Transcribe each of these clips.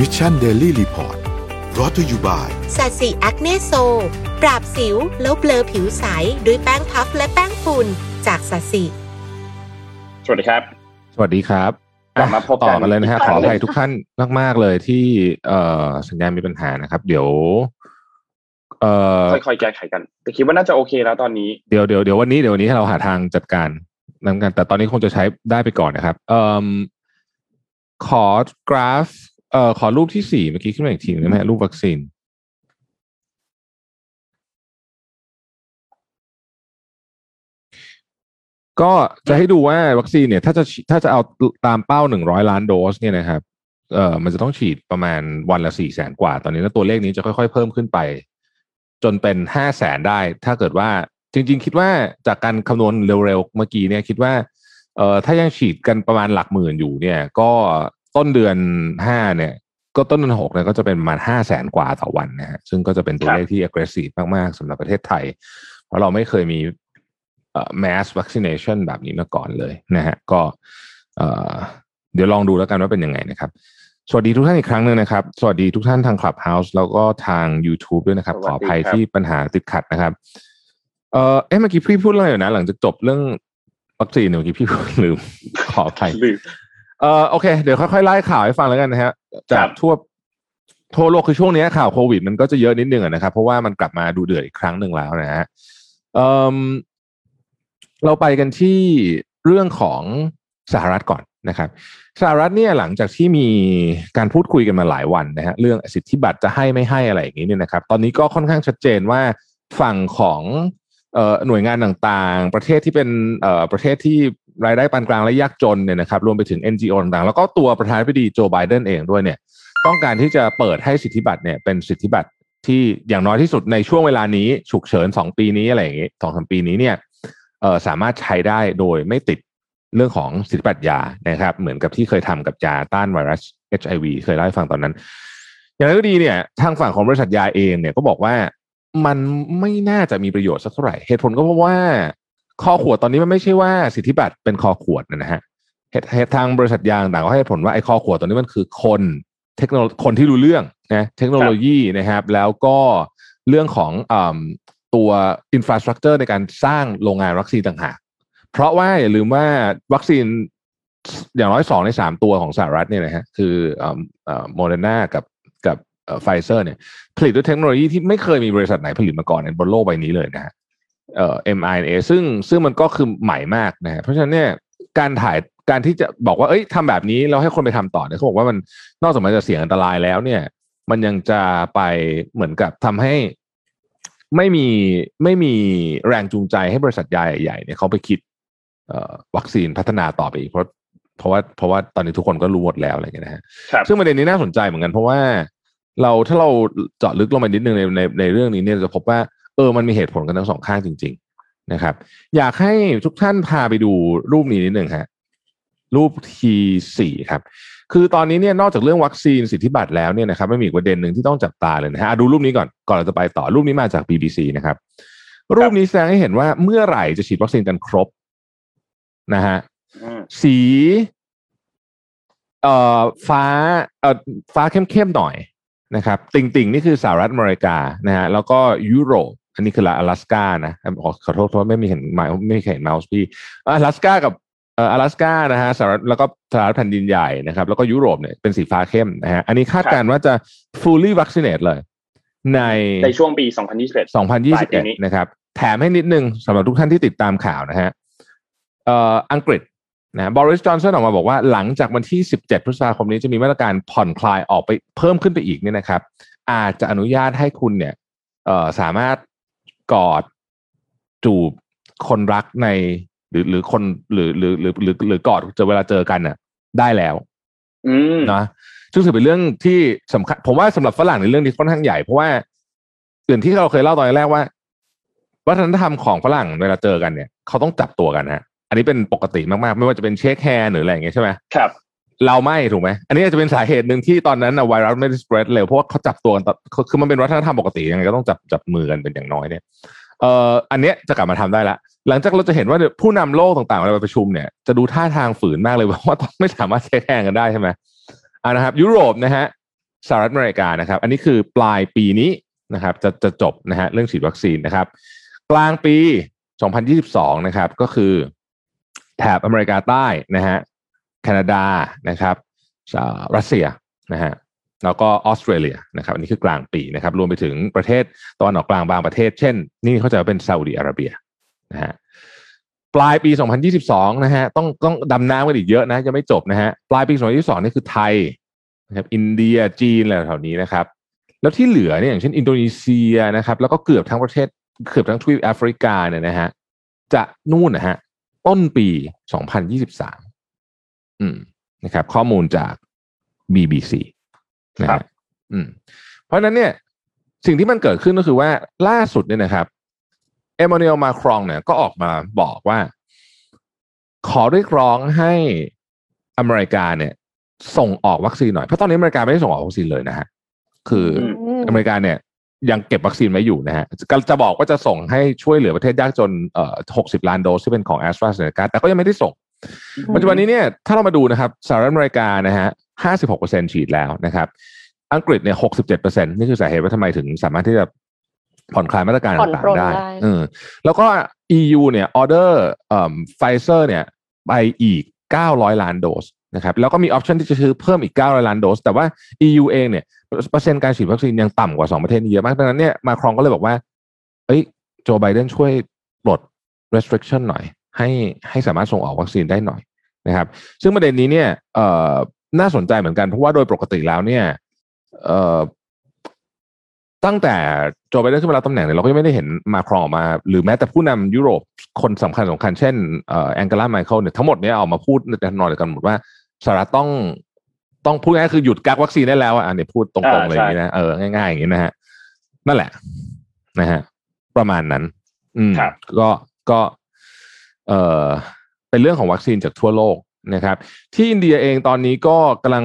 มิชชันเดลี่รีพอร์ตรอ t ธออยู่บ่ายสัตสีแอคเนโซ ปราบสิวแล้วเบลอผิวใส ด้วยแป้งพัฟและแป้งฝุ่นจากสัตสีสวัสดีครับ สวัสดีครับกลับมาพบกันต่อกันเลยนะฮะอีกขครั้องอหนึ่งภัยทุกท่านมาก ๆ เลยที่เอ่อสัญญาณมีปัญหานะครับ เดี๋ยวเอ่อค่อยๆแก้ไขกัน แต่คิดว่าน่าจะโอเคแล้วตอนนี้เดี๋ยวเดี๋ยวเดี๋ยววันนี้เดี๋ยววันนี้เราหาทางจัดการนั้นกัน แต่ตอนนี้คงจะใช้ได้ไปก่อนนะครับเอ่อขอกราฟ เอ่อขอรูปที่สี่เมื่อกี้ขึ้นมาอีกทีนึงได้ไหมรูปวัคซีนก็จะให้ดูว่าวัคซีนเนี่ยถ้าจะถ้าจะเอาตามเป้าหนึ่งร้อยล้านโดสเนี่ยนะครับเอ่อมันจะต้องฉีดประมาณวันละสี่แสนกว่า ตอนนี้แล้วตัวเลขนี้จะค่อยๆ เพิ่มขึ้นไป จนเป็นห้าแสนได้ ถ้าเกิดว่าจริง ๆ คิดว่าจากการคำนวณเร็วๆ เมื่อกี้เนี่ยคิดว่าเอ่อถ้ายังฉีดกันประมาณหลักหมื่นอยู่เนี่ย ก็ ต้นเดือนห้าเนี่ย ก็ต้นเดือนหกเนี่ยก็จะเป็นประมาณห้าแสนกว่าต่อวันนะฮะซึ่งก็จะเป็นตัวเลขที่ aggressive มาก ๆสำหรับประเทศไทย เพราะเราไม่เคยมีเอ่อ mass vaccination แบบนี้มาก่อนเลยนะฮะก็เอ่อเดี๋ยวลองดูแล้วกันว่าเป็นยังไงนะครับ สวัสดีทุกท่านอีกครั้งหนึ่งนะครับ สวัสดีทุกท่านทาง Clubhouse แล้วก็ทาง YouTube ด้วยนะครับสขวัอสดีอภัยครับที่ปัญหาติดขัดนะครับ เอ่อเอ๊ะเมื่อกี้พี่พูดอะไรอยู่นะ หลังจากจบเรื่องวัคซีนเนี่ยเมื่อกี้พี่พูดลืมขออภัยลืม เอ่อโอเค เดี๋ยวค่อยๆไล่ข่าวให้ฟังแล้วกันนะฮะจากทั่วทั่วโลกคือช่วงนี้ข่าวโควิด มันก็จะเยอะนิดนึงอะนะครับ เพราะว่ามันกลับมาดูเดือดอีกครั้งหนึ่งแล้วนะฮะเอ่มเราไปกันที่เรื่องของสหรัฐก่อนนะครับสหรัฐเนี่ยหลังจากที่มีการพูดคุยกันมาหลายวันนะฮะเรื่องสิทธิบัตรจะให้ไม่ให้อะไรอย่างนี้เนี่ยนะครับ ตอนนี้ก็ค่อนข้างชัดเจนว่าฝั่งของเอ่อหน่วยงานต่างๆ ประเทศที่เป็นเอ่อประเทศที่ รายได้ปานกลางและยากจนเนี่ยนะครับรวมไปถึง NGO ต่างๆ แล้วก็ตัวประธานาธิบดีโจไบเดนเองด้วยเนี่ยต้องการที่จะเปิดให้สิทธิบัตรเนี่ยเป็นสิทธิบัตรที่อย่างน้อยที่สุดในช่วงเวลานี้ฉุกเฉินสองปีนี้อะไรอย่างงี้สองสามปีนี้เนี่ยสามารถใช้ได้โดยไม่ติดเรื่องของสิทธิบัตรยานะครับ เหมือนกับที่เคยทำกับยาต้านไวรัส HIV เคยเล่าให้ฟังตอนนั้น อย่างไรก็ดีเนี่ยทางฝั่งของบริษัทยาเองเนี่ยก็บอกว่ามันไม่น่าจะมีประโยชน์สักเท่าไหร่เหตุผลก็เพราะว่า คอขวดตอนนี้มันไม่ใช่ว่าสิทธิบัตรเป็นคอขวดนะฮะเหตุทางบริษัทยาต่างก็ให้ผลว่าไอ้คอขวดตอนนี้มันคือคนเทคโนโลคนที่รู้เรื่องนะเทคโนโลยีนะครับ แล้วก็เรื่องของตัว infrastructure ในการสร้างโรงงานวัคซีนต่างหากเพราะว่าอย่าลืมว่าวัคซีนอย่างน้อยสองในสามตัวของสหรัฐเนี่ยนะฮะคือโมเดอร์นากับกับไฟเซอร์เนี่ยผลิตด้วยเทคโนโลยีที่ไม่เคยมีบริษัทไหนผลิตมาก่อนในบนโลกใบนี้เลยนะฮะ เอ่อ mRNA ซึ่งซึ่งมันก็คือใหม่มากนะฮะเพราะฉะนั้นเนี่ยการถ่ายการที่จะบอกว่าเอ้ยทำแบบนี้เราให้คนไปทำต่อเนี่ยเขาบอกว่ามันนอกจากมันจะเสี่ยงอันตรายแล้วเนี่ย มันยังจะไปเหมือนกับทำให้ไม่มีไม่มีแรงจูงใจให้บริษัทยาใหญ่ๆเนี่ยเขาไปคิดเอ่อวัคซีนพัฒนาต่อไปอีกเพราะเพราะว่าเพราะว่าตอนนี้ทุกคนก็รู้หมดแล้วอะไรอย่างเงี้ยนะฮะครับซึ่งประเด็นนี้น่าสนใจเหมือนกันเพราะว่าเราถ้าเราเจาะลึกลงไปนิดนึงในในในเรื่องนี้เนี่ยจะพบว่า เออมันมีเหตุผลกันทั้งสองข้างจริง ๆ นะครับ อยากให้ทุกท่านพาไปดูรูปนี้นิดนึงฮะรูปทีสี่ครับ คือตอนนี้เนี่ยนอกจากเรื่องวัคซีนสิทธิบัตรแล้วเนี่ยนะครับไม่มีอีกประเด็นหนึ่งที่ต้องจับตาเลยนะฮะอะดูรูปนี้ก่อนก่อนเราจะไปต่อรูปนี้มาจาก BBC นะครับ รูปนี้แสดงให้เห็นว่าเมื่อไหร่จะฉีดวัคซีนกันครบนะฮะอืมสีเอ่อฟ้าเอ่อฟ้าเข้มๆหน่อยนะครับ ติ่งๆ นี่คือสหรัฐอเมริกานะฮะแล้วก็ยุโรป อันนี้คืออลาสก้านะขอขอโทษเพราะไม่มีเห็นเมาส์ไม่มีเห็นเมาส์พี่อลาสก้ากับเอ่ออลาสก้านะฮะสหรัฐแล้วก็สหรัฐแผ่นดินใหญ่นะครับแล้วก็ยุโรปเนี่ยเป็นสีฟ้าเข้มนะฮะอันนี้คาดการณ์ว่าจะ fully vaccinate เลย ในในช่วงปี 2021ปลายปีนี้2021 นะครับ แถมให้นิดนึงสำหรับทุกท่านที่ติดตามข่าวนะฮะเอ่ออังกฤษนะบริสจอนสันออกมาบอกว่าหลังจากวันที่ 17 พฤษภาคมนี้จะมีมาตรการผ่อนคลายออกไปเพิ่มขึ้นไปอีกเนี่ยนะครับ อาจจะอนุญาตให้คุณเนี่ยเอ่อสามารถ กอด จูบคนรักใน หรือหรือคนหรือหรือหรือหรือหรือกอดเจอเวลาเจอกันน่ะ ได้แล้วอืมนะซึ่งถือเป็นเรื่องที่สำคัญ ผมว่าสำหรับฝรั่งในเรื่องนี้ค่อนข้างใหญ่ เพราะว่าอย่างที่เราเคยเล่าตอนแรกว่า วัฒนธรรมของฝรั่งเวลาเจอกันเนี่ย เขาต้องจับตัวกันฮะ อันนี้เป็นปกติมากๆ ไม่ว่าจะเป็นเช็คแฮนด์หรืออะไรอย่างเงี้ยใช่ไหมครับ เราไม่ถูกไหมอันนี้อาจจะเป็นสาเหตุหนึ่งที่ตอนนั้นนะไวรัสไม่ได้สเปรดเร็วเพราะว่าเขาจับตัวกันตอนคือมันเป็นวัฒนธรรมปกติยังไงก็ต้องจับจับมือกันเป็นอย่างน้อยเนี่ยเอ่ออันเนี้ยจะกลับมาทำได้ละ หลังจากเราจะเห็นว่าผู้นำโลกต่างๆเวลาไปประชุมเนี่ยจะดูท่าทางฝืนมากเลยว่าต้องไม่สามารถ shake hand กันได้ใช่ไหมอ่านะครับ ยุโรปนะฮะสหรัฐอเมริกานะครับ อันนี้คือปลายปีนี้นะครับ จะจะจบนะฮะเรื่องฉีดวัคซีนนะครับ กลางปี 2022 นะครับ ก็คือแถบอเมริกาใต้นะฮะ แคนาดานะครับรัสเซียนะฮะแล้วก็ออสเตรเลียนะครับอันนี้คือกลางปีนะครับรวมไปถึงประเทศตะวันออกกลางบางประเทศ เช่น นี่เขาจะเป็นซาอุดิอาระเบียนะฮะปลายปี 2022 นะฮะต้องต้องดำน้ำกันอีกเยอะนะยังไม่จบนะฮะปลายปี 2022 นี่คือไทยนะครับอินเดียจีนอะไรแถวนี้นะครับ แล้วที่เหลือเนี่ยอย่างเช่นอินโดนีเซียนะครับ แล้วก็เกือบทั้งประเทศเกือบทั้งทวีปแอฟริกาเนี่ยนะฮะจะนู่นนะฮะต้นปี 2023อืม นะครับ ข้อมูลจาก BBC นะครัอืมเพราะนั้นเนี่ย สิ่งที่มันเกิดขึ้นก็คือว่าล่าสุดเนี่ยนะครับเอมมานูเอลมาครองเนี่ยก็ออกมาบอกว่า ขอเรียกร้องให้อเมริกาเนี่ย ส่งออกวัคซีนหน่อย เพราะตอนนี้อเมริกาไม่ได้ส่งออกวัคซีนเลยนะฮะคืออเมริกาเนี่ยยังเก็บวัคซีนไว้อยู่นะฮะจะบอกว่าจะส่งให้ช่วยเหลือประเทศยากจนเอ่อหกสิบล้านโดสที่เป็นของแอสตราเซเนกาแต่ก็ยังไม่ได้ส่ง ปัจจุบันนี้เนี่ยถ้าเรามาดูนะครับสหรัฐอเมริกานะฮะห้าสิบหกเปอร์เซ็นฉีดแล้วนะครับ อังกฤษเนี่ยหกสิบเจ็ดเปอร์เซ็นนี่คือสาเหตุว่าทำไมถึงสามารถที่จะผ่อนคลายมาตรการต่างๆได้อืมแล้วก็ EU เนี่ยออเดอร์เอ่อไฟเซอร์เนี่ยไปอีกเก้าร้อยล้านโดสนะครับแล้วก็มี option ที่จะซื้อเพิ่มอีก 900 ล้านโดส แต่ว่า EU เองเนี่ยเปอร์เซ็นต์การฉีดวัคซีนยังต่ำกว่า 2 ประเทศนี้เยอะมาก ดังนั้นเนี่ยมาครงก็เลยบอกว่า เอ้ย โจไบเดนช่วยปลด restriction หน่อย ให้ให้สามารถส่งออกวัคซีนได้หน่อยนะครับ ซึ่งประเด็นนี้เนี่ยเอ่อน่าสนใจเหมือนกันเพราะว่าโดยปกติแล้วเนี่ยเอ่อตั้งแต่โจไบเดนขึ้นมารับตำแหน่งเนี่ยเราก็ยังไม่ได้เห็นมาครองออกมา หรือแม้แต่ผู้นำยุโรปคนสำคัญสำคัญเช่นเอ่อแองเกลาไมเคิลเนี่ยทั้งหมดเนี่ยออกมาพูดในนอนเดียวกันหมดว่าสหรัฐต้องต้องพูดง่ายคือหยุดกักวัคซีนได้แล้วอะเนี่ยพูดตรงๆเลยอย่างนี้นะเออง่ายๆอย่างนี้นะฮะนั่นแหละนะฮะประมาณนั้น อืมก็ก็ เอ่อเป็นเรื่องของวัคซีนจากทั่วโลกนะครับ ที่อินเดียเองตอนนี้ก็กำลัง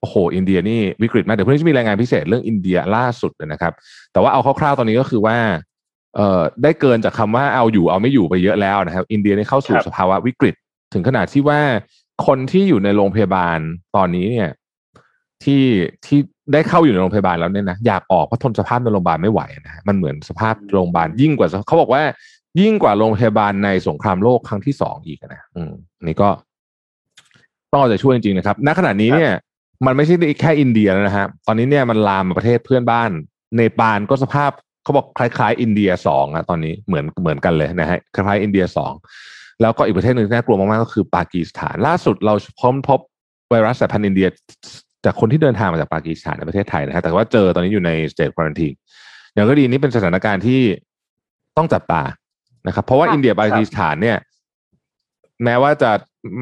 โอ้โหอินเดียนี่วิกฤตมากเดี๋ยวพรุ่งนี้จะมีรายงานพิเศษเรื่องอินเดียล่าสุดนะครับ แต่ว่าเอาคร่าวๆตอนนี้ก็คือว่าเอ่อได้เกินจากคำว่าเอาอยู่เอาไม่อยู่ไปเยอะแล้วนะครับ อินเดียนี่เข้าสู่สภาวะวิกฤต ถึงขนาดที่ว่าคนที่อยู่ในโรงพยาบาลตอนนี้เนี่ยที่ที่ได้เข้าอยู่ในโรงพยาบาลแล้วเนี่ยนะอยากออกเพราะทนสภาพในโรงพยาบาลไม่ไหวนะมันเหมือนสภาพโรงพยาบาลยิ่งกว่าเขาบอกว่า ยิ่งกว่าโรงพยาบาลในสงครามโลกครั้งที่สองอีกนะอืมนี่ก็ต้องเอาใจช่วยจริงๆนะครับ ณขณะนี้เนี่ย มันไม่ใช่แค่อินเดียแล้วนะฮะตอนนี้เนี่ยมันลามมาประเทศเพื่อนบ้านเนปาลก็สภาพเขาบอกคล้ายๆ อินเดียสองอะตอนนี้เหมือนเหมือนกันเลยนะฮะคล้ายๆอินเดียสองแล้วก็อีกประเทศหนึ่งที่น่ากลัวมากๆก็คือปากีสถาน ล่าสุดเราพบพบไวรัสสายพันธุ์อินเดียจากคนที่เดินทางมาจากปากีสถานในประเทศไทยนะฮะแต่ว่าเจอตอนนี้อยู่ในสเตทควอนตีอย่างก็ดีนี่เป็นสถานการณ์ที่ต้องจับตา นะครับ เพราะว่าอินเดียปากีสถานเนี่ย แม้ว่าจะ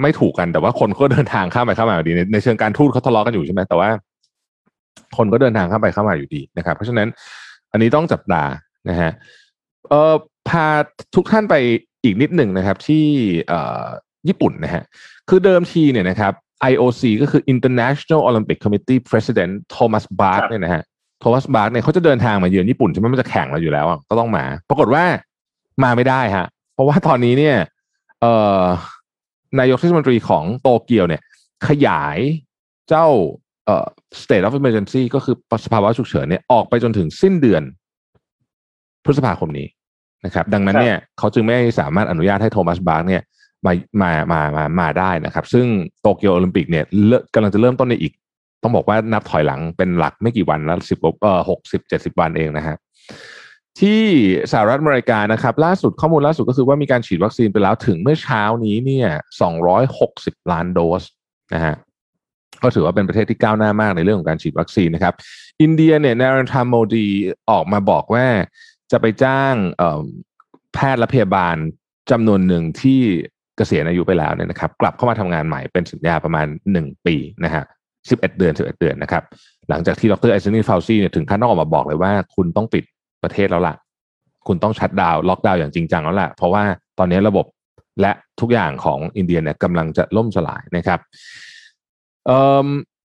ไม่ถูกกันแต่ว่าคนก็เดินทางข้ามไปข้ามมาอยู่ดีในในเชิงการทูตเขาทะเลาะกันอยู่ใช่ไหมแต่ว่า คนก็เดินทางข้ามไปข้ามมาอยู่ดีนะครับ เพราะฉะนั้นอันนี้ต้องจับตานะฮะเออพาทุกท่านไปอีกนิดหนึ่งนะครับ ที่ญี่ปุ่นนะฮะคือเดิมทีเนี่ยนะครับ IOC ก็คือ International Olympic Committee President Thomas Bach เนี่ยนะฮะโทมัสบาร์เนี่ยเขาจะเดินทางมาเยือนญี่ปุ่นใช่ไหมมันจะแข่งเราอยู่แล้วก็ต้องมา ปรากฏว่า มาไม่ได้ฮะ เพราะว่าตอนนี้เนี่ย เอ่อนายกเทศมนตรีของโตเกียวเนี่ย ขยายเจ้าเอ่อ state of emergency ก็คือสภาวะฉุกเฉินเนี่ยออกไปจนถึงสิ้นเดือน พฤษภาคมนี้นะครับ ดังนั้นเนี่ยเขาจึงไม่สามารถอนุญาตให้โทมัสบาร์กเนี่ยมามามามามาได้นะครับ ซึ่งโตเกียวโอลิมปิกเนี่ยกำลังจะเริ่มต้นในอีก ต้องบอกว่านับถอยหลังเป็นหลักไม่กี่วันแล้วสิบเอ่อหกสิบเจ็ดสิบวันเองนะฮะ ที่สหรัฐอเมริกานะครับ ล่าสุดข้อมูลล่าสุดก็คือว่ามีการฉีดวัคซีนไปแล้วถึงเมื่อเช้านี้เนี่ยสองร้อยหกสิบล้านโดสนะฮะก็ถือว่าเป็นประเทศที่ก้าวหน้ามากในเรื่องของการฉีดวัคซีนนะครับ อินเดียเนี่ยนารันทามโมดีออกมาบอกว่าจะไปจ้างแพทย์และพยาบาลจำนวนหนึ่งที่เกษียณอายุไปแล้วเนี่ยนะครับ กลับเข้ามาทำงานใหม่เป็นสัญญาประมาณหนึ่งปีนะฮะสิบเอ็ดเดือนสิบเอ็ดเดือนนะครับ หลังจากที่ดรไอซ์นีฟาวซี่เนี่ยถึงขั้นต้องออกมาบอกเลยว่าคุณต้องปิด ประเทศแล้วล่ะ คุณต้อง shutdown ล็อกดาวน์อย่างจริงจังแล้วล่ะ เพราะว่าตอนนี้ระบบและทุกอย่างของอินเดียเนี่ยกำลังจะล่มสลายนะครับ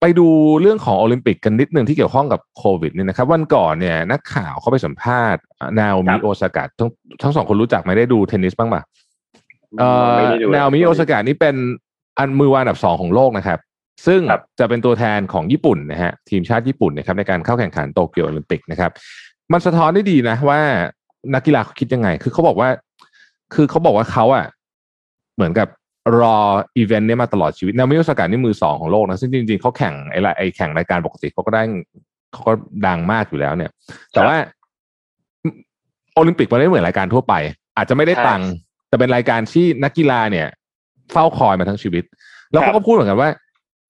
ไปดูเรื่องของโอลิมปิกกันนิดหนึ่งที่เกี่ยวข้องกับโควิดเนี่ยนะครับ วันก่อนเนี่ยนักข่าวเขาไปสัมภาษณ์นาโอมิโอซากะทั้งทั้งสองคนรู้จักไหมได้ดูเทนนิสบ้างปะเอ่อนาโอมิโอซากะนี่เป็นอันมือวางอันดับสองของโลกนะครับ ซึ่งจะเป็นตัวแทนของญี่ปุ่นนะฮะทีมชาติญี่ปุ่นนะครับในการเข้าแข่งขันโตเกียวโอลิมปิกนะครับ มันสะท้อนได้ดีนะ ว่านักกีฬาเขาคิดยังไง คือเขาบอกว่า คือเขาบอกว่าเขาอะเหมือนกับรออีเวนต์นี้มาตลอดชีวิตนาโอมิโอซากะนี่มือสองของโลกนะ ซึ่งจริงๆเขาแข่งไอ้ไอ้แข่งรายการปกติเขาก็ได้เขาก็ดังมากอยู่แล้วเนี่ย แต่ว่าโอลิมปิกมันไม่เหมือนรายการทั่วไป อาจจะไม่ได้ตังค์แต่เป็นรายการที่นักกีฬาเนี่ย เฝ้าคอยมาทั้งชีวิต แล้วเขาก็พูดเหมือนกันว่า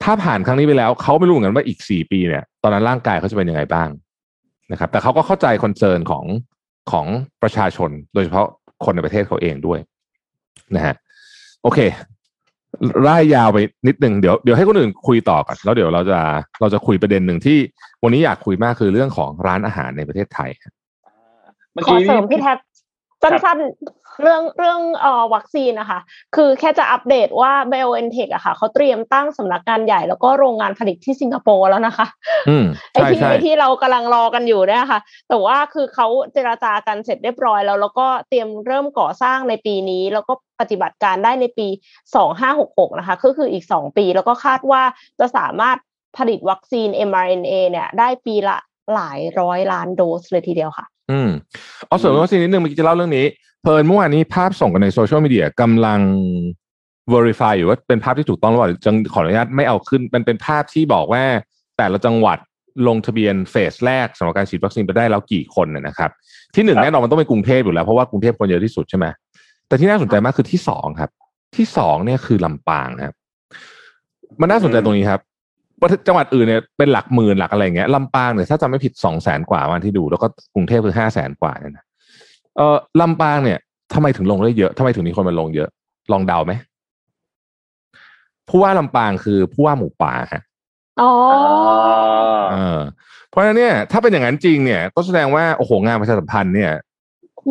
ถ้าผ่านครั้งนี้ไปแล้วเขาไม่รู้เหมือนกันว่าอีกสี่ปีเนี่ย ตอนนั้นร่างกายเขาจะเป็นยังไงบ้าง นะครับ แต่เขาก็เข้าใจคอนเซิร์นของของประชาชน โดยเฉพาะคนในประเทศเขาเองด้วยนะฮะโอเคร่ายยาวไปนิดหนึ่งเดี๋ยวเดี๋ยวให้คนอื่นคุยต่อก่อนแล้วเดี๋ยวเราจะเราจะคุยประเด็นหนึ่งที่ วันนี้อยากคุยมากคือเรื่องของร้านอาหารในประเทศไทยขอเสริมพี่แท็บสั้นๆ เรื่องเรื่องเอ่อวัคซีนนะคะ คือแค่จะอัปเดตว่า BioNTech อะค่ะเขาเตรียมตั้งสำนักงานใหญ่แล้วก็โรงงานผลิตที่สิงคโปร์แล้วนะคะไอที่ไอที่เรากำลังรอกันอยู่เนี่ยค่ะ แต่ว่าคือเขาเจราจากันเสร็จเรียบร้อยแล้ว แล้วก็เตรียมเริ่มก่อสร้างในปีนี้ แล้วก็ปฏิบัติการได้ในปีสองห้าหกหกนะคะ ก็คืออีกสองปี แล้วก็คาดว่าจะสามารถผลิตวัคซีน mRNA เนี่ยได้ปีละหลายร้อยล้านโดสเลยทีเดียวค่ะ อืมเอาส่วนวัคซีนนิดนึงเมื่อกี้จะเล่าเรื่องนี้ เพลินเมื่อวานนี้ภาพส่งกันในโซเชียลมีเดียกำลัง verify อยู่ว่าเป็นภาพที่ถูกต้องหรือเปล่าจังขออนุญาตไม่เอาขึ้น มันเป็นภาพที่บอกว่าแต่ละจังหวัดลงทะเบียนเฟสแรกสำหรับการฉีดวัคซีนไปได้แล้วกี่คนนะครับ ที่หนึ่งแน่นอนมันต้องเป็นกรุงเทพอยู่แล้วเพราะว่ากรุงเทพคนเยอะที่สุดใช่ไหมแต่ที่น่าสนใจมากคือที่สองครับ ที่สองเนี่ยคือลำปางครับมันน่าสนใจตรงนี้ครับจังหวัดอื่นเนี่ยเป็นหลักหมื่นหลักอะไรเงี้ยลำปางเนี่ยถ้าจำไม่ผิดสองแสนกว่าวันที่ดู แล้วก็กรุงเทพคือห้าแสนกว่าเนี่ยนะ เออลำปางเนี่ยทำไมถึงลงได้เยอะทำไมถึงมีคนมาลงเยอะ ลองเดาไหมผู้ว่าลำปางคือผู้ว่าหมูป่าฮะอ๋อเออเพราะฉะนั้นเนี่ย ถ้าเป็นอย่างนั้นจริงเนี่ย ก็แสดงว่าโอ้โหงานประชาสัมพันธ์เนี่ย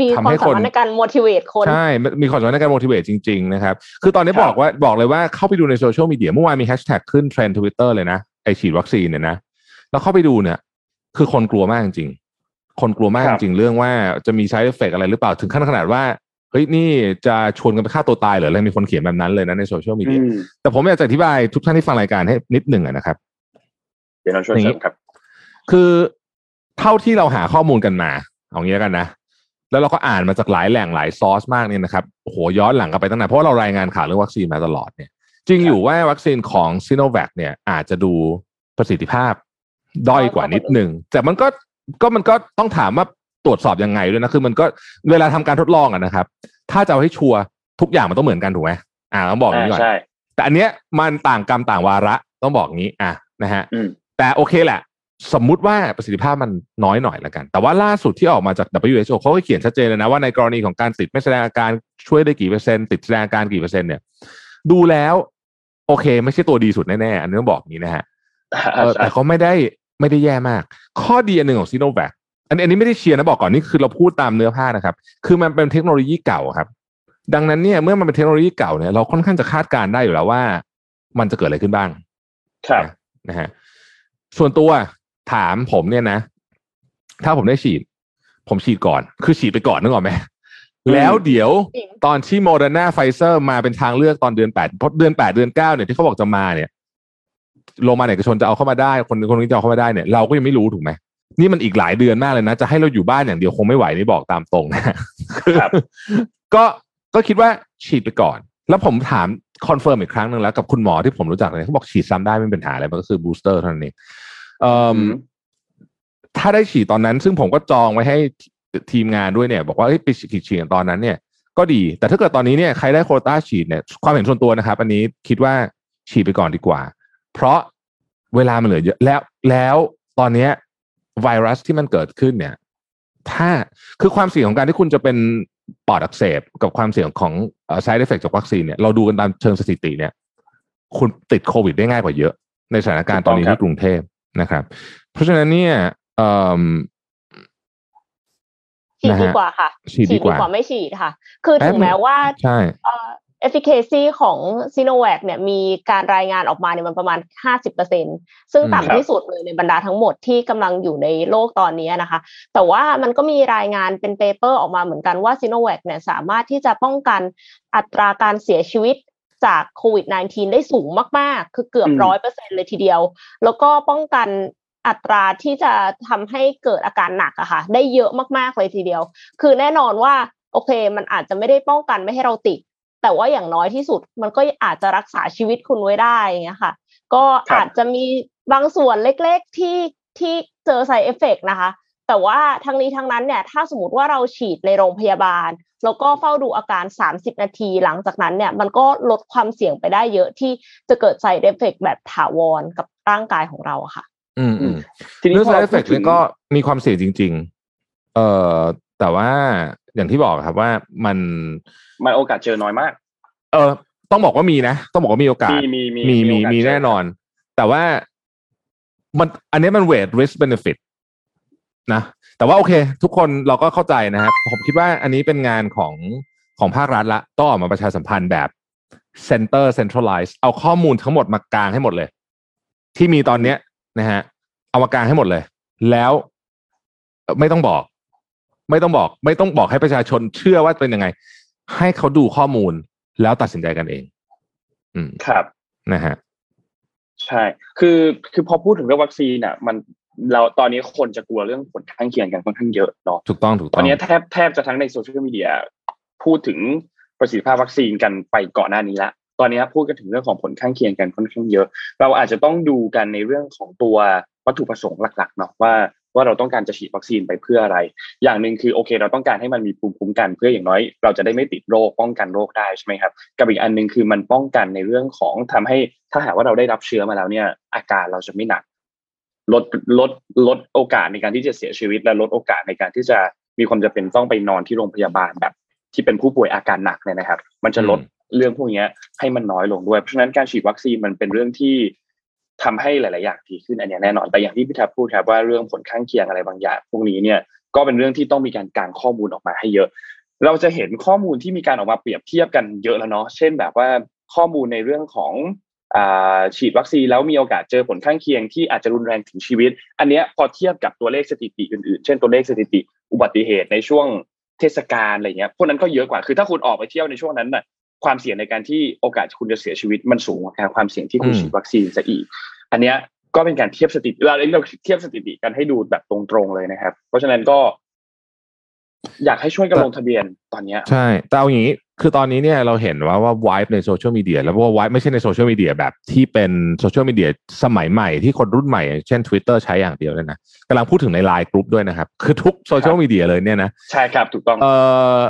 มีความสามารถในการ motivate คน ใช่ มีความสามารถในการ motivate จริง ๆ นะครับ คือตอนนี้บอกว่าบอกเลยว่าเข้าไปดูในโซเชียลมีเดียเมื่อวานมีแฮชแท็กขึ้นเทรนด์ทวิตเตอร์เลยนะ ไอฉีดวัคซีนเนี่ยนะ แล้วเข้าไปดูเนี่ย คือคนกลัวมากจริง คนกลัวมากจริงเรื่องว่าจะมี side effect อะไรหรือเปล่าถึงขั้นขนาดว่าเฮ้ยนี่จะชวนกันไปฆ่าตัวตายเหรอเลยมีคนเขียนแบบนั้นเลยนะในโซเชียลมีเดียแต่ผมอยากจะอธิบายทุกท่านที่ฟังรายการให้นิดหนึ่งนะครับเดี๋ยวเราช่วยเสริมครับ คือเท่าที่เราหาข้อมูลกันมา เอางี้กันนะ แล้วเราก็อ่านมาจากหลายแหล่งหลายซอสมากเนี่ยนะครับโอ้โหย้อนหลังกันไปตั้งนานเพราะเรารายงานข่าวเรื่องวัคซีนมาตลอดเนี่ย จริงอยู่ว่าวัคซีนของซีโนแวคเนี่ยอาจจะดูประสิทธิภาพด้อยกว่านิดหนึ่งแต่มันก็ ก็มันก็ต้องถามว่าตรวจสอบยังไงด้วยนะคือมันก็เวลาทำการทดลองอะนะครับ ถ้าจะเอาให้ชัวร์ทุกอย่างมันต้องเหมือนกันถูกไหมอ่าต้องบอกอย่างนี้ก่อนแต่อันเนี้ยมันต่างกรรมต่างวาระต้องบอกงี้ อะนะฮะแต่โอเคแหละ สมมุติว่าประสิทธิภาพมันน้อยหน่อยละกัน แต่ว่าล่าสุดที่ออกมาจาก WHO เขาก็เขียนชัดเจนเลยนะว่าในกรณีของการติดไม่แสดงอาการช่วยได้กี่เปอร์เซ็นต์ติดแสดงอาการกี่เปอร์เซ็นต์เนี่ยดูแล้ว โอเค ไม่ใช่ตัวดีสุดแน่ๆอันนี้ต้องบอกงี้นะฮะแต่เขาไม่ได้ ไม่ได้แย่มาก ข้อดีอันหนึ่งของซีโนแวคอันนี้ไม่ได้เชียร์นะบอกก่อนนี่คือเราพูดตามเนื้อผ้านะครับ คือมันเป็นเทคโนโลยีเก่าครับ ดังนั้นเนี่ยเมื่อมันเป็นเทคโนโลยีเก่าเนี่ยเราค่อนข้างจะคาดการณ์ได้อยู่แล้วว่า มันจะเกิดอะไรขึ้นบ้าง ครับนะฮะส่วนตัวถามผมเนี่ยนะ ถ้าผมได้ฉีด ผมฉีดก่อน คือฉีดไปก่อนนึกออกไหมแล้วเดี๋ยวตอนที่โมเดอร์นาไฟเซอร์มาเป็นทางเลือกตอนเดือนแปดเพราะเดือนแปดเดือนเก้าเนี่ยที่เขาบอกจะมาเนี่ย โรงพยาบาลเอกชนจะเอาเข้ามาได้ คนคนนี้จะเอาเข้ามาได้เนี่ยเราก็ยังไม่รู้ถูกไหมนี่มันอีกหลายเดือนมากเลยนะ จะให้เราอยู่บ้านอย่างเดียวคงไม่ไหวนี่บอกตามตรงนะก็ก็คิดว่าฉีดไปก่อน แล้วผมถาม confirm อีกครั้งหนึ่งแล้วกับคุณหมอที่ผมรู้จักเลยเขาบอกฉีดซ้ำได้ไม่เป็นปัญหาอะไรมันก็คือ booster เท่านั้นเองถ้าได้ฉีดตอนนั้น ซึ่งผมก็จองไว้ให้ทีมงานด้วยเนี่ย บอกว่าไปฉีดฉีดตอนนั้นเนี่ย ก็ดี แต่ถ้าเกิดตอนนี้เนี่ยใครได้โควต้าฉีดเนี่ยความเห็นส่วนตัวนะครับ อันนี้คิดว่าฉีดไปก่อนดีกว่า เพราะเวลามันเหลือเยอะแล้วแล้วตอนเนี้ยไวรัสที่มันเกิดขึ้นเนี่ย ถ้าคือความเสี่ยงของการที่คุณจะเป็นปอดอักเสบกับความเสี่ยงของ side effect จากวัคซีนเนี่ยเราดูกันตามเชิงสถิติเนี่ย คุณติดโควิดได้ง่ายกว่าเยอะ ในสถานการณ์ตอนนี้ที่กรุงเทพนะครับ เพราะฉะนั้นเนี่ยฉีดดีกว่าค่ะฉีดดีกว่าไม่ฉีดค่ะ คือถึงแม้ว่าใช่ efficacy ของซีโนแวคเนี่ยมีการรายงานออกมาเนี่ยมันประมาณ 50%ซึ่งต่ำที่สุดเลยในบรรดาทั้งหมดที่กำลังอยู่ในโลกตอนนี้นะคะ แต่ว่ามันก็มีรายงานเป็น paper ออกมาเหมือนกันว่าซีโนแวคเนี่ยสามารถที่จะป้องกันอัตราการเสียชีวิตจากโควิด -19 ได้สูงมาก ๆ คือเกือบร้อยเปอร์เซ็นเลยทีเดียว แล้วก็ป้องกันอัตราที่จะทำให้เกิดอาการหนักอะค่ะ ได้เยอะมากๆเลยทีเดียว คือแน่นอนว่า โอเค มันอาจจะไม่ได้ป้องกันไม่ให้เราติด แต่ว่าอย่างน้อยที่สุดมันก็อาจจะรักษาชีวิตคุณไว้ได้เงี้ยค่ะ ก็อาจจะมีบางส่วนเล็กๆที่ที่เจอ side effect นะคะ แต่ว่าทั้งนี้ทั้งนั้นเนี่ย ถ้าสมมติว่าเราฉีดในโรงพยาบาล แล้วก็เฝ้าดูอาการ 30 นาทีหลังจากนั้นเนี่ย มันก็ลดความเสี่ยงไปได้เยอะที่จะเกิด side effect แบบถาวรกับร่างกายของเราค่ะ อืมอืมทีนี้ side effect นี่ก็มีความเสี่ยงจริง ๆ เอ่อแต่ว่า อย่างที่บอกครับว่ามันมันโอกาสเจอน้อยมาก เออ ต้องบอกว่ามีนะ ต้องบอกว่ามีโอกาส มีมีมีมีมีแน่นอน แต่ว่ามันอันนี้มัน weight risk benefit นะ แต่ว่าโอเค ทุกคนเราก็เข้าใจนะครับ ผมคิดว่าอันนี้เป็นงานของของภาครัฐละ ต้องออกมาประชาสัมพันธ์แบบ center centralize เอาข้อมูลทั้งหมดมากลางให้หมดเลย ที่มีตอนเนี้ยนะฮะ เอามากลางให้หมดเลย แล้วไม่ต้องบอก ไม่ต้องบอก ไม่ต้องบอกให้ประชาชนเชื่อว่าเป็นยังไง ให้เขาดูข้อมูลแล้วตัดสินใจกันเอง อืมครับนะฮะใช่ คือคือพอพูดถึงเรื่องวัคซีนอะ มันเราตอนนี้คนจะกลัวเรื่องผลข้างเคียงกันค่อนข้างเยอะเนาะถูกต้องถูกตต้ออนนี้แทบแทบจะทั้งในโซเชียลมีเดียพูดถึงประสิทธิภาพวัคซีนกันไปก่อนหน้านี้ละตอนนี้พูดกันถึงเรื่องของผลข้างเคียงกันค่อนข้างเยอะ เราอาจจะต้องดูกันในเรื่องของตัววัตถุประสงค์หลักๆเนาะว่า ว่าเราต้องการจะฉีดวัคซีนไปเพื่ออะไร อย่างหนึ่งคือโอเค เราต้องการให้มันมีภูมิคุ้มกัน เพื่ออย่างน้อยเราจะได้ไม่ติดโรคป้องกันโรคได้ใช่ไหมครับกับอีกอันหนึ่งคือมันป้องกันในเรื่องของทำให้ถ้าหากว่าเราได้รับเชื้อมาแล้วเนี่ยอาการเราจะไม่หนักลดลดลดโอกาสในการที่จะเสียชีวิต และลดโอกาสในการที่จะมีความจำเป็นต้องไปนอนที่โรงพยาบาลแบบ ที่เป็นผู้ป่วยอาการหนักเนี่ยนะครับ มันจะลดเรื่องพวกนี้ให้มันน้อยลงด้วย เพราะฉะนั้นการฉีดวัคซีนมันเป็นเรื่องที่ ทำให้หลาย ๆ อย่างดีขึ้นอันนี้แน่นอนแต่อย่างที่พี่ทับพูดครับว่าเรื่องผลข้างเคียงอะไรบางอย่าง พวกนี้เนี่ยก็เป็นเรื่องที่ต้องมีการการข้อมูลออกมาให้เยอะ เราจะเห็นข้อมูลที่มีการออกมาเปรียบเทียบกันเยอะแล้วเนาะเช่นแบบว่าข้อมูลในเรื่องของฉีดวัคซีนแล้วมีโอกาสเจอผลข้างเคียงที่อาจจะรุนแรงถึงชีวิต อันเนี้ยพอเทียบกับตัวเลขสถิติอื่น ๆ เช่นตัวเลขสถิติอุบัติเหตุในช่วงเทศกาลอะไรเงี้ยพวกนั้นก็เยอะกว่าคือถ้าคุณออกไปเที่ยวในช่วงนั้นน่ะความเสี่ยงในการที่โอกาสคุณจะเสียชีวิตมันสูงกว่าความเสี่ยงที่คุณฉีดวัคซีนซะอีก อันเนี้ยก็เป็นการเทียบสถิติเราเราเทียบสถิติกันให้ดูแบบตรงๆเลยนะครับ เพราะฉะนั้นก็ อยากให้ช่วยกันลงทะเบียนตอนเนี้ยใช่แต่เอาอย่างนี้คือตอนนี้เนี่ยเราเห็นว่าว่าวายในโซเชียลมีเดียแล้วว่าวายไม่ใช่ในโซเชียลมีเดียแบบที่เป็นโซเชียลมีเดียสมัยใหม่ที่คนรุ่นใหม่ เช่น Twitter ใช้อย่างเดียวเลยนะกำลังพูดถึงในไลน์กรุ๊ปด้วยนะครับ คือทุกโซเชียลมีเดียเลยเนี่ยนะใช่ครับถูกต้องเออ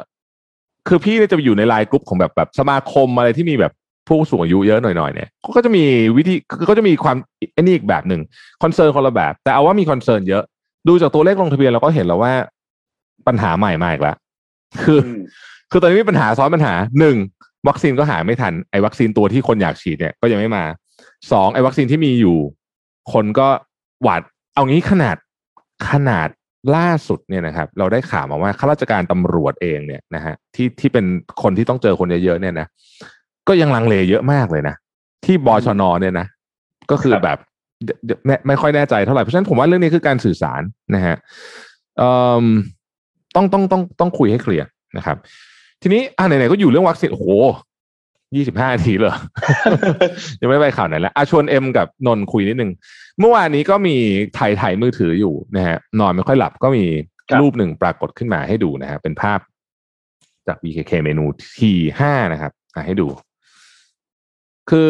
คือพี่เนี่ยจะไปอยู่ในไลน์กรุ๊ปของแบบแบบสมาคมอะไรที่มีแบบ ผู้สูงอายุเยอะหน่อยๆเนี่ยก็จะมีวิธีก็จะมีความอันนี้อีกแบบหนึ่ง concern คนละแบบ แต่เอาว่ามี concern เยอะ ดูจากตัวเลขลงทะเบียนเราก็เห็นแล้วว่าปัญหาใหม่มาอีกแล้วคือ คือตอนนี้มีปัญหาซ้อนปัญหาหนึ่งวัคซีนก็หาไม่ทันไอ้วัคซีนตัวที่คนอยากฉีดเนี่ยก็ยังไม่มาสองไอ้วัคซีนที่มีอยู่ คนก็หวาดเอางี้ขนาดขนาดล่าสุดเนี่ยนะครับ เราได้ข่าวมาว่าข้าราชการตำรวจเองเนี่ยนะฮะที่ที่เป็นคนที่ต้องเจอคนเยอะๆเนี่ยนะ ก็ยังลังเลเยอะมากเลยนะ ที่บชนเนี่ยนะ ก็คือแบบไม่ไม่ค่อยแน่ใจเท่าไหร่เพราะฉะนั้นผมว่าเรื่องนี้คือการสื่อสารนะฮะต้องต้องต้องต้องคุยให้เคลียร์นะครับ ทีนี้อ่าไหนๆก็อยู่เรื่องวัคซีนโอ้โหยี่สิบห้านาทีเลยยังไม่ไปข่าวไหนแล้วอาชวนเอ็มกับนนคุยนิดนึงเมื่อวานนี้ก็มีถ่ายถ่ายมือถืออยู่นะฮะนอนไม่ค่อยหลับก็มีรูปหนึ่งปรากฏขึ้นมาให้ดูนะฮะเป็นภาพจาก BKK เมนูทีห้านะครับให้ดู คือ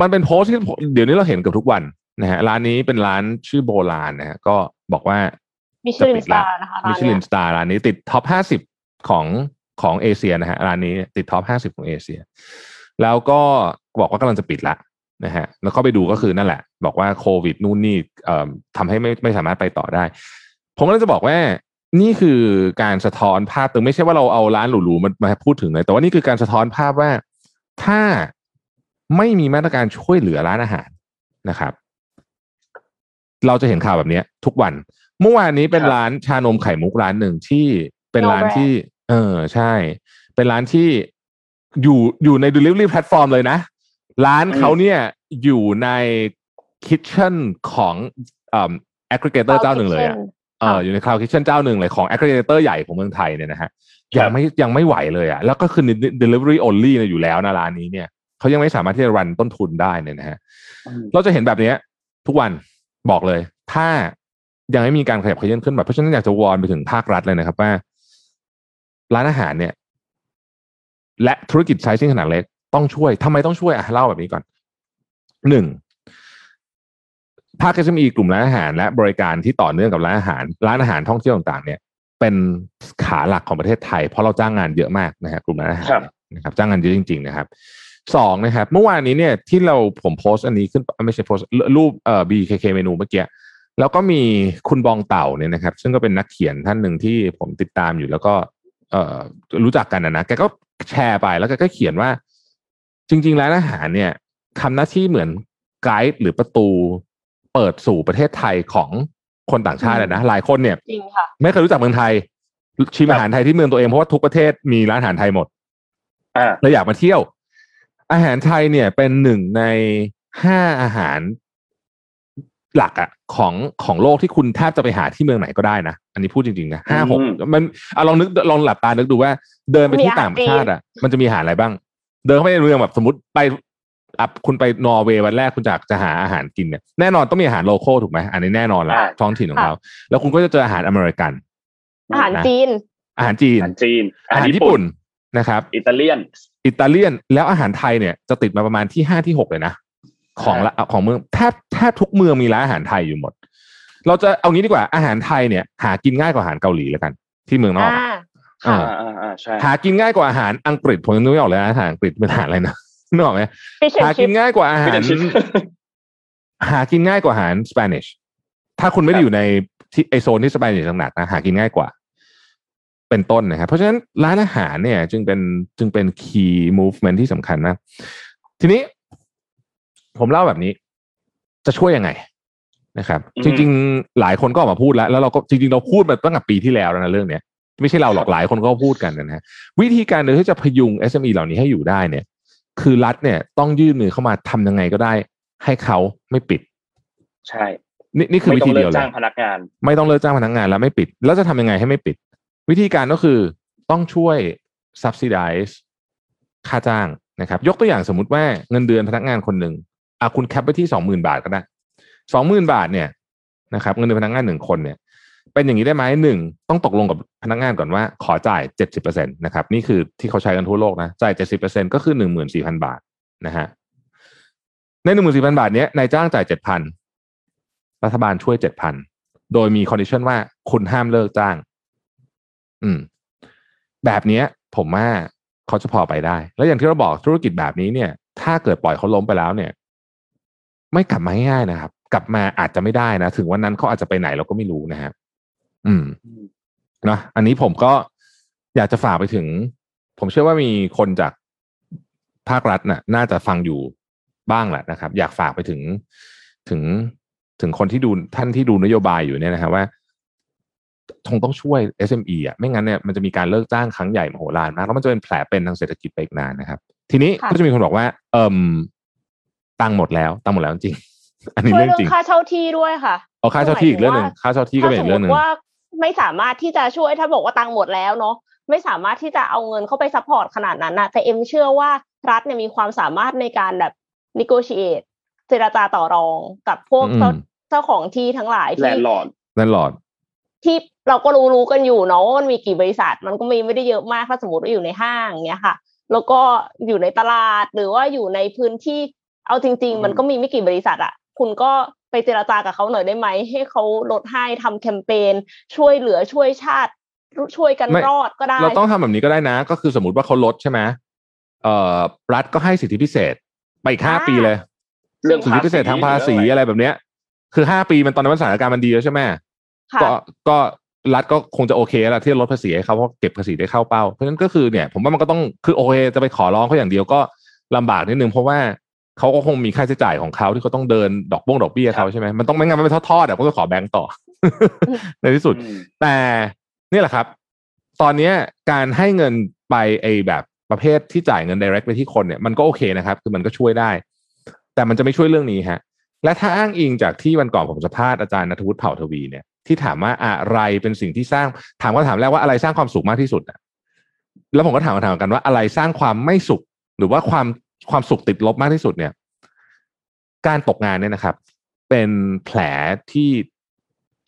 มันเป็นโพสที่เดี๋ยวนี้เราเห็นกับทุกวันนะฮะร้านนี้เป็นร้านชื่อโบราณนะฮะก็บอกว่ามิชลินสตาร์นะคะมิชลินสตาร์ร้านนี้ติดท็อปห้าสิบของของเอเชียนะฮะร้านนี้ติดท็อปห้าสิบของเอเชีย แล้วก็บอกว่ากำลังจะปิดละนะฮะแล้วก็ไปดูก็คือนั่นแหละ บอกว่าโควิดนู่นนี่เอ่อทำให้ไม่ไม่สามารถไปต่อได้ ผมก็เลยจะบอกว่านี่คือการสะท้อนภาพตึงไม่ใช่ว่าเราเอาร้านหรูๆมามาพูดถึงเลยแต่ว่านี่คือการสะท้อนภาพว่า ถ้าไม่มีมาตรการช่วยเหลือร้านอาหารนะครับ เราจะเห็นข่าวแบบนี้ทุกวัน เมื่อวานนี้เป็นร้านชานมไข่มุกร้านหนึ่งที่เป็นร้านที่ เออใช่ เป็นร้านที่อยู่อยู่ใน delivery platform เลยนะ ร้านเขาเนี่ยอยู่ในคิทเช่นของอ่า aggregator เจ้าหนึ่งเลยอะเอออยู่ใน cloud kitchen เจ้าหนึ่งเลยของ aggregator ใหญ่ของเมืองไทยเนี่ยนะฮะ ยังไม่ยังไม่ไหวเลยอะแล้วก็คือ delivery only เนี่ยอยู่แล้วนะร้านนี้เนี่ยเขายังไม่สามารถที่จะรันต้นทุนได้เนี่ยนะฮะอืมเราจะเห็นแบบเนี้ยทุกวันบอกเลย ถ้ายังไม่มีการขยับเขยื้อนขึ้นแบบเพราะฉะนั้นอยากจะวอนไปถึงภาครัฐเลยนะครับว่า ร้านอาหารเนี่ย และธุรกิจไซซิ่งขนาดเล็กต้องช่วยทำไมต้องช่วยอะเล่าแบบนี้ก่อนหนึ่งภาค SME กลุ่มร้านอาหารและบริการที่ต่อเนื่องกับร้านอาหาร ร้านอาหารท่องเที่ยวต่างๆเนี่ย เป็นขาหลักของประเทศไทย เพราะเราจ้างงานเยอะมากนะฮะกลุ่มร้านอาหารครับนะครับจ้างงานเยอะจริง ๆ นะครับสองนะครับ เมื่อวานนี้เนี่ยที่เราผมโพสต์อันนี้ขึ้นไม่ใช่โพสต์รูปเอ่อ BKK เมนูเมื่อกี้แล้วก็มีคุณบองเต่าเนี่ยนะครับ ซึ่งก็เป็นนักเขียนท่านหนึ่งที่ผมติดตามอยู่แล้วก็เอ่อรู้จักกันนะนะแกก็แชร์ไปแล้วแกก็เขียนว่า จริงๆร้านอาหารเนี่ยทำหน้าที่เหมือนไกด์หรือประตูเปิดสู่ประเทศไทยของ คนต่างชาติอะนะหลายคนเนี่ยจริงค่ะไม่เคยรู้จักเมืองไทย ชิมอาหารไทยที่เมืองตัวเองเพราะว่าทุกประเทศมีร้านอาหารไทยหมดอ่าเราอยากมาเที่ยว อาหารไทยเนี่ยเป็นหนึ่งในห้าอาหารหลักอะของของโลกที่คุณแทบจะไปหาที่เมืองไหนก็ได้นะ อันนี้พูดจริงๆนะห้าหกอืมมันอะลองนึกลองหลับตานึกดูว่า เดินไปที่ต่างประเทศอะมันจะมีอาหารอะไรบ้าง เดินเข้าไปในเมืองแบบสมมติไป อะคุณไปนอร์เวย์วันแรกคุณจะจะหาอาหารกินเนี่ยแน่นอนต้องมีอาหารโลโก้ถูกไหมอันนี้แน่นอนละอ่าท้องถิ่นของเขาแล้วคุณก็จะเจออาหารอเมริกัน อาหารจีน อาหารจีนอาหารจีน อาหารญี่ปุ่นนะครับ อิตาเลียน อิตาเลียนแล้วอาหารไทยเนี่ยจะติดมาประมาณที่ห้าที่หกเลยนะของละของเมืองแทบแทบทุกเมืองมีร้านอาหารไทยอยู่หมด เราจะเอางี้ดีกว่าอาหารไทยเนี่ย หากินง่ายกว่าอาหารเกาหลีแล้วกัน ที่เมืองนอกอ่าอ่าอ่าอ่าอ่าใช่หากินง่ายกว่าอาหารอังกฤษผมยังนึกไม่ออกเลยนะอาหารอังกฤษเป็นอาหารอะไรนะ นึกออกไหม fish หา and กิน chips ง่ายกว่าอาหาร Fish and chips หากินง่ายกว่าอาหารสเปนิชถ้าคุณไม่ได้อยู่ในที่ไอโซนที่สเปนิชหนักๆนะหากินง่ายกว่า เป็นต้นนะครับ เพราะฉะนั้นร้านอาหารเนี่ย จึงเป็นจึงเป็น key movement ที่สำคัญมากทีนี้ผมเล่าแบบนี้ จะช่วยยังไงนะครับอืมจริง ๆ หลายคนก็ออกมาพูดแล้ว แล้วเราก็จริง ๆ เราพูดมาตั้งแต่ปีที่แล้วแล้วนะเรื่องเนี้ยไม่ใช่เราหรอกหลายคนก็พูดกันนะฮะวิธีการเดินที่จะพยุง SME เหล่านี้ให้อยู่ได้เนี่ย คือรัฐเนี่ยต้องยื่นมือเข้ามาทำยังไงก็ได้ ให้เขาไม่ปิด ใช่ นี่นี่คือไม่วิต้อธีงเลิเดียกวเลจ้ายงพนักงาน ไม่ต้องเลิกจ้างพนักงานแล้วไม่ปิด แล้วจะทำยังไงให้ไม่ปิด วิธีการก็คือต้องช่วย subsidize ค่าจ้างนะครับ ยกตัวอย่างสมมุติว่าเงินเดือนพนักงานคนหนึ่งอะคุณแคปไปที่สองหมื่นบาทก็ได้สองหมื่นบาทเนี่ยนะครับ เงินเดือนพนักงานหนึ่งคนเนี่ย เป็นอย่างนี้ได้ไหมหนึ่งต้องตกลงกับพนักงานก่อนว่าขอจ่ายเจ็ดสิบเปอร์เซ็นตนะครับนี่คือที่เขาใช้กันทั่วโลกนะจ่ายเจ็ดสิบเปอร์เซ็นก็คือหนึ่งหมื่นสี่พันบาทนะฮะในหนึ่งหมื่นสี่พันบาทเนี้ยนายจ้างจ่ายเจ็ดพันรัฐบาลช่วยเจ็ดพันโดยมี condition ว่าคุณห้ามเลิกจ้าง อืม แบบเนี้ย ผมว่าเขาจะพอไปได้ แล้วอย่างที่เราบอกธุรกิจแบบนี้เนี่ย ถ้าเกิดปล่อยเขาล้มไปแล้วเนี่ย ไม่กลับมาง่ายๆนะครับ กลับมาอาจจะไม่ได้นะ ถึงวันนั้นเขาอาจจะไปไหนเราก็ไม่รู้นะฮะ อืมเนอะอันนี้ผมก็อยากจะฝากไปถึง ผมเชื่อว่ามีคนจากภาครัฐน่ะ น่าจะฟังอยู่บ้างแหละนะครับ อยากฝากไปถึงถึงถึงคนที่ดูท่านที่ดูนโยบายอยู่เนี่ยนะครับว่าคงต้องช่วย SME อะไม่งั้นเนี่ยมันจะมีการเลิกจ้างครั้งใหญ่มโหฬารมากแล้วมันจะเป็นแผลเป็นทางเศรษฐกิจไปอีกนานนะครับ ทีนี้ค่ะก็จะมีคนบอกว่า เอิมตังค์หมดแล้วตังค์หมดแล้วจริง อันนี้ช่วยเรื่องเรื่อจริงงค่าเช่าที่ด้วยค่ะเอาค่าเช่าที่อีกเรื่องหนึ่งค่าเช่าที่ก็เป็นอีกเรื่องหนึ่งถ้าสมมติว่า ไม่สามารถที่จะช่วยถ้าบอกว่าตังค์หมดแล้วเนาะไม่สามารถที่จะเอาเงินเข้าไป support ขนาดนั้นนะแต่เอ็มเชื่อว่ารัฐเนี่ยมีความสามารถในการแบบ negotiate เจรจาต่อรองกับพวกอืมเจ้าเจ้าของที่ทั้งหลายที่ landlord landlord ที่เราก็รู้รู้กันอยู่เนาะว่ามันมีกี่บริษัท มันก็มีไม่ได้เยอะมากถ้าสมมติว่าอยู่ในห้างเงี้ยค่ะ แล้วก็อยู่ในตลาดหรือว่าอยู่ในพื้นที่เอาจริงอืมๆมันก็มีไม่กี่บริษัทอะคุณก็ ไปเจราจากับเขาหน่อยได้ไหม ให้เขาลดให้ทำแคมเปญช่วยเหลือช่วยชาติช่วยกันไม่รอดก็ได้ เราต้องทำแบบนี้ก็ได้นะ ก็คือสมมติว่าเขาลดใช่ไหมเอ่อรัฐก็ให้สิทธิพิเศษ ไปอีกห้าอ่าปีเลย เรื่องสิทธิพิเศษทางภาษีเรื่องอะไรแบบเนี้ย คือห้าปีมันตอนนั้นมันสถานการณ์มันดีแล้วใช่ไหมค่ะก็ก็รัฐก็คงจะโอเคแล้วที่จะลดภาษีให้เขาเพราะเก็บภาษีได้เข้าเป้า เพราะฉะนั้นก็คือเนี่ย ผมว่ามันก็ต้องคือโอเคจะไปขอร้องเขาอย่างเดียวก็ลำบากนิดนึงเพราะว่า เขาก็คงมีค่าใช้จ่ายของเขาที่เขาต้องเดินดอกบ้งดอกเบี้ยเขาใช่ไหมมันต้องไม่งั้นมันไม่ทอดๆอะก็ต้องขอแบงก์ต่อ ในที่สุดอืมแต่นี่แหละครับ ตอนเนี้ยการให้เงินไปไอแบบประเภทที่จ่ายเงิน direct ไปที่คนเนี่ยมันก็โอเคนะครับ คือมันก็ช่วยได้ แต่มันจะไม่ช่วยเรื่องนี้ฮะ และถ้าอ้างอิงจากที่วันก่อนผมสัมภาษณ์อาจารย์นัทวุฒิเผ่าทวีเนี่ยที่ถามว่าอะไรเป็นสิ่งที่สร้างถามว่าถามแรกว่าอะไรสร้างความสุขมากที่สุดอะแล้วผมก็ถามคำถามกันว่าอะไรสร้างความไม่สุข หรือว่าความ ความสุขติดลบมากที่สุดเนี่ย การตกงานเนี่ยนะครับ เป็นแผลที่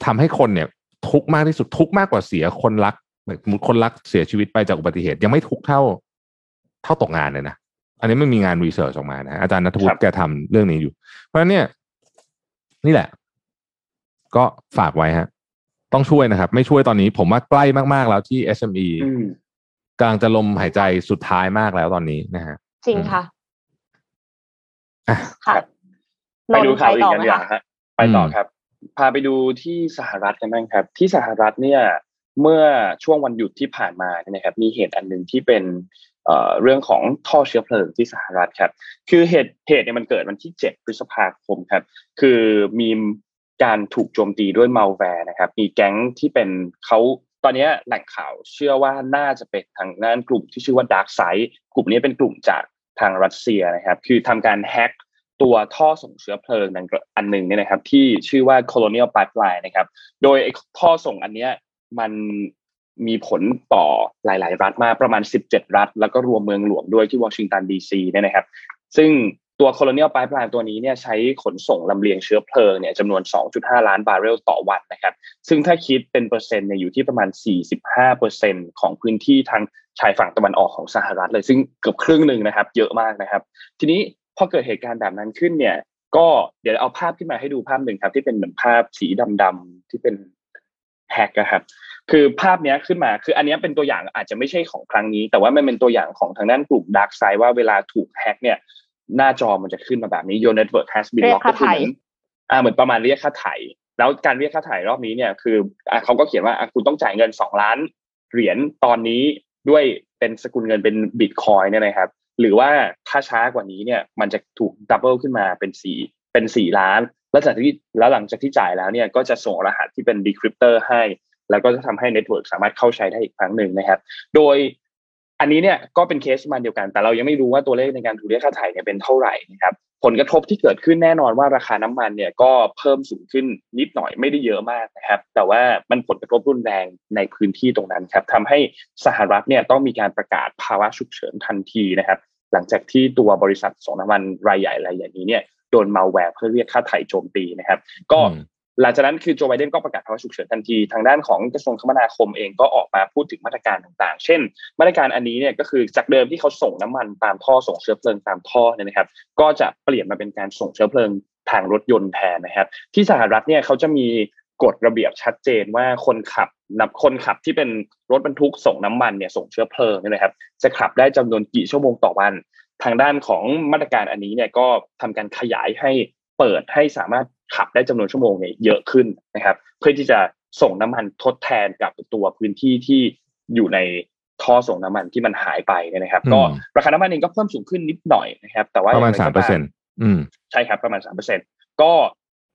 ทำให้คนเนี่ย ทุกข์มากที่สุดทุกข์มากกว่าเสียคนรักแบบสมมติคนรักเสียชีวิตไปจากอุบัติเหตุ ยังไม่ทุกข์เท่า เท่าตกงานเลยนะอันนี้ไม่มีงานรีเสิร์ชออกมานะอาจารย์นัทวุฒิแกทำเรื่องนี้อยู่ เพราะฉะนั้นเนี่ย นี่แหละ ก็ฝากไว้ฮะ ต้องช่วยนะครับ ไม่ช่วยตอนนี้ ผมว่าใกล้มากๆแล้วที่ SME อืมกำลังจะลมหายใจสุดท้ายมากแล้วตอนนี้นะฮะจริงค่ะอะ ค่ะไปดูข่าวอื่นกันไหมดีกว่าคะฮะไปต่ออืมครับ พาไปดูที่สหรัฐกันบ้างครับ ที่สหรัฐเนี่ยเมื่อช่วงวันหยุดที่ผ่านมาเนี่ยนะครับ มีเหตุอันหนึ่งที่เป็นเอ่อเรื่องของท่อเชื้อเพลิงที่สหรัฐครับ คือเหตุเหตุเนี่ยมันเกิดวันที่ 7 พฤษภาคมครับ คือมีการถูกโจมตีด้วยมัลแวร์นะครับ มีแก๊งที่เป็นเขาตอนนี้แหล่งข่าวเชื่อว่าน่าจะเป็นทางด้านกลุ่มที่ชื่อว่า Dark Side กลุ่มนี้เป็นกลุ่มจาก ทางรัสเซียนะครับ คือทำการแฮ็กตัวท่อส่งเชื้อเพลิงอันหนึ่งเนี่ยนะครับ ที่ชื่อว่า Colonial Pipeline นะครับ โดยไอ้ท่อส่งอันเนี้ยมันมีผลต่อหลาย ๆ รัฐมากประมาณ 17 รัฐ แล้วก็รวมเมืองหลวงด้วยที่วอชิงตันดีซีเนี่ยนะครับ ซึ่ง ตัว Colonial Pipeline ตัวนี้เนี่ยใช้ขนส่งลำเลียงเชื้อเพลิงเนี่ยจำนวน 2.5 ล้านบาร์เรลต่อวันนะครับ ซึ่งถ้าคิดเป็นเปอร์เซ็นต์เนี่ยอยู่ที่ประมาณ 45เปอร์เซ็นต์ของพื้นที่ทางชายฝั่งตะวันออกของสหรัฐเลย ซึ่งเกือบครึ่งหนึ่งนะครับ เยอะมากนะครับ ทีนี้พอเกิดเหตุการณ์แบบนั้นขึ้นเนี่ย ก็เดี๋ยวเอาภาพขึ้นมาให้ดูภาพหนึ่งครับ ที่เป็นเหมือนภาพสีดำๆที่เป็นแฮกนะครับ คือภาพนี้ขึ้นมา คืออันนี้เป็นตัวอย่างอาจจะไม่ใช่ของครั้งนี้ แต่ว่ามันเป็นตัวอย่างของทางด้านกลุ่ม Dark Side ว่าเวลาถูกแฮกเนี่ย หน้าจอมันจะขึ้นมาแบบนี้ your network has been เรียก locked ค่าไถ่ก็คือเหมือนอ่าเหมือนประมาณเรียกค่าไถ่แล้วการเรียกค่าไถ่รอบนี้เนี่ยคืออ่าเขาก็เขียนว่าอะคุณต้องจ่ายเงินสองล้านเหรียญตอนนี้ด้วยเป็นสกุลเงินเป็นบิตคอยน์เนี่ยนะครับ หรือว่าถ้าช้ากว่านี้เนี่ย มันจะถูก double ขึ้นมาเป็นสี่เป็นสี่ล้าน แล้วจากที่แล้วหลังจากที่จ่ายแล้วเนี่ยก็จะส่งรหัสที่เป็น decryptor ให้ แล้วก็จะทำให้ network สามารถเข้าใช้ได้อีกครั้งหนึ่งนะครับ โดย อันนี้เนี่ยก็เป็นเคสมันเดียวกัน แต่เรายังไม่รู้ว่าตัวเลขในการถูกเรียกค่าไถ่เนี่ยเป็นเท่าไหร่นะครับผลกระทบที่เกิดขึ้นแน่นอนว่าราคาน้ำมันเนี่ยก็เพิ่มสูงขึ้นนิดหน่อยไม่ได้เยอะมากนะครับ แต่ว่ามันผลกระทบรุนแรงในพื้นที่ตรงนั้นครับทำให้สหรัฐเนี่ยต้องมีการประกาศภาวะฉุกเฉินทันทีนะครับ หลังจากที่ตัวบริษัทส่งน้ำมันรายใหญ่รายอย่นี้เนี่ยโดนมาแวร์เพื่อเรียกค่าไถ่โจมตีนะครับ ก็ หลังจากนั้นคือโจไบเดนก็ประกาศภาวะฉุกเฉินทันที ทางด้านของกระทรวงคมนาคมเองก็ออกมาพูดถึงมาตรการต่างๆ เช่น มาตรการอันนี้เนี่ยก็คือจากเดิมที่เขาส่งน้ำมันตามท่อส่งเชื้อเพลิงตามท่อเนี่ยนะครับ ก็จะเปลี่ยนมาเป็นการส่งเชื้อเพลิงทางรถยนต์แทนนะครับ ที่สหรัฐเนี่ยเขาจะมีกฎระเบียบชัดเจนว่าคนขับนับคนขับที่เป็นรถบรรทุกส่งน้ำมันเนี่ยส่งเชื้อเพลิงเนี่ยนะครับ จะขับได้จำนวนกี่ชั่วโมงต่อวัน ทางด้านของมาตรการอันนี้เนี่ยก็ทำการขยายให้ เปิดให้สามารถขับได้จำนวนชั่วโมงเนี่ยเยอะขึ้นนะครับ เพื่อที่จะส่งน้ำมันทดแทนกับตัวพื้นที่ที่อยู่ในท่อส่งน้ำมันที่มันหายไปเนี่ยนะครับอืมก็ราคาน้ำมันเองก็เพิ่มสูงขึ้นนิดหน่อยนะครับ แต่ว่าประมาณอย่างไรก็ สามเปอร์เซ็นต์อืมใช่ครับประมาณสามเปอร์เซ็นต์ก็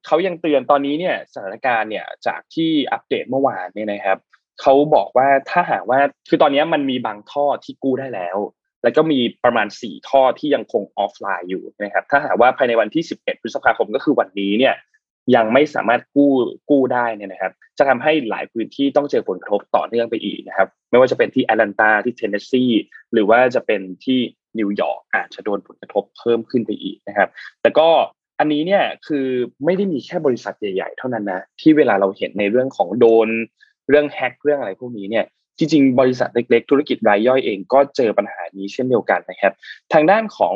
เขายังเตือนตอนนี้เนี่ยสถานการณ์เนี่ยจากที่อัปเดตเมื่อวานเนี่ยนะครับเขาบอกว่าถ้าหากว่าคือตอนนี้มันมีบางท่อที่กู้ได้แล้ว แล้วก็มีประมาณสี่ท่อที่ยังคงออฟไลน์อยู่นะครับ ถ้าหากว่าภายในวันที่ 11 พฤษภาคมก็คือวันนี้เนี่ยยังไม่สามารถกู้กู้ได้เนี่ยนะครับ จะทำให้หลายพื้นที่ต้องเจอผลกระทบต่อเนื่องไปอีกนะครับ ไม่ว่าจะเป็นที่แอตแลนตาที่เทนเนสซีหรือว่าจะเป็นที่นิวยอร์กอาจจะโดนผลกระทบเพิ่มขึ้นไปอีกนะครับ แต่ก็อันนี้เนี่ยคือไม่ได้มีแค่บริษัทใหญ่ ๆ เท่านั้นนะที่เวลาเราเห็นในเรื่องของโดนเรื่องแฮกเรื่องอะไรพวกนี้เนี่ย จริงๆ บริษัทเล็กๆ ธุรกิจรายย่อยเองก็เจอปัญหานี้เช่นเดียวกันนะครับ ทางด้านของ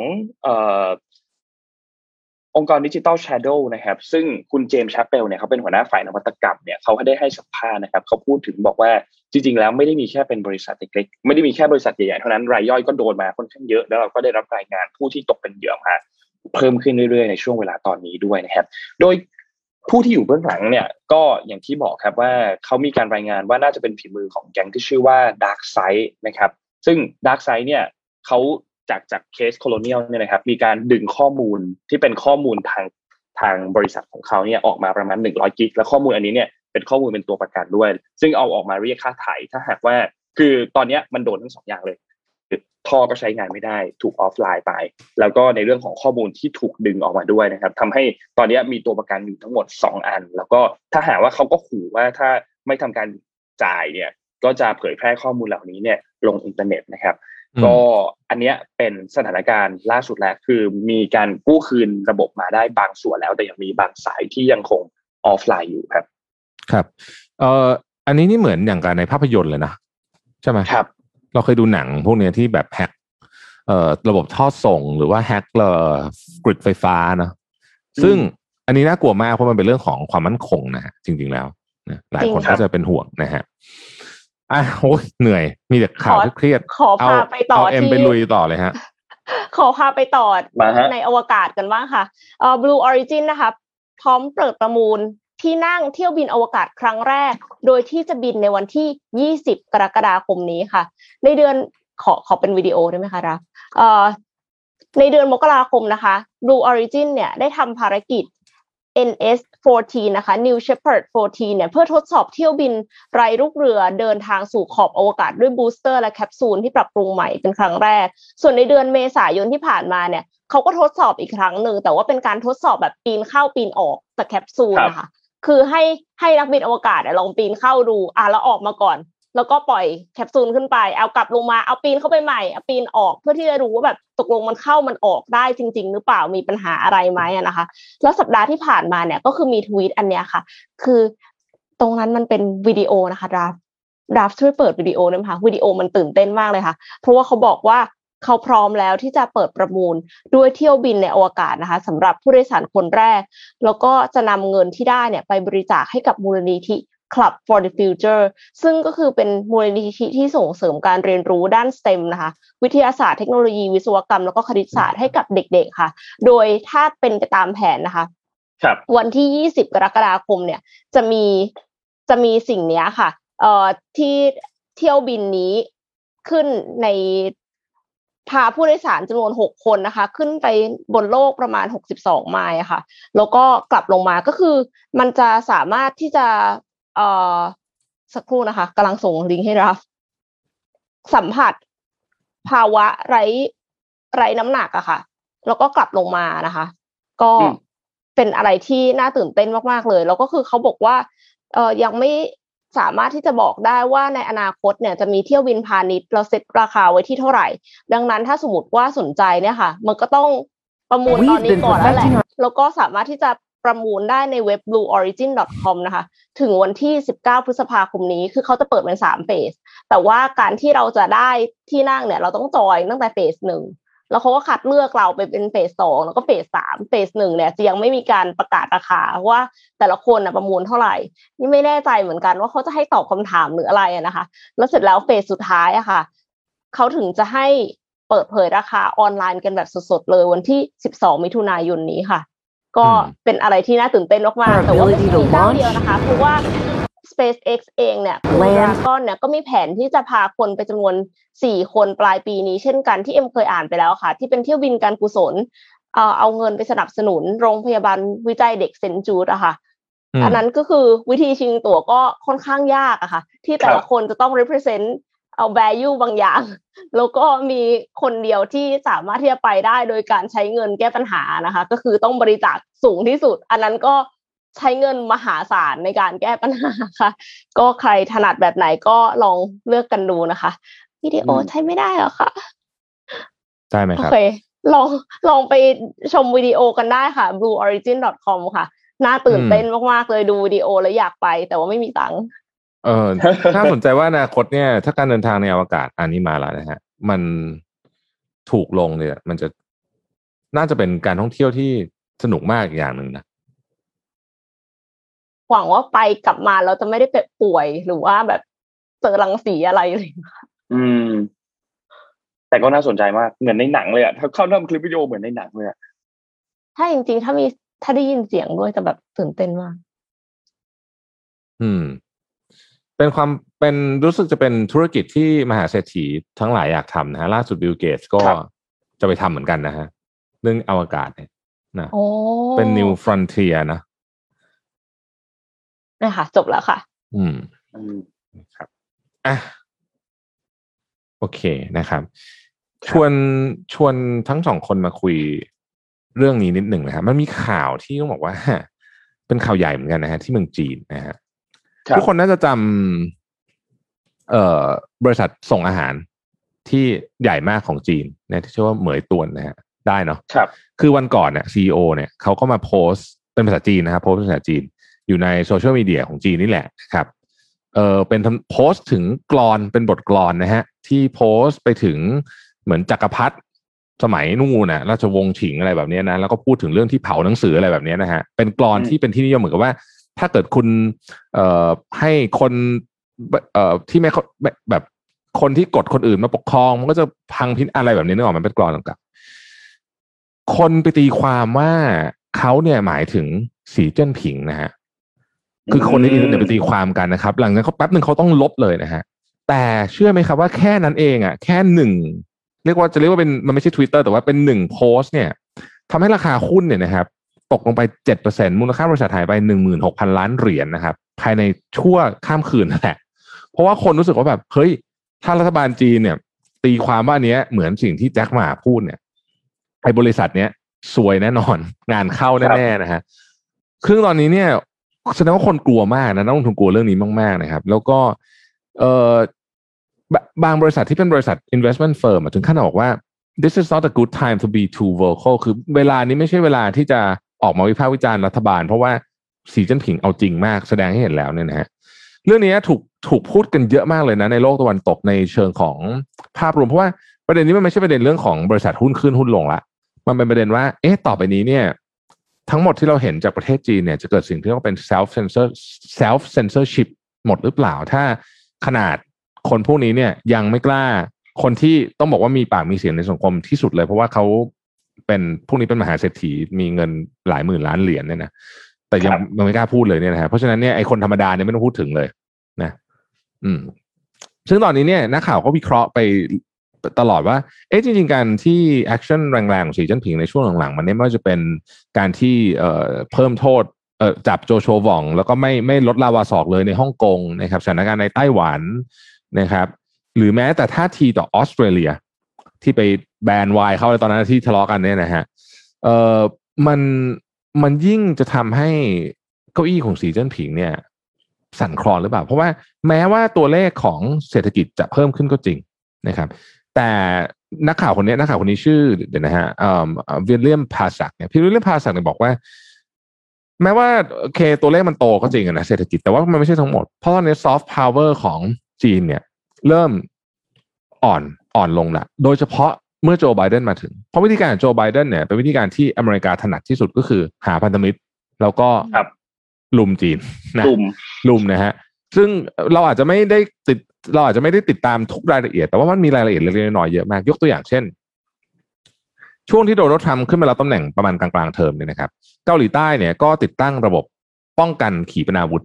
องค์กรดิจิ t a ล Shadow นะครับ ซึ่งคุณเจมส์ชปเปลเนี่ยเขาเป็นหัวหน้าฝ่ายนวัตกรรมเนี่ยเขาได้ให้สัมภาษณ์นะครับเขาพูดถึงบอกว่าจริง ๆ แล้วไม่ได้มีแค่เป็นบริษัทเล็กๆไม่ได้มีแค่บริษัทใหญ่ๆเท่านั้นรายย่อยก็โดนมาค่อนข้างเยอะแล้วเราก็ได้รับรายงานผู้ที่ตกเป็นเหยื่อมาเพิ่มขึ้นเรื่อยๆในช่วงเวลาตอนนี้ด้วยนะครับ โดย ผู้ที่อยู่เบื้องหลังเนี่ยก็อย่างที่บอกครับว่าเขามีการรายงานว่าน่าจะเป็นฝีมือของแก๊งที่ชื่อว่า Dark Side นะครับ ซึ่ง Dark Side เนี่ยเขาจากจาก case Colonial เนี่ยนะครับมีการดึงข้อมูลที่เป็นข้อมูลทางทางบริษัทของเขาเนี่ยออกมาประมาณ 100 gig และข้อมูลอันนี้เนี่ยเป็นข้อมูลเป็นตัวประกันด้วย ซึ่งเอาออกมาเรียกค่าไถ่ถ้าหากว่า คือตอนนี้มันโดนทั้งสองอย่างเลย ท่อก็ใช้งานไม่ได้ถูกออฟไลน์ไป แล้วก็ในเรื่องของข้อมูลที่ถูกดึงออกมาด้วยนะครับทำให้ตอนนี้มีตัวประกันอยู่ทั้งหมด 2 อัน แล้วก็ถ้าหากว่าเขาก็ขู่ว่าถ้าไม่ทำการจ่ายเนี่ย ก็จะเผยแพร่ข้อมูลเหล่านี้เนี่ยลงอินเทอร์เน็ตนะครับ ก็อันเนี้ยเป็นสถานการณ์ล่าสุดแล้วคือมีการกู้คืนระบบมาได้บางส่วนแล้ว แต่ยังมีบางสายที่ยังคงออฟไลน์อยู่ครับ ครับเอ่ออันนี้นี่เหมือนอย่างการในภาพยนตร์เลยนะใช่ไหมครับ เราเคยดูหนังพวกเนี้ยที่แบบแฮกเอ่อระบบท่อส่งหรือว่าแฮกเอ่อ grid ไฟฟ้าเนอะซึ่งอันนี้น่ากลัวมากเพราะมันเป็นเรื่องของความมั่นคงนะฮะจริง ๆแล้วนะหลายคนจริงครัก็บจะเป็นห่วงนะฮะอะโอ้ยเหนื่อย มีแต่ข่าวขอที่เครียดขอพาไปต่อเอาเอ็มที่ไปลุยต่อเลยฮะ ขอพาไปต่อมาฮะในอวกาศกันบ้างค่ะเอ่อ Blue Origin นะคะ พร้อมเปิดประมูล ที่นั่งเที่ยวบินอวกาศครั้งแรก โดยที่จะบินในวันที่ 20 กรกฎาคมนี้ค่ะ ในเดือนขอขอเป็นวิดีโอได้ไหมคะรับเอ่อในเดือนมกราคมนะคะ Blue Origin เนี่ยได้ทำภารกิจ NS14 นะคะ New Shepard 14 เนี่ย เพื่อทดสอบเที่ยวบินไร้ลูกเรือเดินทางสู่ขอบอวกาศด้วยบูสเตอร์และแคปซูลที่ปรับปรุงใหม่เป็นครั้งแรก ส่วนในเดือนเมษายนที่ผ่านมาเนี่ยเขาก็ทดสอบอีกครั้งหนึ่ง แต่ว่าเป็นการทดสอบแบบปีนเข้าปีนออกจากแคปซูลครับนะคะ คือให้ให้นักบินอวกาศลองปีนเข้าดูอะแล้วออกมาก่อน แล้วก็ปล่อยแคปซูลขึ้นไป เอากลับลงมาเอาปีนเข้าไปใหม่เอาปีนออกเพื่อที่จะรู้ว่าแบบตกลงมันเข้ามันออกได้จริง ๆ หรือเปล่ามีปัญหาอะไรไหมอะนะคะ แล้วสัปดาห์ที่ผ่านมาเนี่ยก็คือมีทวีตอันเนี้ยค่ะ คือตรงนั้นมันเป็นวิดีโอนะคะดราฟดราฟช่วยเปิดวิดีโอได้ไหมคะวิดีโอมันตื่นเต้นมากเลยค่ะ เพราะว่าเขาบอกว่า เขาพร้อมแล้วที่จะเปิดประมูลด้วยเที่ยวบินในอวกาศนะคะสำหรับผู้โดยสารคนแรก แล้วก็จะนำเงินที่ได้เนี่ยไปบริจาคให้กับมูลนิธิ Club for the Future ซึ่งก็คือเป็นมูลนิธิที่ส่งเสริมการเรียนรู้ด้าน STEM นะคะ วิทยาศาสตร์เทคโนโลยี วิศวกรรม แล้วก็คณิตศาสตร์ให้กับเด็กๆค่ะ โดยถ้าเป็นไปตามแผนนะคะครับวันที่ 20 กรกฎาคมเนี่ย จะมีจะมีสิ่งเนี้ยค่ะ เอ่อที่เที่ยวบินนี้ขึ้นใน พาผู้โดยสารจำนวน 6 คนนะคะ ขึ้นไปบนโลกประมาณ 62 ไมล์อะค่ะ แล้วก็กลับลงมาก็คือ มันจะสามารถที่จะเอ่อสักครู่นะคะกำลังส่งลิงก์ให้รับ สัมผัสภาวะไร้ไร้น้ำหนักอะค่ะ แล้วก็กลับลงมานะคะ ก็อืมเป็นอะไรที่น่าตื่นเต้นมากๆเลย แล้วก็คือเขาบอกว่า เออยังไม่ สามารถที่จะบอกได้ว่าในอนาคตเนี่ยจะมีเที่ยวบินพาณิชย์เราเซ็ตราคาไว้ที่เท่าไหร่ ดังนั้นถ้าสมมติว่าสนใจเนี่ยค่ะ มันก็ต้องประมูลตอนนี้ก่อนแล้วแหละแล้วก็สามารถที่จะประมูลได้ในเว็บ blueorigin.com นะคะ ถึงวันที่ 19 พฤษภาคมนี้ คือเขาจะเปิดเป็น3เฟส แต่ว่าการที่เราจะได้ที่นั่งเนี่ย เราต้องจอยตั้งแต่เฟสหนึ่ง แล้วเขาก็คัดเลือกเราไปเป็นเฟสสองแล้วก็เฟสสามเฟสหนึ่งเนี่ยจะยังไม่มีการประกาศราคาว่าแต่ละคนนะประมูลเท่าไหร่ นี่ไม่แน่ใจเหมือนกันว่าเขาจะให้ตอบคำถามหรืออะไรอะนะคะ แล้วเสร็จแล้วเฟสสุดท้ายอะค่ะเขาถึงจะให้เปิดเผยราคาออนไลน์กันแบบสดๆเลยวันที่ 12 มิถุนายนนี้ค่ะ ก็อืมเป็นอะไรที่น่าตื่นเต้นมากๆแต่ว่าไม่ใช่มีเจ้าเดียวนะคะเพราะว่า SpaceX เองเนี่ยคุณ Land ดราก้อนเนี่ยก็มีแผนที่จะพาคนไปจำนวน 4 คนปลายปีนี้ เช่นกันที่เอ็มเคยอ่านไปแล้วค่ะ ที่เป็นเที่ยวบินการกุศลเอ่อเอาเงินไปสนับสนุนโรงพยาบาลวิจัยเด็กเซนต์จูดอะค่ะอันนั้นก็คือวิธีชิงตั๋วก็ค่อนข้างยากอะค่ะ ที่แต่ครัละบคนจะต้อง represent เอา value บางอย่าง แล้วก็มีคนเดียวที่สามารถที่จะไปได้โดยการใช้เงินแก้ปัญหานะคะ ก็คือต้องบริจาคสูงที่สุด อันนั้นก็ ใช้เงินมหาศาลในการแก้ปัญหาค่ะ ก็ใครถนัดแบบไหนก็ลองเลือกกันดูนะคะวิดีโอใช้ไม่ได้เหรอคะได้ไหมโอครับเคลองลองไปชมวิดีโอกันได้ค่ะ blueorigin.com ค่ะ น่าตื่นเต้นมากๆเลยดูวิดีโอแล้วอยากไป แต่ว่าไม่มีตังค์เออน่าสนใจว่าอนาคตเนี่ย ถ้าการเดินทางในอวกาศอันนี้มาแล้วนะฮะ มันถูกลงเนี่ย มันจะน่าจะเป็นการท่องเที่ยวที่สนุกมากอีกอย่างหนึ่งนะ หวังว่าไปกลับมาเราจะไม่ได้เป็ป่วยหรือว่าแบบเจอรังสีอะไรเลยอืม แต่ก็น่าสนใจมากเหมือนในหนังเลยอะถ้าเข้าทำคลิปวิดีโอเหมือนในหนังเลยอะถ้าจริงๆ ถ้ามีถ้าได้ยินเสียงด้วยจะแบบตื่นเต้นมาก อืม เป็นความเป็นรู้สึกจะเป็นธุรกิจที่มหาเศรษฐีทั้งหลายอยากทำนะฮะ ล่าสุดบิลเกตก็จะไปทำเหมือนกันนะฮะ เรื่องอวกาศเนี่ยนะโอ้เป็น new frontier นะ นะคะจบแล้วค่ะอืมอืมครับอะโอเคนะครับ ชวนชวนทั้งสองคนมาคุยเรื่องนี้นิดหนึ่งนะครับมันมีข่าวที่ต้องบอกว่า เป็นข่าวใหญ่เหมือนกันนะฮะที่เมืองจีนนะฮะครับทุกคนน่าจะจำเอ่อบริษัทส่งอาหารที่ใหญ่มากของจีนนะที่ชื่อว่าเหมยตวนนะฮะได้เนาะครับ คือวันก่อนเนี่ยซีอเนี่ยเขาก็มาโพสต์เป็นภาษาจีนนะครับโพสต์เป็นภาษาจีน อยู่ในโซเชียลมีเดียของจีนนี่แหละนะครับเออเป็นโพสต์ถึงกรอนเป็นบทกลอนนะฮะที่โพสต์ไปถึงเหมือนจักรพรรดิสมัยนู่นน่ะราชวงศ์ฉิงอะไรแบบนี้นะแล้วก็พูดถึงเรื่องที่เผาหนังสืออะไรแบบนี้นะฮะเป็นกรอนที่เป็นที่นิยมเหมือนกับว่า ถ้าเกิดคุณเอ่อให้คนเอ่อที่ไม่แบบคนที่กดคนอื่นมาปกครอง มันก็จะพังพินอะไรแบบนี้นึกออกมันเป็นกรอนต่างๆคนไปตีความว่าเขาเนี่ยหมายถึงสีจิ้นผิงนะฮะ คือคนในอินเทอร์เน็ตไปตีความกันนะครับ หลังจากนั้นเขาแป๊บหนึ่งเขาต้องลบเลยนะฮะแต่เชื่อไหมครับว่าแค่นั้นเองอะ แค่หนึ่งเรียกว่าจะเรียกว่าเป็นมันไม่ใช่ Twitter แต่ว่าเป็นหนึ่งโพสต์เนี่ยทำให้ราคาหุ้นเนี่ยนะครับ ตกลงไปเจ็ดเปอร์เซ็นต์มูลค่าบริษัทหายไปหนึ่งหมื่นหกพันล้านเหรียญนะครับ ภายในชั่วข้ามคืนนั่นแหละเพราะว่าคนรู้สึกว่าแบบเฮ้ยถ้ารัฐบาลจีนเนี่ย ตีความว่านี้เหมือนสิ่งที่แจ็คหม่าพูดเนี่ยไอ้บริษัทเนี้ยสวยแน่นอน งานเข้าแน่ๆนะฮะครึ่งตอนนี้เนี่ย แสดงว่าคนกลัวมากนะนักลงทุนกลัวเรื่องนี้มากๆนะครับ แล้วก็เออบางบริษัทที่เป็นบริษัท investment firm ถึงขั้นบอกว่า this is not a good time to be too vocal คือเวลานี้ไม่ใช่เวลาที่จะออกมาวิพากษ์วิจารณ์รัฐบาล เพราะว่าสีจิ้นผิงเอาจริงมากแสดงให้เห็นแล้วเนี่ยนะฮะเรื่องนี้ถูกถูกพูดกันเยอะมากเลยนะในโลกตะวันตกในเชิงของภาพรวม เพราะว่าประเด็นนี้มันไม่ใช่ประเด็นเรื่องของบริษัทหุ้นขึ้นหุ้นลงละ มันเป็นประเด็นว่า เอ๊ะต่อไปนี้เนี่ย ทั้งหมดที่เราเห็นจากประเทศจีนเนี่ยจะเกิดสิ่งที่เรียกว่าเป็น self censor self censorship หมดหรือเปล่า ถ้าขนาดคนพวกนี้เนี่ยยังไม่กล้าคนที่ต้องบอกว่ามีปากมีเสียงในสังคมที่สุดเลย เพราะว่าเขาเป็นพวกนี้เป็นมหาเศรษฐีมีเงินหลายหมื่นล้านเหรียญเนี่ยนะแต่ยังยังไม่กล้าพูดเลยเนี่ยนะฮะเพราะฉะนั้นเนี่ยไอคนธรรมดาเนี่ยไม่ต้องพูดถึงเลยนะ อืม ซึ่งตอนนี้เนี่ยนักข่าวก็วิเคราะห์ไป ตลอดว่า เอ๊ะจริงๆ การที่ action แรงๆ ของสีจิ้นผิงในช่วงหลังๆ มันเนี่ยไม่ว่าจะเป็นการที่เอ่อเพิ่มโทษเอ่อจับโจชัวหว่อง แล้วก็ไม่ไม่ลดลาวาศอกเลยในฮ่องกงนะครับสถานการณ์ในไต้หวันนะครับ หรือแม้แต่ท่าทีต่อออสเตรเลีย ที่ไปแบนไวน์เขาในตอนนั้นที่ทะเลาะกันเนี่ยนะฮะเอ่อมันมันยิ่งจะทำให้เก้าอี้ของสีจิ้นผิงเนี่ยสั่นคลอนหรือเปล่า เพราะว่าแม้ว่าตัวเลขของเศรษฐกิจจะเพิ่มขึ้นก็จริงนะครับ แต่นักข่าวคนนี้นักข่าวคนนี้ชื่อเดี๋ยวนะฮะวิลเลียมพีเซกเนี่ยพี่วิลเลียมพีเซกเนี่ยบอกว่า แม้ว่าโอเคตัวเลขมันโตก็จริงนะเศรษฐกิจแต่ว่ามันไม่ใช่ทั้งหมด เพราะตอนนี้ซอฟต์พาวเวอร์ของจีนเนี่ย เริ่มอ่อนอ่อนลงละโดยเฉพาะเมื่อโจไบเดนมาถึง เพราะวิธีการของโจไบเดนเนี่ยเป็นวิธีการที่อเมริกาถนัดที่สุดก็คือ หาพันธมิตร แล้วก็ลุมจีนนะลุมลุมนะฮะซึ่งเราอาจจะไม่ได้ติด เราอาจจะไม่ได้ติดตามทุกรายละเอียด แต่ว่ามันมีรายละเอียดเล็กๆน้อยๆเยอะมาก ยกตัวอย่างเช่น ช่วงที่โดนัลด์ทรัมป์ขึ้นมารับตำแหน่งประมาณกลางๆเทอมเนี่ยนะครับ เกาหลีใต้เนี่ยก็ติดตั้งระบบป้องกันขีปนาวุธ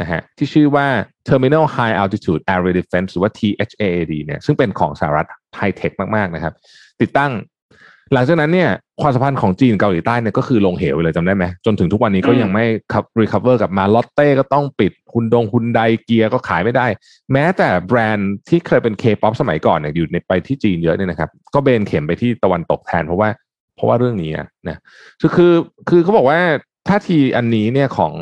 นะฮะที่ชื่อว่า Terminal High Altitude Area Defense หรือว่า THAAD เนี่ยซึ่งเป็นของสหรัฐไฮเทคมากๆนะครับ ติดตั้ง หลังจากนั้นเนี่ยความสัมพันธ์ของจีนเกาหลีใต้เนี่ยก็คือลงเหวเลยจำได้ไหมจนถึงทุกวันนี้ก็ยังไม่ค่อย recover กลับมาลอตเต้ก็ต้องปิดฮุนดงฮุนไดเกียร์ก็ขายไม่ได้ แม้แต่แบรนด์ที่เคยเป็นเคป๊อปสมัยก่อนเนี่ยอยู่ในไปที่จีนเยอะเนี่ยนะครับ ก็เบนเข็มไปที่ตะวันตกแทนเพราะว่าเพราะว่าเรื่องนี้นะคือคือคือเขาบอกว่าท่าทีอันนี้เนี่ยของ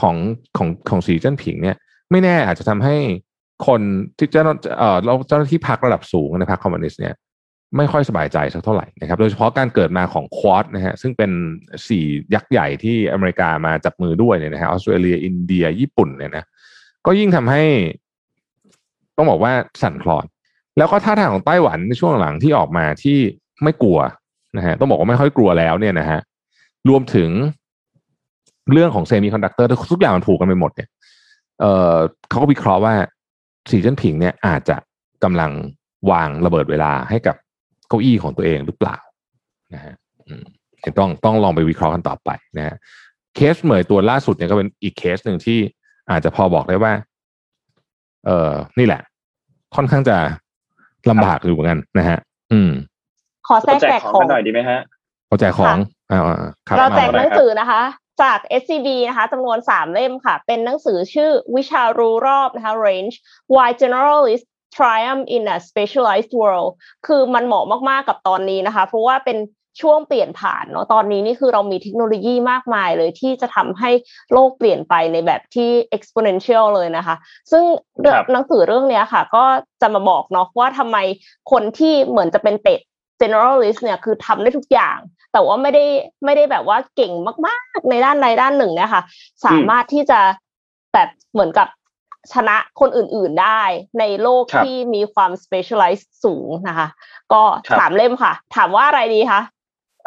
ของของของสีจิ้นผิงเนี่ย ไม่แน่อาจจะทำให้คนที่เจ้าเอ่อเราเจ้าหน้าที่พรรคระดับสูงในพรรคคอมมิวนิสต์เนี่ย ไม่ค่อยสบายใจสักเท่าไหร่นะครับ โดยเฉพาะการเกิดมาของควอดนะฮะซึ่งเป็นสี่ยักษ์ใหญ่ที่อเมริกามาจับมือด้วยเนี่ยนะฮะออสเตรเลียอินเดียญี่ปุ่นเนี่ยนะก็ยิ่งทำให้ต้องบอกว่าสั่นคลอน แล้วก็ท่าทางของไต้หวันในช่วงหลังที่ออกมาที่ไม่กลัวนะฮะต้องบอกว่าไม่ค่อยกลัวแล้วเนี่ยนะฮะรวมถึงเรื่องของเซมิคอนดักเตอร์ทุกอย่างมันผูกกันไปหมดเนี่ยเออเขาก็วิเคราะห์ว่าสีจิ้นผิงเนี่ยอาจจะกำลังวางระเบิดเวลาให้กับ เก้าอี้ของตัวเองหรือเปล่านะฮะต้องต้องลองไปวิเคราะห์กันต่อไปนะฮะเคสเหมยตัวล่าสุดเนี่ยก็เป็นอีกเคสหนึ่งที่อาจจะพอบอกได้ว่า เออนี่แหละ ค่อนข้างจะลำบากอยู่เหมือนกันนะฮะ อืม ขอแทรกแจกของหน่อยดีไหมฮะขอแจกของอ่าเราแจกหนังสือนะคะ จาก SCB นะคะจำนวนสามเล่มค่ะ เป็นหนังสือชื่อวิชารู้รอบนะคะ Range Why Generalists Triumph in a Specialized World คือมันเหมาะมากๆกับตอนนี้นะคะ เพราะว่าเป็นช่วงเปลี่ยนผ่านเนาะตอนนี้นี่คือเรามีเทคโนโลยีมากมายเลยที่จะทำให้โลกเปลี่ยนไปในแบบที่ exponential เลยนะคะ ซึ่งหนังสือเรื่องนี้ค่ะ ก็จะมาบอกเนาะว่าทำไมคนที่เหมือนจะเป็นเป็ด generalist เนี่ยคือทำได้ทุกอย่าง แต่ว่าไม่ได้ไม่ได้แบบว่าเก่งมาก ๆ ในด้านใดด้านหนึ่งเนี่ยค่ะสามารถที่จะแบบเหมือนกับ ชนะคนอื่นๆได้ในโลกที่มีความ specialize สูงนะคะ ก็ถามเล่มค่ะ ถามว่าอะไรดีคะ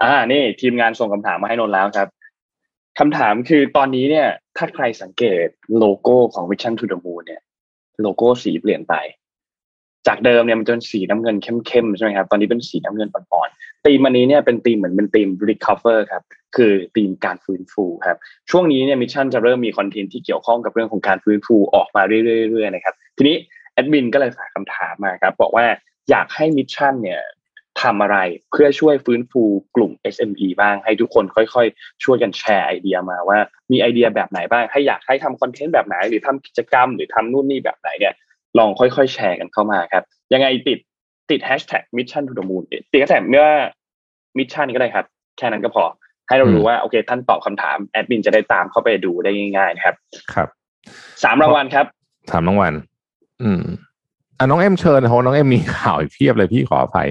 อ่านี่ทีมงานส่งคำถามมาให้นนแล้วครับคำถามคือตอนนี้เนี่ย ถ้าใครสังเกตโลโก้ของ Mission to the Moon เนี่ย โลโก้สีเปลี่ยนไป จากเดิมเนี่ยมันจะเป็นสีน้ำเงินเข้มๆใช่ไหมครับตอนนี้เป็นสีน้ำเงินอ่อนๆธีมอันนี้เนี่ยเป็นธีมเหมือนเป็นธีม recover ครับคือธีมการฟื้นฟูครับช่วงนี้เนี่ย Mission จะเริ่มมีคอนเทนต์ที่เกี่ยวข้องกับเรื่องของการฟื้นฟูออกมาเรื่อยๆนะครับทีนี้แอดมินก็เลยฝากคำถามมาครับบอกว่าอยากให้ Mission เนี่ยทำอะไรเพื่อช่วยฟื้นฟูกลุ่ม SME บ้างให้ทุกคนค่อยๆ ช่วยกันแชร์ไอเดียมาว่ามีไอเดียแบบไหนบ้างให้อยากให้ทำคอนเทนต์แบบไหนหรือทำกิจกรรม หรือทำนู่นนี่แบบไหนเนี่ย ลองค่อยๆแชร์กันเข้ามาครับ ยังไงติดติดแฮชแท็ก Mission To The Moon ติดแฮชแท็กเมื่อ Mission ก็ได้ครับ แค่นั้นก็พอ ให้เรารู้ว่าโอเค ท่านตอบคำถามแอดมินจะได้ตามเข้าไปดูได้ง่ายๆนะครับ ครับสามรางวัลครับสามรางวัลอืมอะน้องเอ็มเชิญเพราะน้องเอ็มมีข่าวอีกเพียบเลยพี่ขออภัย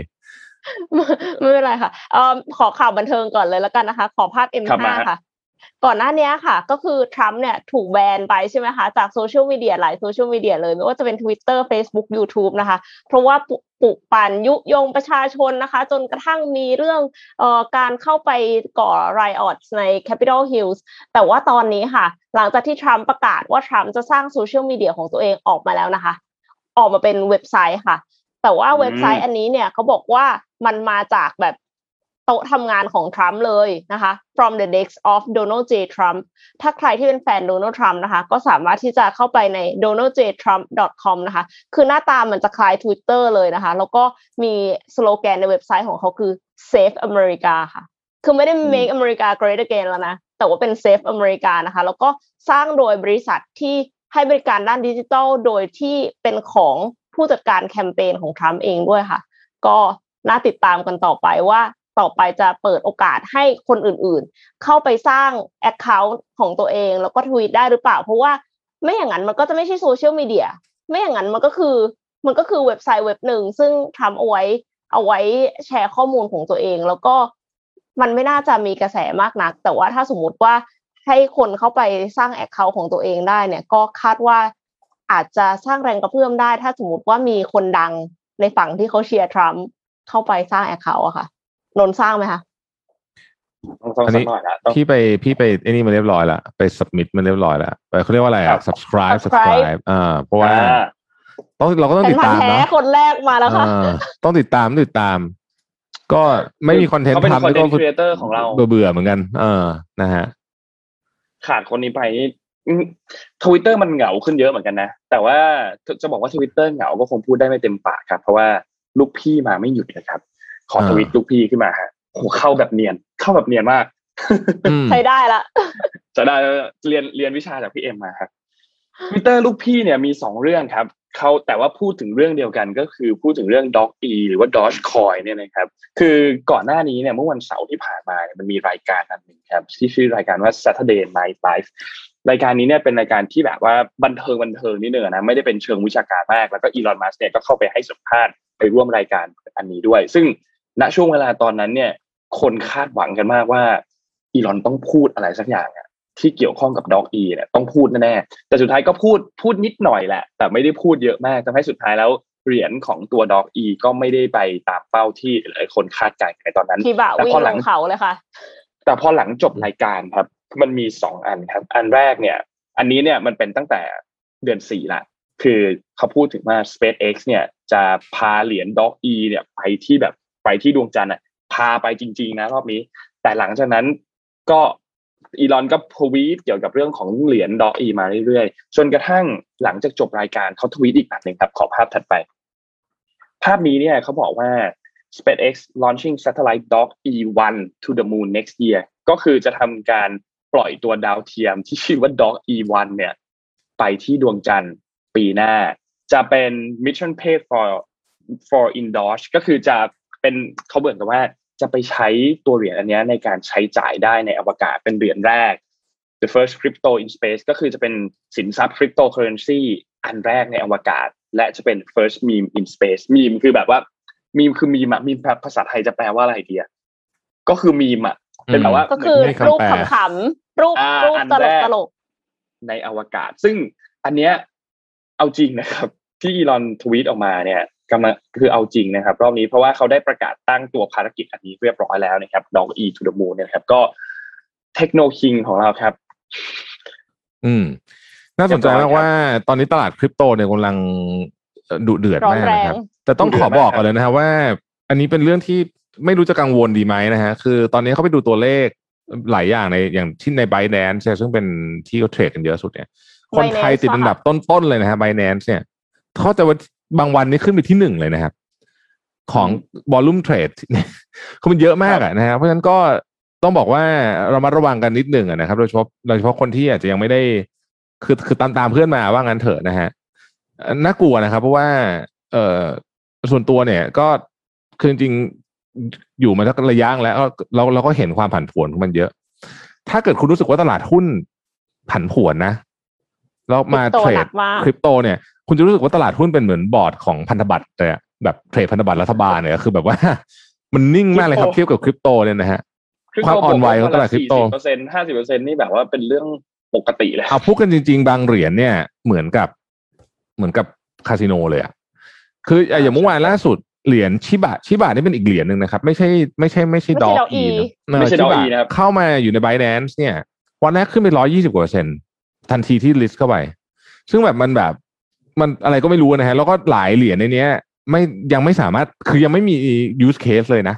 ไม่เป็นไรค่ะเอ่อขอข่าวบันเทิงก่อนเลยแล้วกันนะคะ ขอภาพ M5 ค่ะ ก่อนหน้านี้ค่ะ ก็คือทรัมป์เนี่ยถูกแบนไปใช่ไหมคะ จากโซเชียลมีเดียหลายโซเชียลมีเดียเลย ไม่ว่าจะเป็น Twitter Facebook YouTube นะคะ เพราะว่าปลุกปั่นยุยงประชาชนนะคะ จนกระทั่งมีเรื่องเอ่อการเข้าไปก่อไรออตใน Capitol Hills แต่ว่าตอนนี้ค่ะ หลังจากที่ทรัมป์ประกาศว่าทรัมป์จะสร้างโซเชียลมีเดียของตัวเองออกมาแล้วนะคะ ออกมาเป็นเว็บไซต์ค่ะ แต่ว่าเว็บไซต์อันนี้เนี่ยเขาบอกว่ามันมาจากแบบ โต๊ะทำงานของทรัมป์เลยนะคะ from the desk of Donald J Trump ถ้าใครที่เป็นแฟนโดนัลด์ทรัมป์นะคะ ก็สามารถที่จะเข้าไปใน donaldjtrump.com นะคะ คือหน้าตามันจะคล้าย Twitter เลยนะคะ แล้วก็มีสโลแกนในเว็บไซต์ของเขาคือ Save America ค่ะ คือไม่ได้ make America great again แล้วนะ แต่ว่าเป็น Save America นะคะ แล้วก็สร้างโดยบริษัทที่ให้บริการด้านดิจิทัล โดยที่เป็นของผู้จัดการแคมเปญของทรัมป์เองด้วยค่ะ ก็น่าติดตามกันต่อไปว่า ต่อไปจะเปิดโอกาสให้คนอื่นๆ เข้าไปสร้าง Account ของตัวเอง แล้วก็ทวีตได้หรือเปล่า เพราะว่าไม่อย่างนั้นมันก็จะไม่ใช่โซเชียลมีเดียไม่อย่างนั้นมันก็คือมันก็คือเว็บไซต์เว็บหนึ่ง ซึ่งทำเอาไว้เอาไว้แชร์ข้อมูลของตัวเอง แล้วก็มันไม่น่าจะมีกระแสมากนัก แต่ว่าถ้าสมมติว่าให้คนเข้าไปสร้าง account ของตัวเองได้เนี่ย ก็คาดว่าอาจจะสร้างแรงกระเพื่อมได้ ถ้าสมมติว่ามีคนดังในฝั่งที่เขาเชียร์ทรัมป์เข้าไปสร้าง account อะค่ะ นนสร้างไหมคะอันนี้พี่ไปพี่ไปไอ้นี่มาเรียบร้อยแล้วไป submit มาเรียบร้อยแล้วไปเขาเรียกว่าอะไรอะ subscribe subscribe อ่าเพราะว่าต้องเราก็ต้องติดตามนะคนแรกมาแล้วค่ะต้องติดตามติดตาม ก็ไม่มีคอนเทนต์ทำก็ creator ของเราเบื่อเหมือนกันเออนะฮะขาดคนนี้ไปทวิตเตอร์มันเหงาขึ้นเยอะเหมือนกันนะ แต่ว่าจะบอกว่าทวิตเตอร์เหงาก็คงพูดได้ไม่เต็มปากครับ เพราะว่าลูกพี่มาไม่หยุดเลยครับ ขอทวิตลูกพี่ขึ้นมาฮะโหเข้าแบบเนียน เข้าแบบเนียนมากใช้ได้ละจะได้เรียนเรียนวิชาจากพี่เอ็มมาครับทวิตเตอร์ลูกพี่เนี่ยมีสองเรื่องครับเขาแต่ว่าพูดถึงเรื่องเดียวกันก็คือพูดถึงเรื่อง Dog E หรือว่า Doge Coin เนี่ยนะครับ คือก่อนหน้านี้เนี่ยเมื่อวันเสาร์ที่ผ่านมาเนี่ยมันมีรายการอันหนึ่งครับที่ชื่อรายการว่า Saturday Night Live รายการนี้เนี่ยเป็นรายการที่แบบว่าบันเทิงบันเทิงนิดนึงนะไม่ได้เป็นเชิงวิชาการมาก แล้วก็อีลอนมัสเนี่ยก็เข้าไปให้สัมภาษณ์ไปร่วมรายการอันนี้ด้วย ซึ่ง ณช่วงเวลาตอนนั้นเนี่ย คนคาดหวังกันมากว่าอีลอนต้องพูดอะไรสักอย่างอะที่เกี่ยวข้องกับด็อกอีเนี่ยต้องพูดแน่ๆแต่สุดท้ายก็พูดพูดนิดหน่อยแหละ แต่ไม่ได้พูดเยอะมากทำให้สุดท้ายแล้วเหรียญของตัวด็อกอีก็ไม่ได้ไปตามเป้าที่หลายคนคาดการณ์ในตอนนั้นแต่พอหลังเขาเลยค่ะ แต่พอหลังจบรายการครับ มันมีสองอันครับ อันแรกเนี่ย อันนี้เนี่ยมันเป็นตั้งแต่เดือนสี่ละคือเขาพูดถึงว่า SpaceX เนี่ยจะพาเหรียญด็อกอีเนี่ยไปที่แบบ ไปที่ดวงจันทร์อะพาไปจริง ๆ นะรอบนี้ แต่หลังจากนั้นก็อีลอนก็ทวีตเกี่ยวกับเรื่องของเหรียญดอกอีมาเรื่อยๆจนกระทั่งหลังจากจบรายการเขาทวีตอีกอันหนึ่งครับ ขอภาพถัดไป ภาพนี้เนี่ยเขาบอกว่า SpaceX launching satellite Dog E1 to the moon next year ก็คือจะทำการปล่อยตัวดาวเทียมที่ชื่อว่า Dog E1 เนี่ย ไปที่ดวงจันทร์ปีหน้า จะเป็น mission paid for for indoors ก็คือจะ เป็นเขาเบิกกันว่าจะไปใช้ตัวเหรียญอันนี้ในการใช้จ่ายได้ในอวกาศเป็นเหรียญแรก the first crypto in space ก็คือจะเป็นสินทรัพย์ cryptocurrency อันแรกในอวกาศ และจะเป็น first meme in space meme คือแบบว่ามีมคือมีมอะมีมภาษาไทยจะแปลว่าอะไรดีอะก็คือมีมอะเป็นแบบว่าก็คือไม่คำรูปแปลขำๆรูปอ่ารูปอันตลแรกกตลกในอวกาศ ซึ่งอันเนี้ยเอาจริงนะครับ ที่อีลอนทวีตออกมาเนี่ย กำลังคือเอาจริงนะครับ รอบนี้เพราะว่าเขาได้ประกาศตั้งตัวภารกิจอันนี้เรียบร้อยแล้วนะครับ Dog E to the Moon เนี่ยนะครับ ก็เทคโนคิงของเราครับ อืม น่าสนใจเรีมายบร้อยครับกว่าตอนนี้ตลาดคริปโตเนี่ยกำลังเอ่อดุเดือดร้อนมากแรงนะครับ แต่ต้องขอบอกกันเลยนะครับว่า อันนี้เป็นเรื่องที่ไม่รู้จะกังวลดีไหมนะฮะ คือตอนนี้เขาไปดูตัวเลขหลายอย่างในอย่างที่ใน b บ n a n c e ซึ่งเป็นที่เขาเทรดกันเยอะสุดเนี่ย คนไทย Binance ติดอันดับต้นๆเลยนะฮะ b บ n a n c e เนี่ยเขาจะว่า บางวันนี้ขึ้นไปที่หนึ่งเลยนะครับ ของบอลลุ่มเทรดคือมันเยอะมากอะนะฮะเพราะฉะนั้นก็ต้องบอกว่าเรามาระวังกันนิดหนึ่งอะนะครับโดยเฉพาะโดยเฉพาะคนที่อาจจะยังไม่ได้คือคือตามตามเพื่อนมาว่างั้นเถอะนะฮะเอ่อน่ากลัวนะครับ เพราะว่า เออส่วนตัวเนี่ย ก็คือจริงๆอยู่มาสักระยะแล้วเราเราก็เห็นความผันผวนของมันเยอะ ถ้าเกิดคุณรู้สึกว่าตลาดหุ้นผันผวนนะแล้วมาคริปโตเทรหนัดกมากคริปโตเนี่ย คุณจะรู้สึกว่าตลาดหุ้นเป็นเหมือนบอร์ดของพันธบัตรเลยอะแบบเทรดพันธบัตรรัฐบาลเนี่ยคือแบบว่ามันนิ่งมากเลยครับคริปโตเทียบกับคริปโตเนี่ยนะฮะความอ่อนไหวของตลาดคริปโตเปอร์เซ็นต์ห้าสิบเปอร์เซ็นต์นี่แบบว่าเป็นเรื่องปกติเลยเอาพูดกันจริง ๆ บางเหรียญเนี่ยเหมือนกับเหมือนกับคาสิโนเลยอะคืออะอย่างเมื่อวานล่าสุดเหรียญชิบะชิบะนี่เป็นอีกเหรียญหนึ่งนะครับ ไม่ใช่ไม่ใช่ไม่ใช่ไม่ดใช่อก Dog อี E ไม่ใช่ชิ Dog บะ E นะครับเข้ามาอยู่ใน b บ n a n c e เนี่ย วันแรกขึ้นไปร้อยี่สิบกว่าเปอร์เซ็นต์ทันทีที่ลิสต์เข้าไป ซึ่งแบบมันแบบ มันอะไรก็ไม่รู้นะฮะ แล้วก็หลายเหรียญในเนี้ย ไม่ยังไม่สามารถคือยังไม่มี use case เลยนะ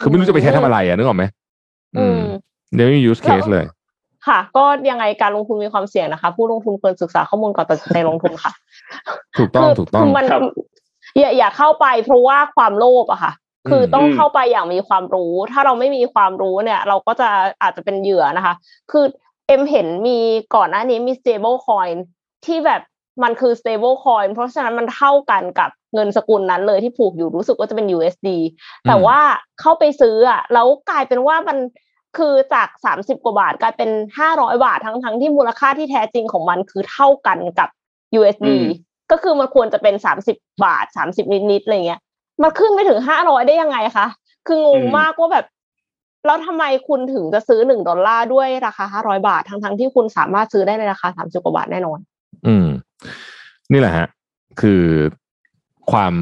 คือไม่รู้จะไปใช้ทำอะไรอะนึกออกไหมอืมยังไม่มี use case เลย ค่ะ ก็ยังไงการลงทุนมีความเสี่ยงนะคะ ผู้ลงทุนควรศึกษาข้อมูลก่อนตัดสินใจลงทุนค่ะ ถูกต้องคือถูกต้องคือมันครับอย่าอย่าเข้าไปเพราะว่าความโลภอะค่ะ คือต้องอืมเข้าไปอย่างมีความรู้ ถ้าเราไม่มีความรู้เนี่ย เราก็จะอาจจะเป็นเหยื่อนะคะ คือเอ็มเห็นมีก่อนหน้านี้มี stable coin ที่แบบ มันคือ stable coin เพราะฉะนั้นมันเท่ากันกับเงินสกุลนั้นเลยที่ผูกอยู่รู้สึกว่าจะเป็น USD แต่ว่าเข้าไปซื้ออะแล้วกลายเป็นว่ามันคือจากสามสิบกว่าบาทกลายเป็นห้าร้อยบาททั้งทั้งที่มูลค่าที่แท้จริงของมันคือเท่ากันกับ USD อืมก็คือมันควรจะเป็นสามสิบบาทสามสิบนิดๆอะไรเงี้ยมันขึ้นไปถึงห้าร้อยได้ยังไงคะ คืองงมากว่าแบบแล้วทำไมคุณถึงจะซื้อหนึ่งดอลลาร์ด้วยราคาห้าร้อยบาททั้งทั้งที่คุณสามารถซื้อได้ในราคาสามสิบกว่าบาทแน่นอน อืม นี่แหละฮะ คือความ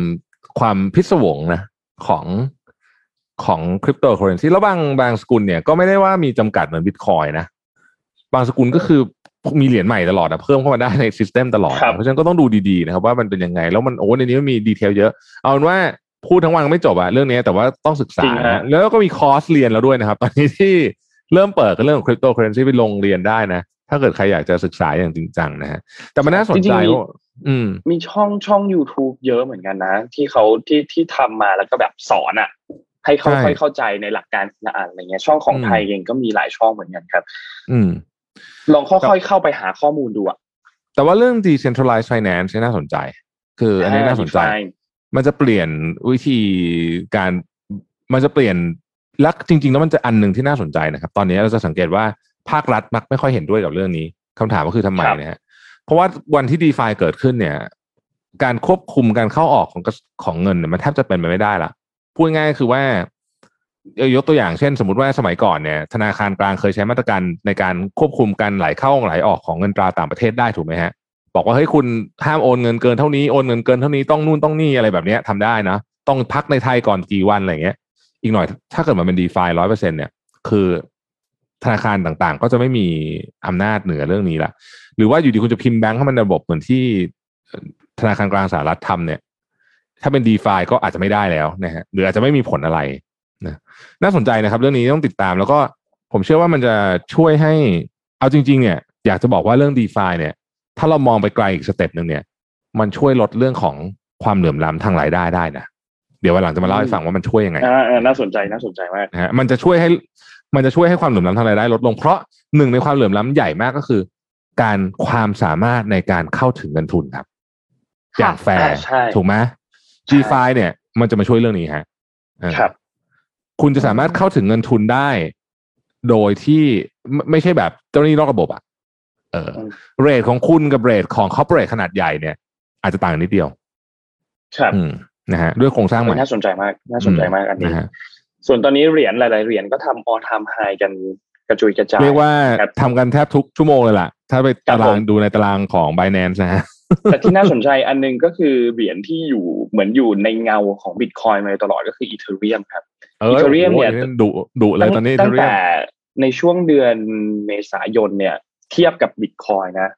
ความพิศวงนะของของคริปโตเคอร์เรนซีแล้วบางบางสกุลเนี่ยก็ไม่ได้ว่ามีจำกัดเหมือนบิตคอยนะ บางสกุลก็คือมีเหรียญใหม่ตลอดอะเพิ่มเข้ามาได้ใน system ตลอดครับเพราะฉะนั้นก็ต้องดูดีๆนะครับว่ามันเป็นยังไง แล้วมันโอ้ในนี้มันมี detail เยอะ เอาเป็นว่าพูดทั้งวันไม่จบอะเรื่องนี้แต่ว่าต้องศึกษาจริงฮะนะแล้วก็มีคอร์สเรียนแล้วด้วยนะครับ ตอนนี้ที่เริ่มเปิดกันเรื่องของคริปโตเคอเรนซีไปลงเรียนได้นะ ถ้าเกิดใครอยากจะศึกษาอย่างจริงจังนะฮะแต่มันน่าสนใจว่าอื มมีช่องช่อง YouTube เยอะเหมือนกันนะ ที่เขาที่ที่ทำมาแล้วก็แบบสอนอะ ให้เขาใช่ค่อยเข้าใจในหลักการละอันอะไรเงี้ย ช่องของอืมไทยเองก็มีหลายช่องเหมือนกันครับ อืม ลองค่อยๆเข้าไปหาข้อมูลดูอะแต่ว่าเรื่อง decentralized finance เนี่ยน่าสนใจ คืออันนี้น่าสนใจ define มันจะเปลี่ยนวิธีการมันจะเปลี่ยนและจริง ๆ แล้วมันจะอันหนึ่งที่น่าสนใจนะครับ ตอนนี้เราจะสังเกตว่าภาครัฐมักไม่ค่อยเห็นด้วยกับเรื่องนี้คำถามก็คือทำไมครับนะฮะ เพราะว่าวันที่ d e f าเกิดขึ้นเนี่ย การควบคุมการเข้าออกของของเงินเนี่ยมันแทบจะเป็นไปไม่ได้ละพูดง่ายๆคือว่ายกตัวอย่างเช่น สมมติว่าสมัยก่อนเนี่ย ธนาคารกลางเคยใช้มาตรการในการควบคุมการไหลเข้าไหลออกของเงินตราต่างประเทศได้ถูกไหมฮะ บอกว่าเฮ้ยคุณห้ามโอนเงินเกินเท่านี้โอนเงินเกินเท่านี้ต้องนู่นต้องนี่อะไรแบบนี้ยทำได้นะต้องพักในไทยก่อนกี่วันอะไรเงี้ย อีกหน่อยถ้าเกิดมันเป็นดีฟาร้อยเปอร์เซ็นเนี่ย คือ ธนาคารต่างๆ ก็จะไม่มีอำนาจเหนือเรื่องนี้ละหรือว่าอยู่ดีคุณจะพิมพ์แบงค์ให้มันระบบเหมือนที่ธนาคารกลางสหรัฐทำเนี่ย ถ้าเป็นดีฟาก็อาจจะไม่ได้แล้วนะฮะหรืออาจจะไม่มีผลอะไรนะน่าสนใจนะครับ เรื่องนี้ต้องติดตาม แล้วก็ผมเชื่อว่ามันจะช่วยให้เอาจริง ๆ เนี่ย อยากจะบอกว่าเรื่อง DeFi เนี่ย ถ้าเรามองไปไกลอีก step หนึ่งเนี่ย มันช่วยลดเรื่องของความเหลื่อมล้ำทางรายได้ได้นะเดี๋ยววันหลังจะมาเล่าให้ฟังว่ามันช่วยยังไงอ่าอ่าน่าสนใจน่าสนใจมากนะฮะมันจะช่วยให้ มันจะช่วยให้ความเหลื่อมล้ำทางรายได้ลดลงเพราะหนึ่งในความเหลื่อมล้ำใหญ่มากก็คือ การความสามารถในการเข้าถึงเงินทุนครับค่ะอย่างแฟร์อ่าใช่ถูกไหมใช่ G5 เนี่ย มันจะมาช่วยเรื่องนี้ฮะเออครับ คุณจะสามารถเข้าถึงเงินทุนได้ โดยที่ไม่ใช่แบบเจ้าหนี้นอกระบบอะเออ rate ของคุณกับ rate ของ corporate ขนาดใหญ่เนี่ย อาจจะต่างกันนิดเดียว ครับนะฮะด้วยโครงสร้างใหม่น่าสนใจมาก น่าสนใจมากอันนี้ ส่วนตอนนี้เหรียญหลาย ๆ เหรียญก็ทำ all time high กันกระจุยกระจายเรียกว่าทำกันแทบทุกชั่วโมงเลยล่ะ ถ้าไปตารางดูในตารางของ Binance นะฮะแต่ที่น่าสนใจอันนึงก็คือเหรียญที่อยู่เหมือนอยู่ในเงาของบิตคอยมาตลอดก็คืออีเทเรียมครับอีเทเรียมเนี่ยดุดุเลยตอนนี้ตั้งแต่ในช่วงเดือนเมษายนเนี่ย เทียบกับบิตคอยนะ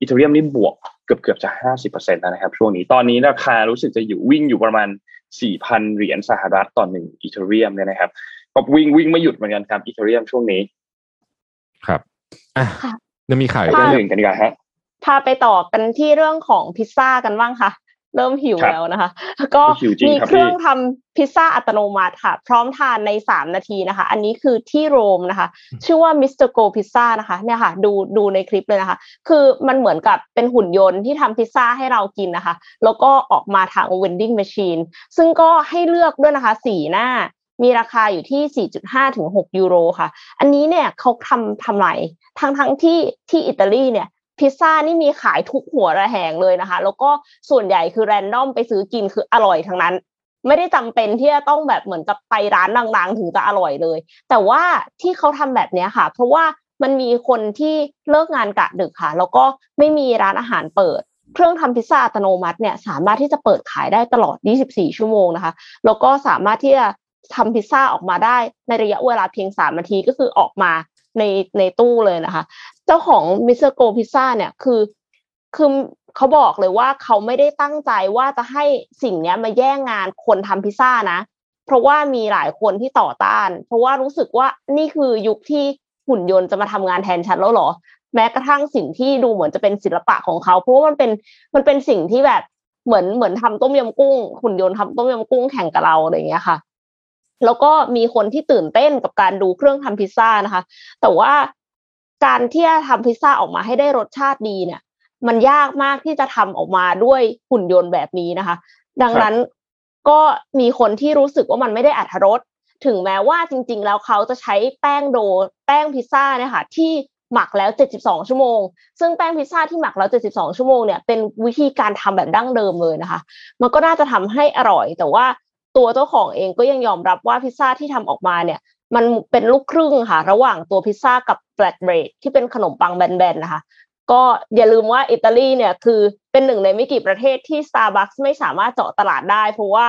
อีเทเรียมนี่บวกเกือบเกือบจะห้าสิบเปอร์เซ็นต์นะครับช่วงนี้ตอนนี้ราคารู้สึกจะอยู่วิ่งอยู่ประมาณ สี่พันเหรียญสหรัฐต่อหนึ่งอีเทเรียมเนี่ยนะครับก็วิ่งวิ่งไม่หยุดเหมือนกันครับอีเทเรียมช่วงนี้ ครับอะยังมีข่าวอีกเรื่องหนึ่งกันดีกว่าฮะพาไปต่อกันที่เรื่องของพิซซ่ากันบ้างค่ะ เริ่มหิวแล้วนะคะ ก็มีเครื่องทำพิซซ่าอัตโนมัติค่ะ พร้อมทานในสามนาทีนะคะ อันนี้คือที่โรมนะคะ ชื่อว่า Mr. Go Pizza นะคะเนี่ยค่ะ ดูดูในคลิปเลยนะคะ คือมันเหมือนกับเป็นหุ่นยนต์ที่ทำพิซซ่าให้เรากินนะคะ แล้วก็ออกมาทาง vending machine ซึ่งก็ให้เลือกด้วยนะคะสี่หน้ามีราคาอยู่ที่ 4.5 ถึง 6 ยูโรค่ะ อันนี้เนี่ยเขาทำทำไรทั้งทั้งที่ที่อิตาลีเนี่ย พิซซ่านี่มีขายทุกหัวระแหงเลยนะคะ แล้วก็ส่วนใหญ่คือแรนดอมไปซื้อกินคืออร่อยทั้งนั้น ไม่ได้จำเป็นที่จะต้องแบบเหมือนกับไปร้านดังๆถึงจะอร่อยเลย แต่ว่าที่เขาทำแบบนี้ค่ะ เพราะว่ามันมีคนที่เลิกงานกะดึกค่ะ แล้วก็ไม่มีร้านอาหารเปิด เครื่องทำพิซซ่าอัตโนมัติเนี่ยสามารถที่จะเปิดขายได้ตลอด 24 ชั่วโมงนะคะ แล้วก็สามารถที่จะทำพิซซ่าออกมาได้ในระยะเวลาเพียงสามนาทีก็คือออกมาในในตู้เลยนะคะ เจ้าของ Mr. Go Pizza เนี่ยคือคือเขาบอกเลยว่าเขาไม่ได้ตั้งใจว่าจะให้สิ่งนี้มาแย่งงานคนทำพิซซ่านะ เพราะว่ามีหลายคนที่ต่อต้าน เพราะว่ารู้สึกว่านี่คือยุคที่หุ่นยนต์จะมาทำงานแทนฉันแล้วหรอ แม้กระทั่งสิ่งที่ดูเหมือนจะเป็นศิลปะของเขา เพราะว่ามันเป็นมันเป็นสิ่งที่แบบเหมือนเหมือนทำต้มยำกุ้ง หุ่นยนต์ทำต้มยำกุ้งแข่งกับเราอะไรอย่างเงี้ยค่ะแล้วก็มีคนที่ตื่นเต้นกับการดูเครื่องทำพิซซ่านะคะ แต่ว่า การที่จะทำพิซซ่าออกมาให้ได้รสชาติดีเนี่ย มันยากมากที่จะทำออกมาด้วยหุ่นยนต์แบบนี้นะคะ ดังนั้นก็มีคนที่รู้สึกว่ามันไม่ได้อัตรสถึงแม้ว่าจริง ๆ แล้วเขาจะใช้แป้งโดแป้งพิซซ่าเนี่ยค่ะที่หมักแล้ว 72 ชั่วโมง ซึ่งแป้งพิซซ่าที่หมักแล้ว 72 ชั่วโมงเนี่ยเป็นวิธีการทำแบบดั้งเดิมเลยนะคะ มันก็น่าจะทำให้อร่อย แต่ว่าตัวเจ้าของเองก็ยังยอมรับว่าพิซซ่าที่ทำออกมาเนี่ย มันเป็นลูกครึ่งค่ะ ระหว่างตัวพิซซ่ากับแฟลตเบรดที่เป็นขนมปังแบนๆนะคะ ก็อย่าลืมว่าอิตาลีเนี่ยคือเป็นหนึ่งในไม่กี่ประเทศที่ Starbucks ไม่สามารถเจาะตลาดได้ เพราะว่า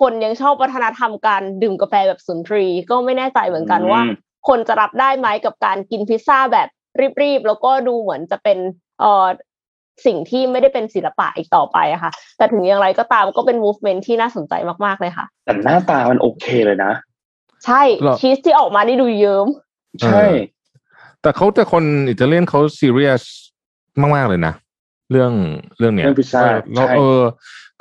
คนยังชอบวัฒนธรรมการดื่มกาแฟแบบสุนทรีก็ไม่แน่ใจเหมือนกันว่า คนจะรับได้ไหมกับการกินพิซซ่าแบบรีบๆ แล้วก็ดูเหมือนจะเป็นเอ่อสิ่งที่ไม่ได้เป็นศิลปะอีกต่อไปอะค่ะ แต่ถึงอย่างไรก็ตามก็เป็น movement ที่น่าสนใจมากๆเลยค่ะ แต่หน้าตามันโอเคเลยนะ ใช่ชีสที่ออกมานี่ดูเยิ้มใช่ แต่เขาแต่คนอิตาเลียนเขาซีเรียสมาก ๆ เลยนะ เรื่องเรื่องเนี้ยเรื่องพิซซ่าแล้วเออ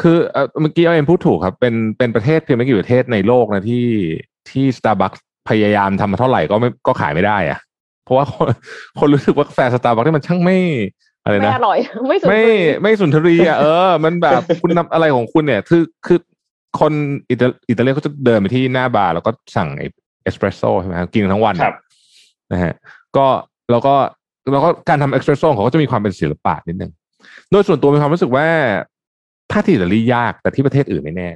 คือเมื่อกี้เอาเอ็มพูดถูกครับ เป็นเป็นประเทศเพียงไม่กี่ประเทศในโลกนะที่ที่ Starbucks พยายามทำมาเท่าไหร่ก็ไม่ก็ขายไม่ได้อะเพราะว่าคนคนรู้สึกว่ากาแฟสตาร์บัคที่มันช่างไม่อะไรนะไม่อร่อย ไม่ไม่ไม่สุนทรีย์อะเออ มันแบบคุณทำอะไรของคุณเนี่ย คือคือ คนอิตาอิตาเลียนเขาจะเดินไปที่หน้าบาร์แล้วก็สั่งเอสเปรสโซ่ใช่ไหมกินทั้งวันนะฮะก็แล้วก็แล้วก็การทำเอสเปรสโซ่ของเขาจะมีความเป็นศิลปะนิดนึงโดยส่วนตัวมีความรู้สึกว่าถ้าที่อิตาลียากแต่ที่ประเทศอื่นไม่แน่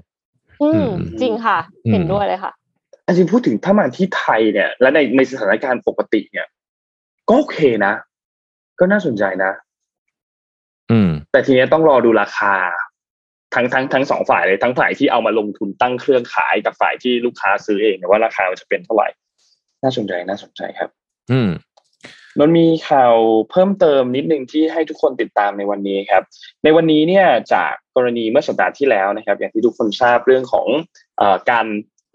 อืมจริงค่ะ เห็นด้วยเลยค่ะจริงพูดถึงถ้ามาที่ไทยเนี่ย และในในสถานการณ์ปกติเนี่ย ก็โอเคนะ ก็น่าสนใจนะ อืม แต่ทีนี้ต้องรอดูราคา ทั้งทั้งทั้งสองฝ่ายเลยทั้งฝ่ายที่เอามาลงทุนตั้งเครื่องขายกับฝ่ายที่ลูกค้าซื้อเองว่าราคาจะเป็นเท่าไหร่ น่าสนใจน่าสนใจครับ อืมมันมีข่าวเพิ่มเติมนิดนึงที่ให้ทุกคนติดตามในวันนี้ครับ ในวันนี้เนี่ยจากกรณีเมื่อสัปดาห์ที่แล้วนะครับ อย่างที่ทุกคนทราบเรื่องของอการ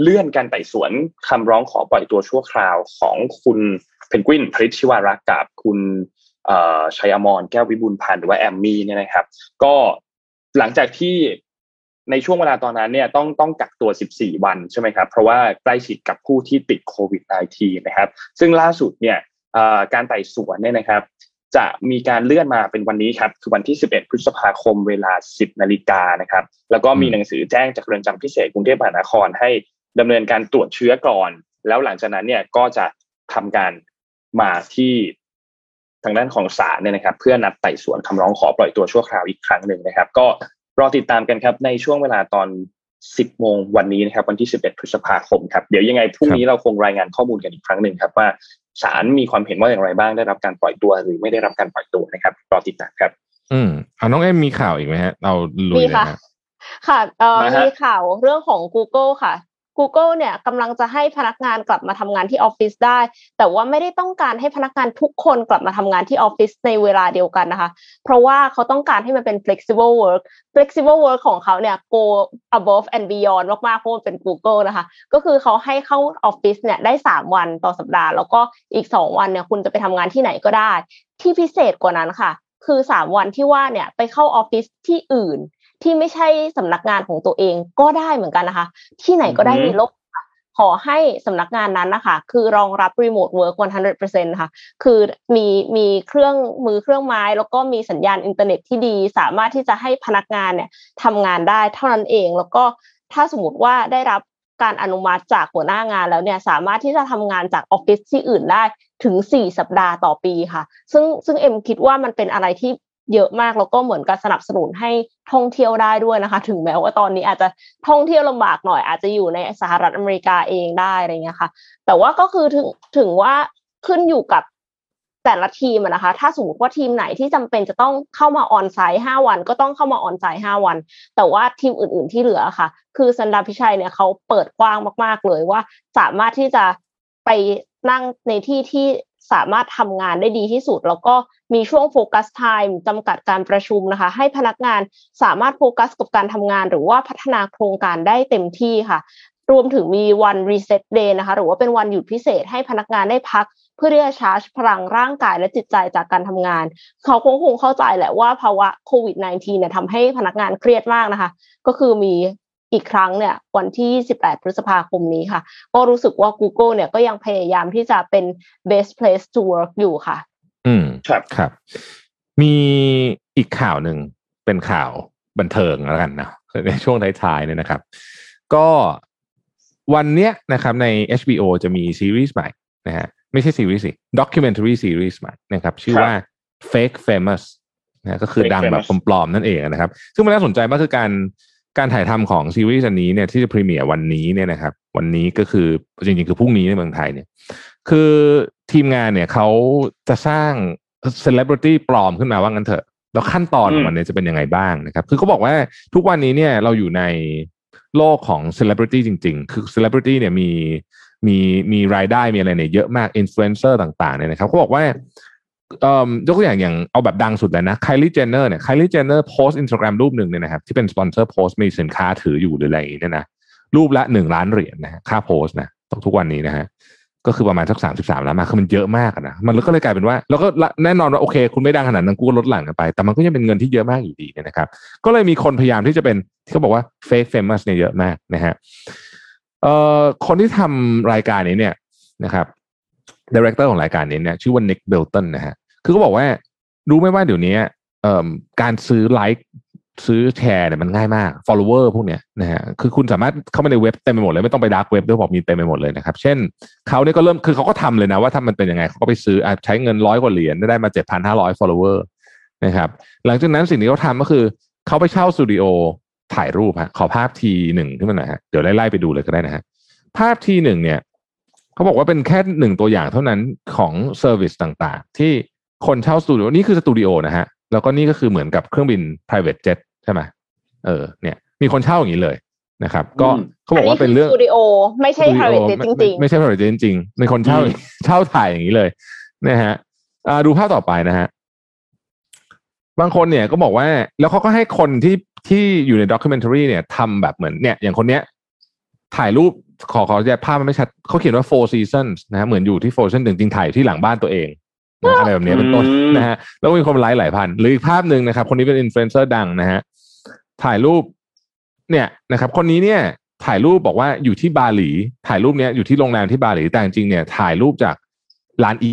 เลื่อนการไต่สวนคำร้องขอปล่อยตัวชั่วคราวของคุณเพนกวินพริชิวารักกับคุณชัยอมรแก้ววิบูลพันธ์หรือว่าแอมมี่เนี่ยนะครับ ก็ หลังจากที่ในช่วงเวลาตอนนั้นเนี่ยต้องต้องกักตัว 14 วันใช่ไหมครับเพราะว่าใกล้ชิดกับผู้ที่ติดโควิด -19 นะครับ ซึ่งล่าสุดเนี่ยการไต่สวนเนี่ยนะครับ จะมีการเลื่อนมาเป็นวันนี้ครับคือวันที่ 11 พฤษภาคมเวลา 10 นาฬิกานะครับ แล้วก็มีหนังสือแจ้งจากเรือนจำพิเศษกรุงเทพมหานครให้ดำเนินการตรวจเชื้อก่อน แล้วหลังจากนั้นเนี่ยก็จะทำการมาที่ ทางด้านของศาลเนี่ยนะครับ เพื่อนัดไต่สวนคำร้องขอปล่อยตัวชั่วคราวอีกครั้งหนึ่งนะครับ ก็รอติดตามกันครับในช่วงเวลาตอน 10 โมงวันนี้นะครับ วันที่ 11 พฤษภาคมครับเดี๋ยวยังไงพรุ่งนี้เราคงรายงานข้อมูลกันอีกครั้งหนึ่งครับว่าศาลมีความเห็นว่าอย่างไรบ้างได้รับการปล่อยตัวหรือไม่ได้รับการปล่อยตัวนะครับรอติดตามครับ อืมเอาน้องเอ็มมีข่าวอีกไหมฮะเราลุยมีเลยค่ะฮะค่ะเอ่อมาฮะมีข่าวเรื่องของ Google ค่ะ Google เนี่ยกำลังจะให้พนักงานกลับมาทำงานที่ออฟฟิศได้ แต่ว่าไม่ได้ต้องการให้พนักงานทุกคนกลับมาทำงานที่ออฟฟิศในเวลาเดียวกันนะคะ เพราะว่าเขาต้องการให้มันเป็น flexible work flexible work ของเขาเนี่ย go above and beyond มากๆเพราะมันเป็น Google นะคะ ก็คือเขาให้เข้าออฟฟิศเนี่ยได้ 3 วันต่อสัปดาห์ แล้วก็อีก 2 วันเนี่ยคุณจะไปทำงานที่ไหนก็ได้ ที่พิเศษกว่านั้นค่ะ คือ 3 วันที่ว่าเนี่ยไปเข้าออฟฟิศที่อื่น ที่ไม่ใช่สำนักงานของตัวเองก็ได้เหมือนกันนะคะ ที่ไหนก็ได้ในโลกขอให้สำนักงานนั้นนะคะ คือรองรับ remote work 100%ค่ะคือมีมีเครื่องมือเครื่องไม้ แล้วก็มีสัญญาณอินเทอร์เน็ตที่ดี สามารถที่จะให้พนักงานเนี่ยทำงานได้เท่านั้นเอง แล้วก็ถ้าสมมติว่าได้รับการอนุมัติจากหัวหน้างานแล้วเนี่ยสามารถที่จะทำงานจากออฟฟิศที่อื่นได้ถึง 4 สัปดาห์ต่อปีค่ะ ซึ่งซึ่งเอ็มคิดว่ามันเป็นอะไรที่ เยอะมากแล้วก็เหมือนกับสนับสนุนให้ท่องเที่ยวได้ด้วยนะคะ ถึงแม้ว่าตอนนี้อาจจะท่องเที่ยวลำบากหน่อย อาจจะอยู่ในสหรัฐอเมริกาเองได้อะไรเงี้ยค่ะ แต่ว่าก็คือถึงถึงว่าขึ้นอยู่กับแต่ละทีมนะคะ ถ้าสมมติว่าทีมไหนที่จำเป็นจะต้องเข้ามา onsite ห้าวัน ก็ต้องเข้ามา onsite ห้าวัน แต่ว่าทีมอื่น ๆที่เหลือค่ะ คือ Sundar Pichai เนี่ยเขาเปิดกว้างมาก ๆ เลยว่าสามารถที่จะไปนั่งในที่ที่ สามารถทำงานได้ดีที่สุด แล้วก็มีช่วง focus time จำกัดการประชุมนะคะ ให้พนักงานสามารถโฟกัสกับการทำงาน หรือว่าพัฒนาโครงการได้เต็มที่ค่ะ รวมถึงมีวัน reset day นะคะ หรือว่าเป็นวันหยุดพิเศษให้พนักงานได้พักเพื่อที่จะชาร์จพลังร่างกายและจิตใจจากการทำงาน เขาคงคงเข้าใจแหละว่าภาวะโควิด -19 เนี่ยทำให้พนักงานเครียดมากนะคะ ก็คือมี อีกครั้งเนี่ยวันที่18พฤษภาคมนี้ค่ะ ก็รู้สึกว่า Google เนี่ยก็ยังพยายามที่จะเป็น best place to work อยู่ค่ะ อืมครับครับ มีอีกข่าวหนึ่งเป็นข่าวบันเทิงแล้วกันนะในช่วงท้ายๆเนี่ยนะครับ ก็วันเนี้ยนะครับใน HBO จะมีซีรีส์ใหม่นะฮะไม่ใช่ซีรีส์สิ documentary series ใหม่นะครับ ชื่อว่า fake famous นะก็คือ Fake ดังแบบ Famous ปลอมๆนั่นเองนะครับ ซึ่งมันน่าสนใจมากคือการ การถ่ายทำของซีรีส์อันนี้เนี่ยที่จะพรีเมียร์วันนี้เนี่ยนะครับ วันนี้ก็คือจริงๆคือพรุ่งนี้ในเมืองไทยเนี่ย คือทีมงานเนี่ยเขาจะสร้างเซเลบริตี้ปลอมขึ้นมาว่างั้นเถอะ แล้วขั้นตอนของมันเนี่ยจะเป็นยังไงบ้างนะครับ คือเขาบอกว่าทุกวันนี้เนี่ยเราอยู่ในโลกของเซเลบริตี้จริง ๆ คือเซเลบริตี้เนี่ยมีมีมีรายได้มีอะไรเนี่ยเยอะมากอินฟลูเอนเซอร์ต่างๆเนี่ยนะครับเขาบอกว่า ยกตัวอย่างอย่างเอาแบบดังสุดเลยนะ Kylie Jenner เนี่ย Kylie Jenner โพสต์อินสตาแกรมรูปหนึ่งเนี่ยนะครับที่เป็น sponsor post มีสินค้าถืออยู่หรืออะไรอย่างเงี้ยนะรูปละหนึ่งล้านเหรียญนะฮะค่าโพสต์นะทุกวันนี้นะฮะก็คือประมาณสักสามสิบสามล้านบาทคือมันเยอะมากนะมันก็เลยกลายเป็นว่า แล้วก็แน่นอนว่าโอเค คุณไม่ดังขนาดนั้นกูก็ลดหลั่นกันไป แต่มันก็ยังเป็นเงินที่เยอะมากอยู่ดีเนี่ยนะครับ ก็เลยมีคนพยายามที่จะเป็นที่เขาบอกว่า fake famous เนี่ยเยอะมากนะฮะเอ่อคนที่ทำรายการนี้เนี่ยนะครับ director ของรายการนี้เนี่ยชื่อว่า Nick Bilton นะฮะคือเขาบอกว่ารู้ไหมว่าเดี๋ยวนี้เอ่อการซื้อไลค์ซื้อแชร์เนี่ยมันง่ายมาก follower พวกเนี้ยนะฮะ คือคุณสามารถเข้ามาในเว็บเต็มไปหมดเลย ไม่ต้องไป dark web ด้วยบอกมีเต็มไปหมดเลยนะครับ เช่นเขาเนี่ยก็เริ่ม คือเขาก็ทำเลยนะว่าถ้ามันเป็นยังไงเขาก็ไปซื้ออใช้เงินร้อยกว่าเหรียญได้มาเจ็ดพันห้าร้อย follower นะครับ หลังจากนั้นสิ่งที่เขาทำก็คือเขาไปเช่าสตูดิโอถ่ายรูปฮะ ขอภาพที่หนึ่งขึ้นมาหน่อยฮะ เดี๋ยวไล่ๆไปดูเลยก็ได้นะฮะ ภาพที่หนึ่งเนี่ย เขาบอกว่าเป็นแค่หนึ่งตัวอย่างเท่านั้นของ service ต่างๆ ที่คนเช่าสตูดิโอนี่คือสตูดิโอนะฮะ แล้วก็นี่ก็คือเหมือนกับเครื่องบิน private jet ใช่ไหมเออ เนี่ย มีคนเช่าอย่างนี้เลยนะครับ ก็อืมเขาบอกว่าเป็นเรื่องสตูดิโอไม่ใช่สตูดิโอ private jet จริงไม่ไม่ใช่ private jet จริงๆมีคนเช่าอืมเช่าถ่ายอย่างนี้เลยนะฮะอ่าดูภาพต่อไปนะฮะบางคนเนี่ยก็บอกว่าแล้วเขาก็ให้คนที่ที่อยู่ในด็อกิเมนท r รีเนี่ยทำแบบเหมือนเนี่ย อย่างคนเนี้ยถ่ายรูป ขอขอแยกภาพมันไม่ชัดเขาเขียนว่า Four Seasons นะฮะเหมือนอยู่ที่ Four Seasons จริงๆถ่ายอยู่ที่หลังบ้านตัวเองนะอะไรแบบเนี้ยเป็นต้นอืมนะฮะแล้วก็มีคนมาไลค์หลายพัน หรืออีกภาพหนึ่งนะครับ คนนี้เป็นอินฟลูเอนเซอร์ดังนะฮะถ่ายรูป เนี่ยนะครับ คนนี้เนี่ยถ่ายรูปบอกว่าอยู่ที่บาหลี ถ่ายรูปเนี้ยอยู่ที่โรงแรมที่บาหลีแต่จริงๆเนี่ย ถ่ายรูปจากร้านอี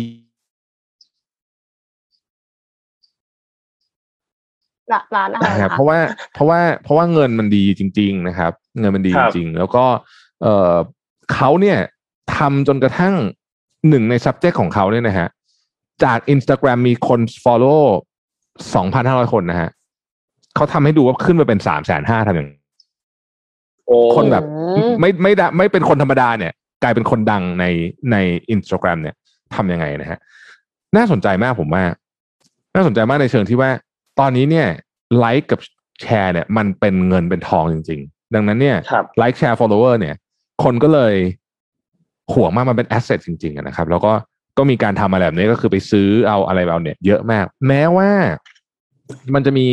ๆร้านอาหารนะครับค่ะเพราะว่าเพราะว่าเพราะว่าเงินมันดีจริง ๆ นะครับ เงินมันดีครัจบริงๆแล้วก็ เอ่อเขาเนี่ยทำจนกระทั่งหนึ่งใน subject ของเขาเนี่ยนะฮะจาก Instagram มีคน follow สองพันห้าร้อยคนนะฮะเขาทำให้ดูว่าขึ้นมาเป็นสามแสนห้าทำอย่างโอ้คนแบบอืมไม่ไม่ได้ไม่เป็นคนธรรมดาเนี่ย กลายเป็นคนดังในในอินสตาแกรมเนี่ยทำยังไงนะฮะน่าสนใจมากผมว่า น่าสนใจมากในเชิงที่ว่า ตอนนี้เนี่ยไลค์กับแชร์เนี่ย มันเป็นเงินเป็นทองจริง ๆ ดังนั้นเนี่ยครับไลค์แชร์ follower เนี่ย คนก็เลยห่วงมากมันเป็น asset จริงๆอะนะครับ แล้วก็ก็มีการทำอะไรแบบนี้ก็คือไปซื้อเอาอะไรแบบเนี่ย เยอะมาก แม้ว่ามันจะมี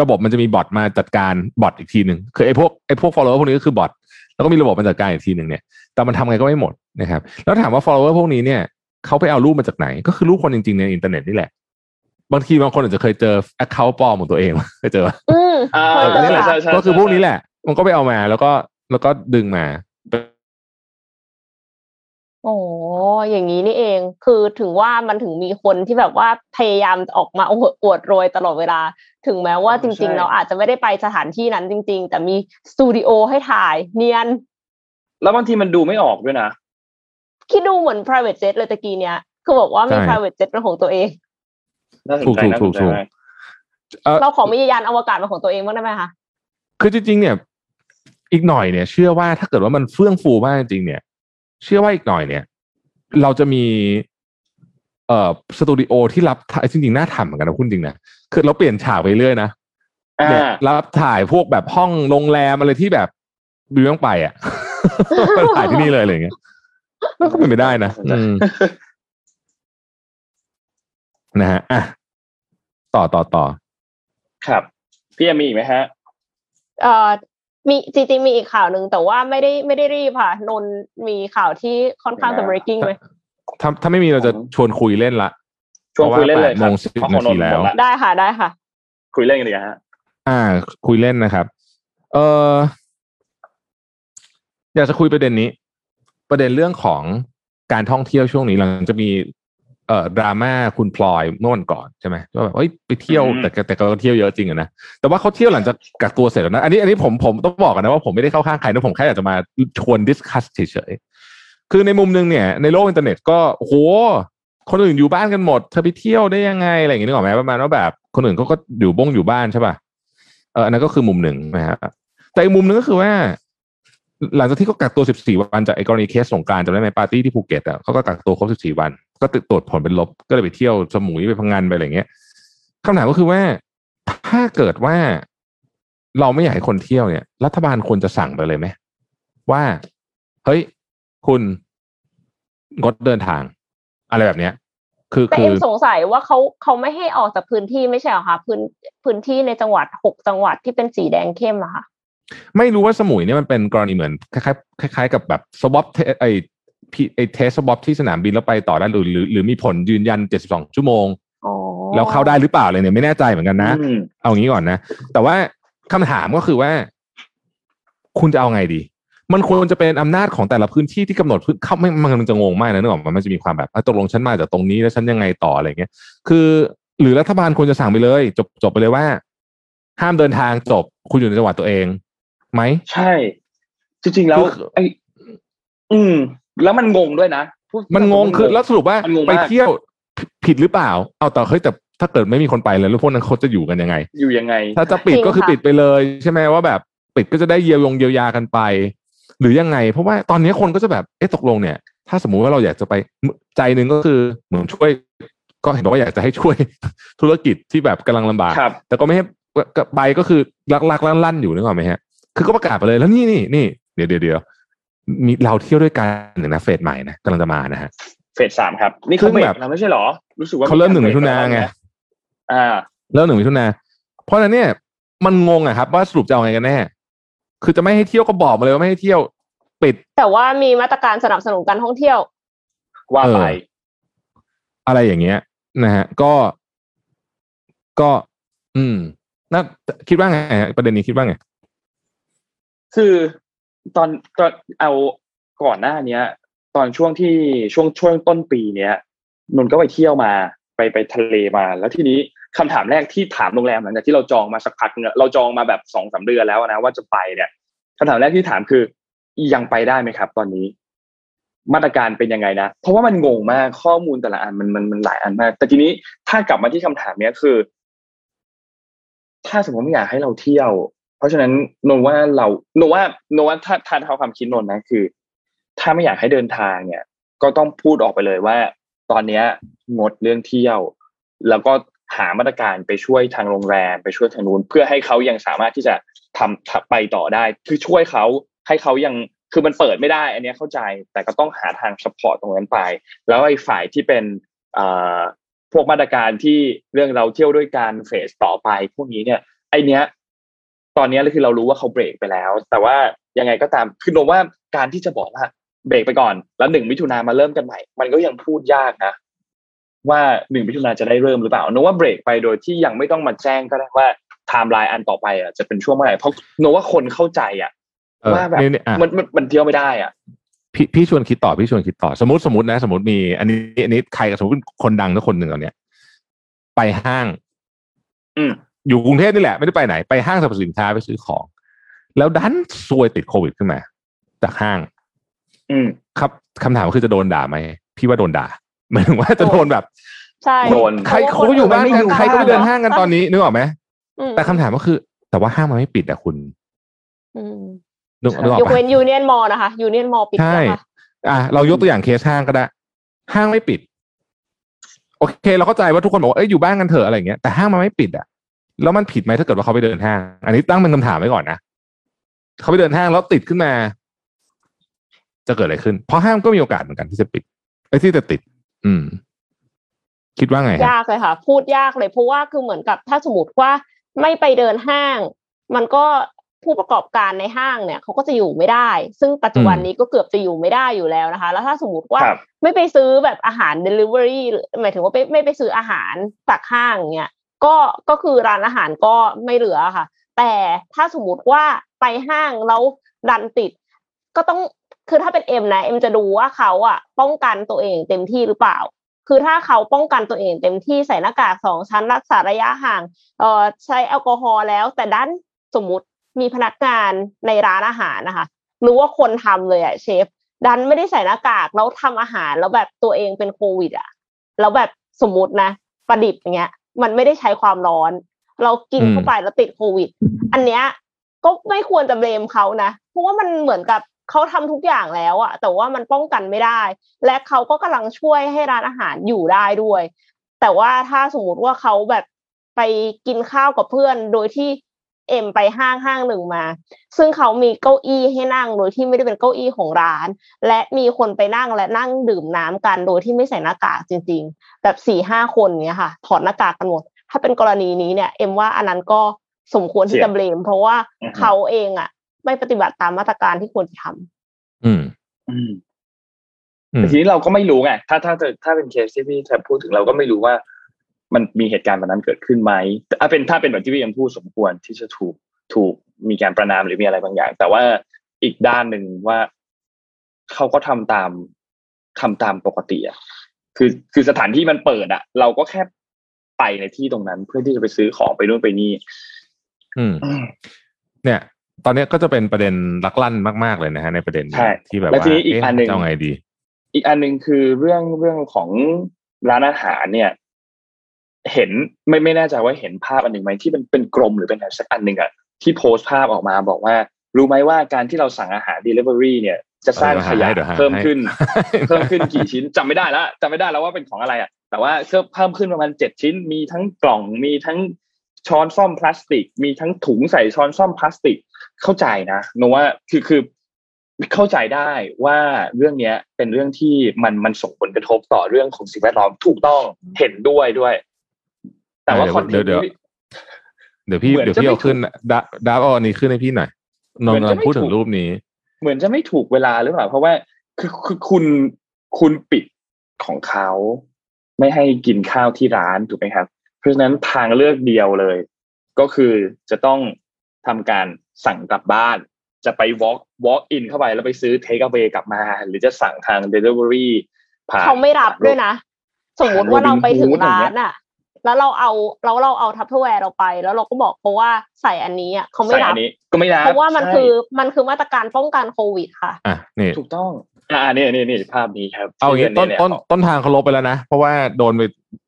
ระบบมันจะมีบอทมาจัดการบอทอีกทีหนึ่งคือไอ้พวกไอ้พวก follower พวกนี้ก็คือบอทแล้วก็มีระบบมาจัดการอีกทีหนึ่งเนี่ย แต่มันทำไงก็ไม่หมดนะครับ แล้วถามว่า follower พวกนี้เนี่ยเขาไปเอารูปมาจากไหน ก็คือรูปคนจริงๆในอินเทอร์เน็ตนี่แหละ บางทีบางคนอาจจะเคยเจอ account ปลอมของตัวเองเคยเจอปะอืมอ่าเออเออนี่แหละใช่ใช่ก็คือพวกนี้แหละ มันก็ไปเอามาแล้วก็แล้วก็ดึงมา โอ้อย่างนี้นี่เอง คือถึงว่ามันถึงมีคนที่แบบว่าพยายามออกมาอวดอวดโรยตลอดเวลา ถึงแม้ว่าจริง ๆ เราอาจจะไม่ได้ไปสถานที่นั้นจริง ๆ แต่มีสตูดิโอให้ถ่ายเนียน แล้วบางทีมันดูไม่ออกด้วยนะ คิดดูเหมือน private jet เลยตะกี้เนี้ย คือบอกว่ามีใช่ private jet เป็นของตัวเองน่าสนถูกใจถูกน่าสถูนกใจถูกมากเอ่อเราขอมียานอวกาศเป็นของตัวเองบ้างได้ไหมคะ คือจริงๆเนี่ย อีกหน่อยเนี่ย เชื่อว่าถ้าเกิดว่ามันเฟื่องฟูมากจริงๆเนี่ย เชื่อว่าอีกหน่อยเนี่ย เราจะมีเอ่อสตูดิโอที่รับถ่ายจริงๆน่าทำเหมือนกันนะคุณจริงนะคือเราเปลี่ยนฉากไปเรื่อยนะอ่าเนี่ยรับถ่ายพวกแบบห้องโรงแรมอะไรที่แบบดูต้องไปอะไปถ่ายที่นี่เลยอะไรอย่างเงี้ยมันก็เป็นไปได้นะอืมนะฮะอะต่อต่อต่อครับ พี่เอมมีอีกไหมฮะ เอ่อ มีจริงๆมีอีกข่าวหนึ่งแต่ว่าไม่ได้ไม่ได้รีบค่ะนนท์มีข่าวที่ค่อนข้างจะ breaking ไหมถ้าถ้าไม่มีเราจะชวนคุยเล่นละชวนคุยเล่นเลยพราะว่าแปดโมงสิบเพราะนาทีของนนท์แล้วหมดละได้ค่ะได้ค่ะ คุยเล่นกันดีกว่าฮะอ่า คุยเล่นนะครับ เอออยากจะคุยประเด็นนี้ ประเด็นเรื่องของการท่องเที่ยวช่วงนี้หลังจะมี เอ่อดราม่าคุณพลอยเมื่อวันก่อนใช่ไหมว่าแบบเอ้ยไปเที่ยวอืมแต่แต่แต่ก็เที่ยวเยอะจริงอะนะแต่ว่าเขาเที่ยวหลังจากกักตัวเสร็จแล้วนะอันนี้อันนี้ผมผมต้องบอกกันนะว่าผมไม่ได้เข้าข้างใครนะผมแค่อยากจะมาชวน discuss เฉยๆคือในมุมหนึงเนี่ย ในโลกอินเทอร์เน็ตก็โอ้โหคนอื่นอยู่บ้านกันหมดเธอไปเที่ยวได้ยังไงอะไรอย่างงี้นึกออกไหมประมาณว่าแบบคนอื่นเขาก็อยู่บ้งอยู่บ้านใช่ป่ะเอออันนั้นก็คือมุมหนึ่งนะฮะแต่อีกมุมหนึ่งก็คือว่า หลังจากที่เขากักตัว 14 วันจากไอ้กรณีเคสสงกรานต์จำได้ไหมปาร์ตี้ที่ภูเก็ตอะเขาก็กักตัวครบ 14 วัน ก็ติดตรวจผลเป็นลบก็เลยไปเที่ยวสมุยไปพังงานไปอะไรเงี้ยคำถามก็คือว่าถ้าเกิดว่าเราไม่อยากให้คนเที่ยวเนี่ย รัฐบาลควรจะสั่งไปเลยไหมว่า เฮ้ย คุณงดเดินทาง อะไรแบบเนี้ย คือแต่คืเอ็อมสงสัยว่าเขาเขาไม่ให้ออกจากพื้นที่ไม่ใช่เหรอคะพื้นพื้นที่ในจังหวัดหกจังหวัดที่เป็นสีแดงเข้มอะค่ะไม่รู้ว่าสมุยเนี่ยมันเป็นกรณีเหมือนคล้ายๆคล้ายๆกับแบบ swab ไอพี ไอ test swab ที่สนามบินแล้วไปต่อได้หรือหรือหรือมีผลยืนยัน 72 ชั่วโมงอ๋อแล้วเข้าได้หรือเปล่าเลยเนี่ยไม่แน่ใจเหมือนกันนะอืมเอางี้ก่อนนะ แต่ว่าคำถามก็คือว่า คุณจะเอาไงดี มันควรจะเป็นอำนาจของแต่ละพื้นที่ที่กำหนดพื้นเข้าไม่มันจะงงมากนะนึกออกไหมมันจะมีความแบบอะตกลงฉันมาจากตรงนี้แล้วฉันยังไงต่ออะไรเงี้ย คือ หรือรัฐบาลควรจะสั่งไปเลย จบจบไปเลยว่า ห้ามเดินทางจบ คุณอยู่ในจังหวัดตัวเองไหมใช่ จริงๆแล้วคือไออืม แล้วมันงงด้วยนะพูดมันงงคือแล้วสรุปว่ามันงงไปมากเที่ยวผิดหรือเปล่า เอาแต่เฮ้ยแต่ถ้าเกิดไม่มีคนไปเลยแล้วพวกนั้นเขาจะอยู่กันยังไง อยู่ยังไง ถ้าจะปิดก็คือปิดไปเลย ใช่ไหมว่าแบบปิดก็จะได้เยียวยงเยียวยากันไป หรือยังไง เพราะว่าตอนนี้คนก็จะแบบเอ๊ะตกลงเนี่ย ถ้าสมมุติว่าเราอยากจะไปใจหนึ่งก็คือเหมือนช่วย ก็เห็นบอกว่าอยากจะให้ช่วยธุรกิจที่แบบกำลังลำบากครับแต่ก็ไม่ให้ก็ไปก็คือลักลักลั่นลั่นๆอยู่นึกออกไหมฮะคือก็ประกาศไปเลยแล้วนี่นี่นี่เดี๋ยวเดี๋ยวเดี๋ยว มีเราเที่ยวด้วยกันหนึ่งนะเฟสใหม่นะกำลังจะมานะฮะเฟสสามครับ นี่เขาซึ่งเบรแบกบแล้วไม่ใช่เหรอ รู้สึกว่าเขาเริ่มหนึ่งมิถุนาไงอ่า เริ่มหนึ่งมิถุนาเพราะฉะนั้นเนี่ย มันงงอะครับ ว่าสรุปจะเอาไงกันแน่ คือจะไม่ให้เที่ยวก็บอกมาเลยว่าไม่ให้เที่ยวปิด แต่ว่ามีมาตรการสนับสนุนการท่องเที่ยว ว่าไปเอออะไรอย่างเงี้ย นะฮะ ก็ ก็ อืมน่าคิดว่าไงฮะประเด็นนี้คิดว่าไง คือ ตอนตอนเอาก่อนหน้าเนี้ย ตอนช่วงที่ช่วงช่วงต้นปีเนี้ยนนก็ไปเที่ยวมาไปไปทะเลมา แล้วทีนี้คำถามแรกที่ถามโรงแรมหลังจากที่เราจองมาสักพักนึงอะเราจองมาแบบสองสามเดือนแล้วนะว่าจะไปเนี่ยคำถามแรกที่ถามคือยังไปได้ไหมครับ ตอนนี้ มาตรการเป็นยังไงนะเพราะว่ามันงงมากข้อมูลแต่ละอันมันมันมันหลายอันมาก แต่ทีนี้ถ้ากลับมาที่คำถามเนี้ยคือ ถ้าสมมติไม่อยากให้เราเที่ยว เพราะฉะนั้นโนว่าเราโนว่าโนว่าถ้าถ้าเท่าความคิดนนนะคือ ถ้าไม่อยากให้เดินทางเนี่ย ก็ต้องพูดออกไปเลยว่า ตอนเนี้ยงดเรื่องเที่ยว แล้วก็หามาตรการไปช่วยทางโรงแรมไปช่วยทางนู้นเพื่อให้เขายังสามารถที่จะทำไปต่อได้ คือช่วยเขาให้เขายังคือมันเปิดไม่ได้ อันนี้เข้าใจ แต่ก็ต้องหาทาง support ตรงนั้นไป แล้วไอ้ฝ่ายที่เป็นพวกมาตรการที่เรื่องเราเที่ยวด้วยการ phase ต่อไปพวกนี้เนี่ยไอเนี้ย ตอนนี้คือเรารู้ว่าเขาเบรกไปแล้ว แต่ว่ายังไงก็ตามคือหนูว่าการที่จะบอกว่าเบรกไปก่อน แล้วหนึ่งมิถุนามาเริ่มกันใหม่ มันก็ยังพูดยากนะว่าหนึ่งมิถุนาจะได้เริ่มหรือเปล่าหนูว่าเบรกไปโดยที่ยังไม่ต้องมาแจ้งก็ได้ว่าไทม์ไลน์อันต่อไปอะจะเป็นช่วงเมื่อไหร่เพราะหนูว่าคนเข้าใจอะว่าแบบมันมันมันเที่ยวไม่ได้อะพี่พี่ชวนคิดต่อพี่ชวนคิดต่อสมมติสมมตินะ สมมติมี อันนี้อันนี้ใครสมมติคนดังทุกคนหนึ่งเอาเนี้ยไปห้าง อืมอยู่กรุงเทพนี่แหละไม่ได้ไปไหนไปห้างสรรพสินค้าไปซื้อของ แล้วดันซวยติดโควิดขึ้นมาจากห้าง อืมครับคำถามคือจะโดนด่าไหมพี่ว่าโดนด่าหมายถึงว่าจะโดนแบบใช่โดนใครเขาอยู่บ้านกันใครก็ไปเดินห้างกันตอนนี้นึกออกไหมแต่คำถามก็คือ แต่ว่าห้างมันไม่ปิดอะคุณนึกออกยกเว้นยูเนี่ยนมอลล์นะคะยูเนี่ยนมอลล์ปิดใช่อะเรายกตัวอย่างเคสห้างก็ได้ ห้างไม่ปิด โอเค เราเข้าใจว่าทุกคนบอกว่าเอ้ยอยู่บ้านกันเถอะอะไรเงี้ยแต่ห้างมันไม่ปิดอะ แล้วมันผิดไหมถ้าเกิดว่าเขาไปเดินห้าง อันนี้ตั้งเป็นคำถามไว้ก่อนนะเขาไปเดินห้างแล้วติดขึ้นมา จะเกิดอะไรขึ้น เพราะห้างก็มีโอกาสเหมือนกันที่จะปิดไอ้ที่จะติด อืม คิดว่าไงยากเลยค่ะ พูดยากเลยเพราะว่าคือเหมือนกับถ้าสมมติว่าไม่ไปเดินห้าง มันก็ผู้ประกอบการในห้างเนี่ยเขาก็จะอยู่ไม่ได้ ซึ่งปัจจุบันนี้ก็เกือบจะอยู่ไม่ได้อยู่แล้วนะคะ แล้วถ้าสมมติว่าไม่ไปซื้อแบบอาหาร Delivery หมายถึงว่าไม่ไม่ไปซื้ออาหารจากห้างเนี่ย ก็ก็คือร้านอาหารก็ไม่เหลือค่ะ แต่ถ้าสมมติว่าไปห้างแล้วดันติด ก็ต้องคือถ้าเป็นเอ็มนะเอ็มจะดูว่าเขาอะป้องกันตัวเองเต็มที่หรือเปล่า คือถ้าเขาป้องกันตัวเองเต็มที่ใส่หน้ากากสองชั้นรักษาระยะห่างเอ่อใช้แอลกอฮอล์แล้ว แต่ดันสมมติมีพนักงานในร้านอาหารนะคะรู้ว่าคนทำเลยอะเชฟดันไม่ได้ใส่หน้ากากแล้วทำอาหารแล้วแบบตัวเองเป็นโควิดอะแล้วแบบสมมตินะประดิษฐ์อย่างเงี้ย มันไม่ได้ใช้ความร้อน เรากินเข้าไปแล้วติดโควิด อันเนี้ยก็ไม่ควรจะเบลมเขานะเพราะว่ามันเหมือนกับเขาทำทุกอย่างแล้วอะแต่ว่ามันป้องกันไม่ได้ และเขาก็กำลังช่วยให้ร้านอาหารอยู่ได้ด้วย แต่ว่าถ้าสมมติว่าเขาแบบไปกินข้าวกับเพื่อนโดยที่ เอ็มไปห้างห้างหนึ่งมา ซึ่งเขามีเก้าอี้ให้นั่งโดยที่ไม่ได้เป็นเก้าอี้ของร้าน และมีคนไปนั่งและนั่งดื่มน้ำกันโดยที่ไม่ใส่หน้ากากจริง ๆ แบบสี่ห้าคนเนี้ยค่ะ ถอดหน้ากากกันหมด ถ้าเป็นกรณีนี้เนี่ย เอ็มว่าอันนั้นก็สมควรที่จะเบลมเพราะว่าเขาเองอะ ไม่ปฏิบัติตามมาตรการที่ควรจะทำอืม อืมทีนี้เราก็ไม่รู้ไงถ้าถ้าถ้าเป็นเคสที่พี่แทบพูดถึงเราก็ไม่รู้ว่า มันมีเหตุการณ์แบบนั้นเกิดขึ้นไหมถ้าเป็นถ้าเป็นแบบที่พี่ยังพูดสมควรที่จะถูกถูกมีการประนามหรือมีอะไรบางอย่าง แต่ว่าอีกด้านหนึ่งว่าเขาก็ทำตามทำตามปกติอะคือคือสถานที่มันเปิดอะ เราก็แค่ไปในที่ตรงนั้น เพื่อที่จะไปซื้อของไปนู่นไปนี่ อืม เนี่ย ตอนนี้ก็จะเป็นประเด็นลักลั่นมากๆเลยนะฮะ ในประเด็นที่แบบว่าอีกอันหนึ่งเอาไงดี อีกอันหนึ่งคือเรื่องเรื่องของร้านอาหารเนี่ย เห็นไม่ไม่แน่ใจว่าเห็นภาพอันหนึ่งไหมที่เป็นเป็นกลมหรือเป็นอะไรสักอันหนึ่งอะที่โพสต์ภาพออกมาบอกว่า รู้ไหมว่าการที่เราสั่งอาหาร Delivery เนี่ยจะสร้างขยะเพิ่มขึ้น เพิ่มขึ้นกี่ชิ้นจำไม่ได้แล้วจำไม่ได้แล้วว่าเป็นของอะไรอะ แต่ว่าเพิ่มขึ้นประมาณเจ็ดชิ้น มีทั้งกล่องมีทั้งช้อนซ่อมพลาสติก มีทั้งถุงใส่ช้อนซ่อมพลาสติกเข้าใจนะนว่าคือคือเข้าใจได้ว่าเรื่องเนี้ยเป็นเรื่องที่มันมันส่งผลกระทบต่อเรื่องของสิ่งแวดล้อมถูกต้องเห็นด้วยด้วย แต่ว่าคอนเทนต์เดี๋ยวเดี๋ยวพี่เดี๋ยวพี่เอาขึ้นดาดาร์อันนี้ขึ้นให้พี่หน่อยนนท์พูดถึงรูปนี้ เหมือนจะไม่ถูกเวลาหรือเปล่า เพราะว่าคือคือคุณคุณปิดของเขาไม่ให้กินข้าวที่ร้านถูกไหมครับ เพราะฉะนั้นทางเลือกเดียวเลย ก็คือจะต้องทำการสั่งกลับบ้าน จะไป walk walk in เข้าไปแล้วไปซื้อ take away กลับมา หรือจะสั่งทาง delivery ผ่านเขาไม่รับด้วยนะ สมมติว่าเราไปถึงร้านอะ แล้วเราเอาเราเราเอา Tupperware เราไป แล้วเราก็บอกเขาว่าใส่อันนี้อะเขาไม่ใส่รับอันนี้ก็ไม่รับเพราะว่ามันใช่คือมันคือมาตรการป้องกันโควิดค่ะอะนี่ถูกต้องอ่านี่นี่นี่ภาพนี้ครับ เอาอย่างนี้ต้นเยต้นต้นทางเขาลบไปแล้วนะ เพราะว่าโดนไป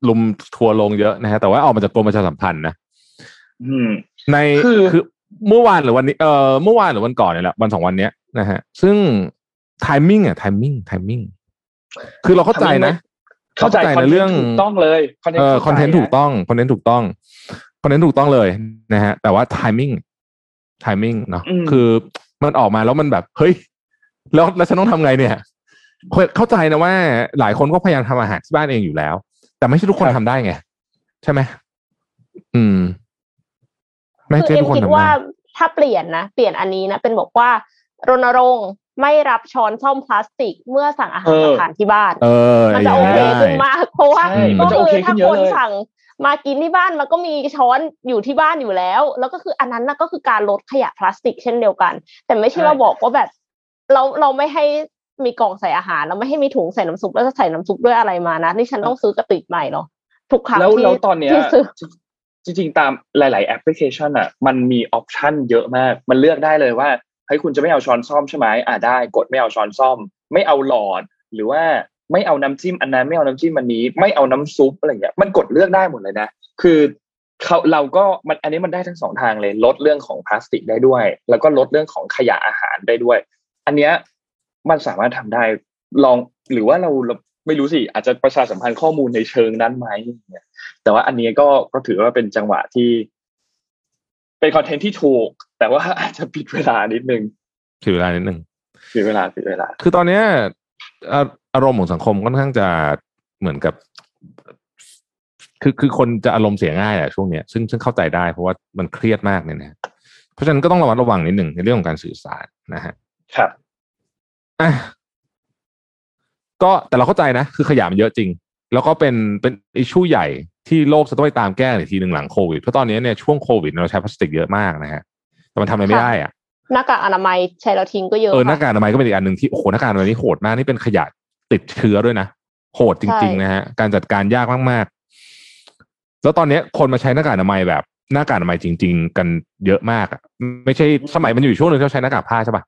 รุมทัวร์ลงเยอะนะฮะแต่ว่าออกมาจากกรมประชาสัมพันธ์นะอืมในคือคือเมื่อวานหรือวันนี้เอ่อเมื่อวานหรือวันก่อนเนี่ยแหละวันสองวันเนี้ยนะฮะซึ่ง timing อะ timing timingคือเราเข้าใจนะ เข้าใจเข้าใจในเรื่องถูกต้องเลยเออ content ถูกต้อง content ถูกต้อง content ถูกต้องเลยนะฮะ แต่ว่า timing timing เนาะคือมันออกมาแล้วมันแบบเฮ้ยแล้วแล้วฉันต้องทำไงเนี่ย เข้าใจนะว่าหลายคนก็พยายามทำอาหารที่บ้านเองอยู่แล้ว แต่ไม่ใช่ทุกคนทำได้ไง ใช่ไหมอืมไม่คือใช่ทุกคนทำได้ เอ็มคิดว่าถ้าเปลี่ยนนะ เปลี่ยนอันนี้นะ เป็นบอกว่ารณรงค์ ไม่รับช้อนซ่อมพลาสติกเมื่อสั่งอาหารมาทานที่บ้านเออมันอจะย่างโอนี้เคได้ขึ้นมากเพราะว่าใช่มัก็นจะโอคืเคอถ้าขึ้นเยคอะนเลยสั่งมากินที่บ้านมันก็มีช้อนอยู่ที่บ้านอยู่แล้ว แล้วก็คืออันนั้นน่ะก็คือการลดขยะพลาสติกเช่นเดียวกัน แต่ไม่ใช่ว่าบอกว่าแบบ เราเราไม่ให้มีกล่องใส่อาหารเราไม่ให้มีถุงใส่น้ำซุปแล้วจะใส่น้ำซุปด้วยอะไรมานะนี่ฉันต้องซื้อกระติกใหม่เนาะทุกครั้งแล้วที่แล้วตอนเนี้ยที่ซื้อจริงๆตามหลาย ๆ แอปพลิเคชันอะ มันมีออปชันเยอะมาก มันเลือกได้เลยว่า เฮ้ยคุณจะไม่เอาช้อนซ่อมใช่ไหมอ่าได้ กดไม่เอาช้อนซ่อม ไม่เอาหลอด หรือว่าไม่เอาน้ำจิ้มอันนั้นไม่เอาน้ำจิ้มอันนี้ ไม่เอาน้ำซุปอะไรเงี้ยมันกดเลือกได้หมดเลยนะ คือเขาเราก็มันอันนี้มันได้ทั้งสองทางเลย ลดเรื่องของพลาสติกได้ด้วย แล้วก็ลดเรื่องของขยะอาหารได้ด้วย อันเนี้ยมันสามารถทำได้ลองหรือว่าเราเราไม่รู้สิอาจจะประชาสัมพันธ์ข้อมูลในเชิงนั้นไหมเนี่ยแต่ว่าอันนี้ก็ก็ถือว่าเป็นจังหวะที่ เป็นคอนเทนต์ที่ถูก แต่ว่าอาจจะปิดเวลานิดนึงถือเวลานิดนึงปิดเวลาปิดเวลา คือตอนเนี้ยอ่าอารมณ์ของสังคมค่อนข้างจะเหมือนกับ คือคือคนจะอารมณ์เสียง่ายอะช่วงเนี้ยซึ่งซึ่งเข้าใจได้เพราะว่ามันเครียดมากเนี่ยนะเพราะฉะนั้นก็ต้องระมัดระวังนิดหนึ่งในเรื่องของการสื่อสารนะฮะครับอะก็แต่เราเข้าใจนะ คือขยะมันเยอะจริง แล้วก็เป็นเป็นอิชชูใหญ่ที่โลกจะต้องไปตามแก้ในทีหนึ่งหลังโควิดเพราะตอนนี้เนี่ยช่วงโควิดเราใช้พลาสติกเยอะมากนะฮะแต่ มันทำอะไรไม่ได้อะหน้ากากอนามัยใช้แล้วทิ้งก็เยอะเออหน้าค่ะกากอนามัยก็เป็นอีกอันหนึ่งที่โอ้โหหน้ากากอนามัยนี่โหดมากนี่เป็นขยะติดเชื้อด้วยนะโหดจริงใช่ๆนะฮะการจัดการยากมากๆ แล้วตอนนี้คนมาใช้หน้ากากอนามัยแบบหน้ากากอนามัยจริง ๆ กันเยอะมากอะไม่ใช่สมัยมันอยู่ช่วงหนึ่งที่เราใช้หน้ากากผ้าใช่ปะ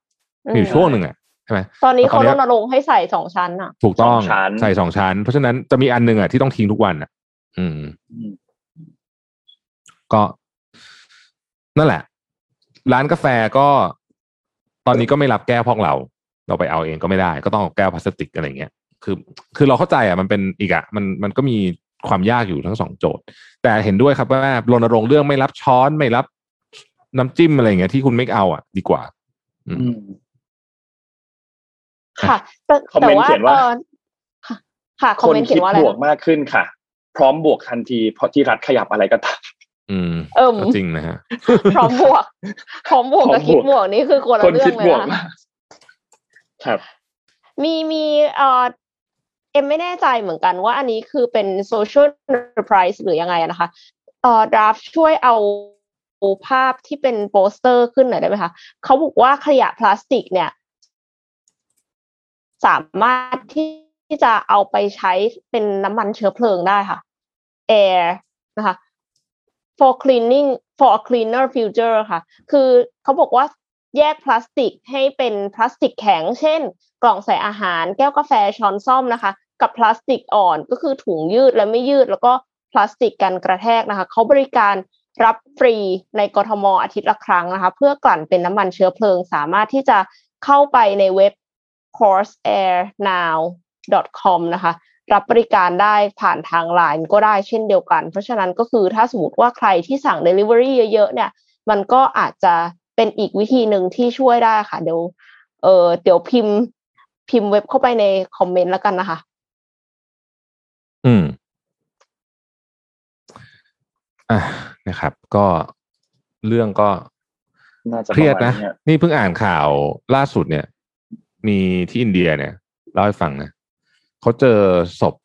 มีอยู่ช่วงหนึ่งอะใช่ไหมตอนนี้เขาตอนเนี้รยณรงค์ให้ใส่สองชั้นอะ ถูกต้องสองชั้นใส่สองชั้น เพราะฉะนั้นจะมีอันหนึ่งอะที่ต้องทิ้งทุกวันอะ อืมอืมก็ นั่นแหละ ร้านกาแฟก็ตอนนี้ก็ไม่รับแก้วพอกเรา เราไปเอาเองก็ไม่ได้ ก็ต้องเอาแก้วพลาสติกอะไรเงี้ยคือ คือเราเข้าใจอะมันเป็นอีกอะมันมันก็มีความยากอยู่ทั้งสองโจทย์ แต่เห็นด้วยครับว่ารณรงค์เรื่องไม่รับช้อนไม่รับน้ำจิ้มอะไรเงี้ยที่คุณไม่เอาอะ ดีกว่าอืมอืมค่ะแต่คอมเมแต่นต์ว่าเขียนว่าเอ่อค่ะค่ะคอมคนเมนต์เขีคิยดนว่าอะไรบวกมากขึ้นค่ะ พร้อมบวกทันทีเพราะที่รัฐขยับอะไรก็ตาม อืมเอิ่มก็จริงนะฮะพร้อมบวกพร้อมบวกพร้อมกับคิดบวกบวกนี่คือคนละคนเรื่อคิดงเลบยวกนะมากครับ มีมีเอ่อเอ็มไม่แน่ใจเหมือนกันว่าอันนี้คือเป็น social enterprise หรือยังไงอะนะคะเอ่อดราฟช่วยเอาภาพที่เป็นโปสเตอร์ขึ้นหน่อยได้ไหมคะเขาบอกว่าขยะพลาสติกเนี่ย สามารถที่จะเอาไปใช้เป็นน้ำมันเชื้อเพลิงได้ค่ะ air นะคะ for cleaning for a cleaner future ค่ะ คือเขาบอกว่าแยกพลาสติกให้เป็นพลาสติกแข็ง เช่น กล่องใส่อาหาร แก้วกาแฟ ช้อนซ่อมนะคะ กับพลาสติกอ่อนก็คือถุงยืดและไม่ยืด แล้วก็พลาสติกกันกระแทกนะคะ เขาบริการรับฟรีในกทมอาทิตย์ละครั้งนะคะ เพื่อกลั่นเป็นน้ำมันเชื้อเพลิง สามารถที่จะเข้าไปในเว็บ horseairnow.com นะคะ รับบริการได้ผ่านทางไลน์ก็ได้เช่นเดียวกัน เพราะฉะนั้นก็คือถ้าสมมติว่าใครที่สั่ง Delivery เยอะๆเนี่ย มันก็อาจจะเป็นอีกวิธีหนึ่งที่ช่วยได้ค่ะ เดี๋ยวเออเดี๋ยวพิมพ์ พิมพ์เว็บเข้าไปในคอมเมนต์แล้วกันนะคะ อืม อะนะครับ ก็เรื่องก็น่าจะเครียดปนะมาณเยนี่เพิ่งอ่านข่าวล่าสุดเนี่ย มีที่อินเดียเนี่ยเล่าให้ฟังนะ เขาเจอศพ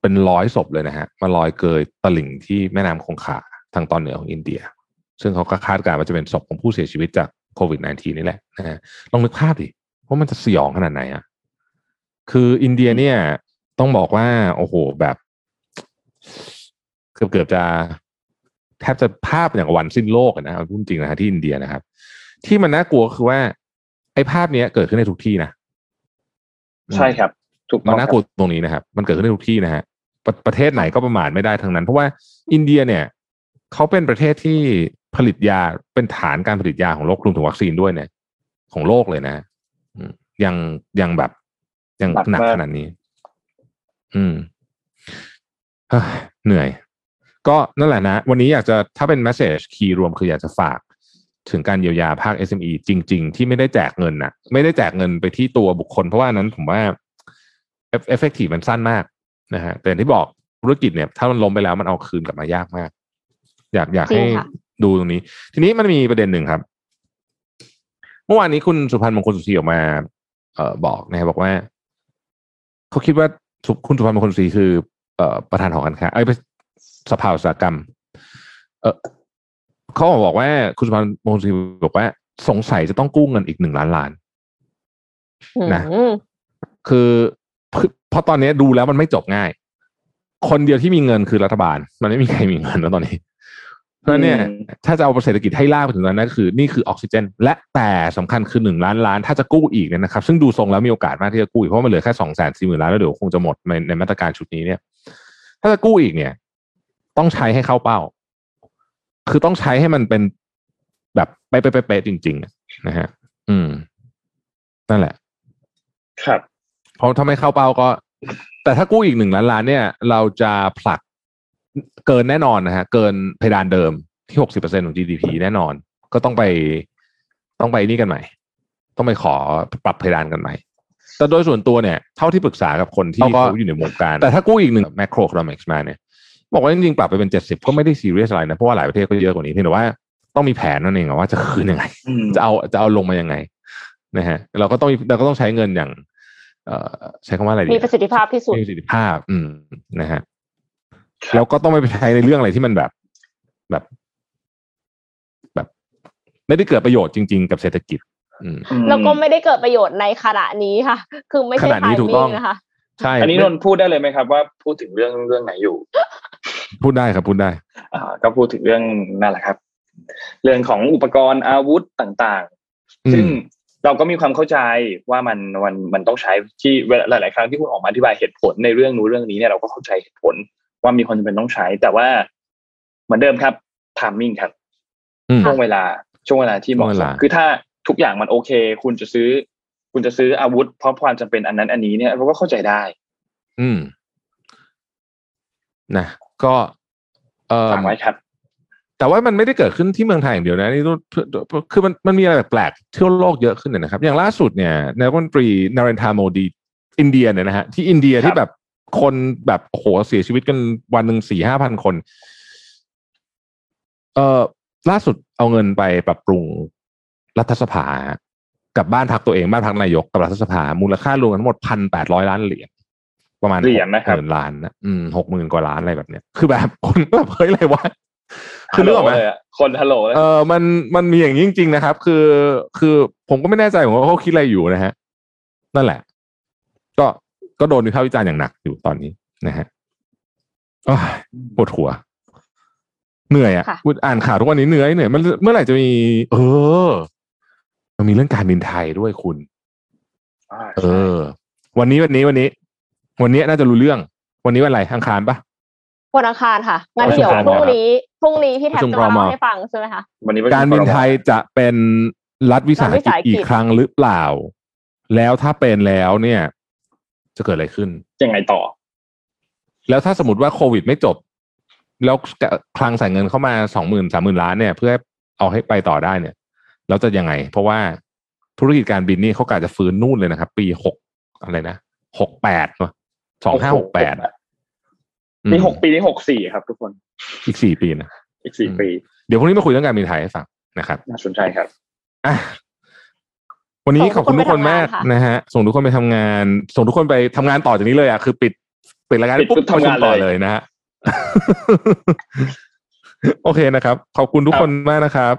เป็นร้อยศพเลยนะฮะมาลอยเกยตลิ่งที่แม่น้ำคงคาทางตอนเหนือของอินเดีย ซึ่งเขาก็คาดการณ์ว่าจะเป็นศพของผู้เสียชีวิตจากโควิด -19 นี่แหละนะฮะลองนึกภาพดิว่ามันจะสยองขนาดไหนอะคืออินเดียเนี่ยต้องบอกว่า โอ้โหแบบเกือบเกือบจะแทบจะภาพอย่างวันสิ้นโลกนะพูดจริงนะที่อินเดียนะครับ ที่มันน่ากลัวคือว่า ไอ้ภาพเนี้ยเกิดขึ้นในทุกที่นะใช่ครับ ถูกต้มัอนงน่ากลัวตรงนี้นะครับ มันเกิดขึ้นในทุกที่นะฮะประประเทศไหนก็ประมาทไม่ได้ทั้งนั้น เพราะว่าอินเดียเนี่ยเขาเป็นประเทศที่ผลิตยาเป็นฐานการผลิตยาของโลกรวมถึงวัคซีนด้วยเนี่ย ของโลกเลยนะอืมยังยังแบบยังหนักขนาดนี้ อืมเฮ้ยเหนื่อย ก็นั่นแหละนะ วันนี้อยากจะถ้าเป็น message คีย์รวมคืออยากจะฝากถึงการเยียวยาภาค SME จริง ๆ ที่ไม่ได้แจกเงินนะไม่ได้แจกเงินไปที่ตัวบุคคล เพราะว่านั้นผมว่า เอฟเฟกตีมันสั้นมากนะฮะแต่อย่างที่บอกธุรกิจเนี่ย ถ้ามันล้มไปแล้วมันเอาคืนกลับมายากมาก อยากอยากจริให้งค่ะดูตรงนี้ ทีนี้มันมีประเด็นหนึ่งครับ เมื่อวานนี้คุณสุพันธ์มงคลสุธีออกมา เอ่อบอกนะครับบอกว่าเขาคิดว่าสุคุณสุพันธ์มงคลสุธีคือเอ่อประธานหอการค้าเอ้ยสภาอุตสาหกรรม เออเขาบอกว่าคุณสุพันธ์มงคลสุธีบอกว่าสงสัยจะต้องกู้เงินอีกหนึ่งล้านล้านนะอืมคือคือ เพราะตอนนี้ดูแล้วมันไม่จบง่าย คนเดียวที่มีเงินคือรัฐบาล มันไม่มีใครมีเงินแล้วตอนนี้เพราะฉะนั้นเนี่ยถ้าจะเอาเศรษฐกิจให้ลากไปถึงตอนนั้นก็คือนี่คือออกซิเจน และแต่สำคัญคือหนึ่งล้านล้านถ้าจะกู้อีกเนี่ยนะครับ ซึ่งดูทรงแล้วมีโอกาสมากที่จะกู้อีกเพราะมันเหลือแค่สองแสนสี่หมื่นล้านแล้วเดี๋ยวคงจะหมดในในมาตรการชุดนี้เนี่ย ถ้าจะกู้อีกเนี่ย ต้องใช้ให้เข้าเป้า คือต้องใช้ให้มันเป็นแบบเป๊ะๆๆจริง ๆนะฮะ อืม นั่นแหละ ครับเพ ราะถ้าไม่เข้าเป้าก็ แต่ถ้ากู้อีกหนึ่งล้านล้านเนี่ย เราจะผลักเกินแน่นอนนะฮะ เกินเพดานเดิมที่หกสิบเปอร์เซ็นของ GDP แน่นอน ก็ต้องไปต้องไปนี่กันใหม่ ต้องไปขอปรับเพดานกันใหม่ แต่โดยส่วนตัวเนี่ย เท่าที่ปรึกษากับคนที่เขาอยู่ในวงการ แต่ถ้ากู้อีกหนึ่ง macroeconomics มาเนี่ย บอกว่าจริงๆ ปรับไปเป็นเจ็ดสิบก็ไม่ได้ซีเรียสอะไรนะ เพราะว่าหลายประเทศก็เยอะกว่านี้เพียงแต่ว่าต้องมีแผนนั่นเองอะว่าจะคืนยังไงอืมจะเอาจะเอาลงมายังไงนะฮะเราก็ต้องมีเราก็ต้องใช้เงินอย่างเอ่อ ใช้คำว่าอะไรดีมีประสิทธิภาพที่สุดมีประสิทธิภาพ อืมนะฮะแล้วก็ต้องไม่ไปใช้ในเรื่องอะไรที่มันแบบแบบ แบบ ไม่ได้เกิดประโยชน์จริง ๆ กับเศรษฐกิจอืมอืมแล้วก็ไม่ได้เกิดประโยชน์ในขณะนี้ค่ะ คือไม่ใช่ขณะนี้ไทถูกต้องมิ่นะคะใช่ อันนี้นนท์พูดได้เลยไหมครับ ว่าพูดถึงเรื่องเรื่องไหนอยู่ พูดได้ครับพูดได้ อ่า ก็พูดถึงเรื่องนั่นแหละครับ เรื่องของอุปกรณ์อาวุธต่างอืมๆซึ่ง เราก็มีความเข้าใจว่ามันมันมันต้องใช้ที่เวลาหลาย ๆ ครั้งที่คุณออกมาอธิบายเหตุผลในเรื่องนู้นเรื่องนี้เนี่ยเราก็เข้าใจเหตุผลว่ามีความจำเป็นต้องใช้ แต่ว่าเหมือนเดิมครับทามมิ่งครับอืมช่วงเวลาช่วงเวลาที่เหมาะช่วงสเวมลาคือถ้าทุกอย่างมันโอเค คุณจะซื้อ คุณจะซื้ออาวุธ เพราะความจำเป็นอันนั้นอันนี้เนี่ยเราก็เข้าใจได้ อืมนะก็เออฝากไว้ครับ แต่ว่ามันไม่ได้เกิดขึ้นที่เมืองไทยอย่างเดียวนะนี่ต้องคือมันมันมีอะไรแปลกๆทั่วโลกเยอะขึ้นเนยนะครับ อย่างล่าสุดเนี่ยนายกรัฐมนตรีนาเรนทาโมดีอินเดียเนี่ยนะฮะที่อินเดียครับที่แบบคนแบบโอ้โหเสียชีวิตกันวันหนึ่งสี่ห้าพันคน เอ่อล่าสุดเอาเงินไปปรับปรุงรัฐสภา กับบ้านพักตัวเองบ้านพักนายกกับรัฐสภา มูลค่ารวมกันทั้งหมดพันแปดร้อยล้านเหรียญประมาณเหรียญนะครับหมื่นล้านนะอืมหกหมื่นกว่าล้านอะไรแบบเนี้ยคือแบบคนแบบเฮ้ยอะไรวะ คือนึกออกไหมเลยะคนฮัลโหลเลยเออมันมันมีอย่างนี้จริงๆนะครับ คือ คือผมก็ไม่แน่ใจผมว่าเขาคิดอะไรอยู่นะฮะ นั่นแหละ ก็ก็โดนวิพากษ์วิจารณ์อย่างหนักอยู่ตอนนี้นะฮะอ้ายปวดหัว เหนื่อยอะค่ะพูดอ่านข่าวทุกวันนี้เหนื่อยเหนื่อยมันเมื่อไหร่จะมี เออ มันมีเรื่องการบินไทยด้วยคุณาเออ วันนี้วันนี้วันนี้ วันนี้น่าจะรู้เรื่อง วันนี้วันอะไรอังคารปะวันอังคารค่ะงั้นประชุมเดี๋ยวครมพรุ่งนี้ พรุ่งนี้พี่แท็บประชุมจะครมามเล่าอะให้ฟังใช่ไหมคะวันนี้ประชุมการบินไทยครมจะเป็นรัฐวิสาหรัฐวิกิจสาหกิจอีกครั้งหรือเปล่า แล้วถ้าเป็นแล้วเนี่ย จะเกิดอะไรขึ้นยังไงต่อ แล้วถ้าสมมติว่าโควิดไม่จบ แล้วคลังใส่เงินเข้ามาสองหมื่นสามหมื่นล้านเนี่ย เพื่อเอาให้ไปต่อได้เนี่ยแล้วจะยังไง เพราะว่าธุรกิจการบินนี่เขากะจะฟื้นนู่นเลยนะครับ ปีหกอะไรนะหกแปดสองห้าหกแปด นี่หกปีนี้หกสี่ครับทุกคนอีกสี่ปีนะอีกสี่อืมปี เดี๋ยวพรุ่งนี้มาคุยเรื่องการบินไทยให้ฟังนะครับน่าสนใจครับอะวันนี้ส่งขอบคุณทุกคนมากทุกคนไปทำงานค่ะนะฮะ ส่งทุกคนไปทำงาน ส่งทุกคนไปทำงานต่อจากนี้เลยอะคือปิดปิดรายการปิดปุ๊บประชุมทำงานต่อเลยเลยนะฮะโอเคนะครับ ขอบคุณทุกคนมากนะครับ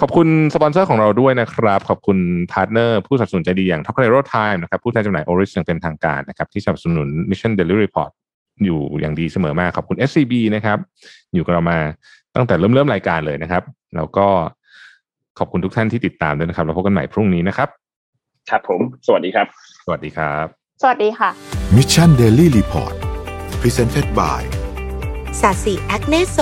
ขอบคุณสปอนเซอร์ของเราด้วยนะครับ ขอบคุณ partner ผู้สนับสนุนใจดีอย่าง t o k a r o Time นะครับผู้แทนจำหน่าย Oris อย่างเป็นทางการนะครับ ที่สนับสนุน Mission Daily Report อยู่อย่างดีเสมอมาขอบคุณ SCB นะครับ อยู่กับเรามาตั้งแต่เริ่มเริ่มรายการเลยนะครับ แล้วก็ขอบคุณทุกท่านที่ติดตามด้วยนะครับเราพบกันใหม่พรุ่งนี้นะครับ ครับผม สวัสดีครับ สวัสดีครับ สวัสดีค่ะ Mission Daily Report Presented by สาสีแอคเนโซ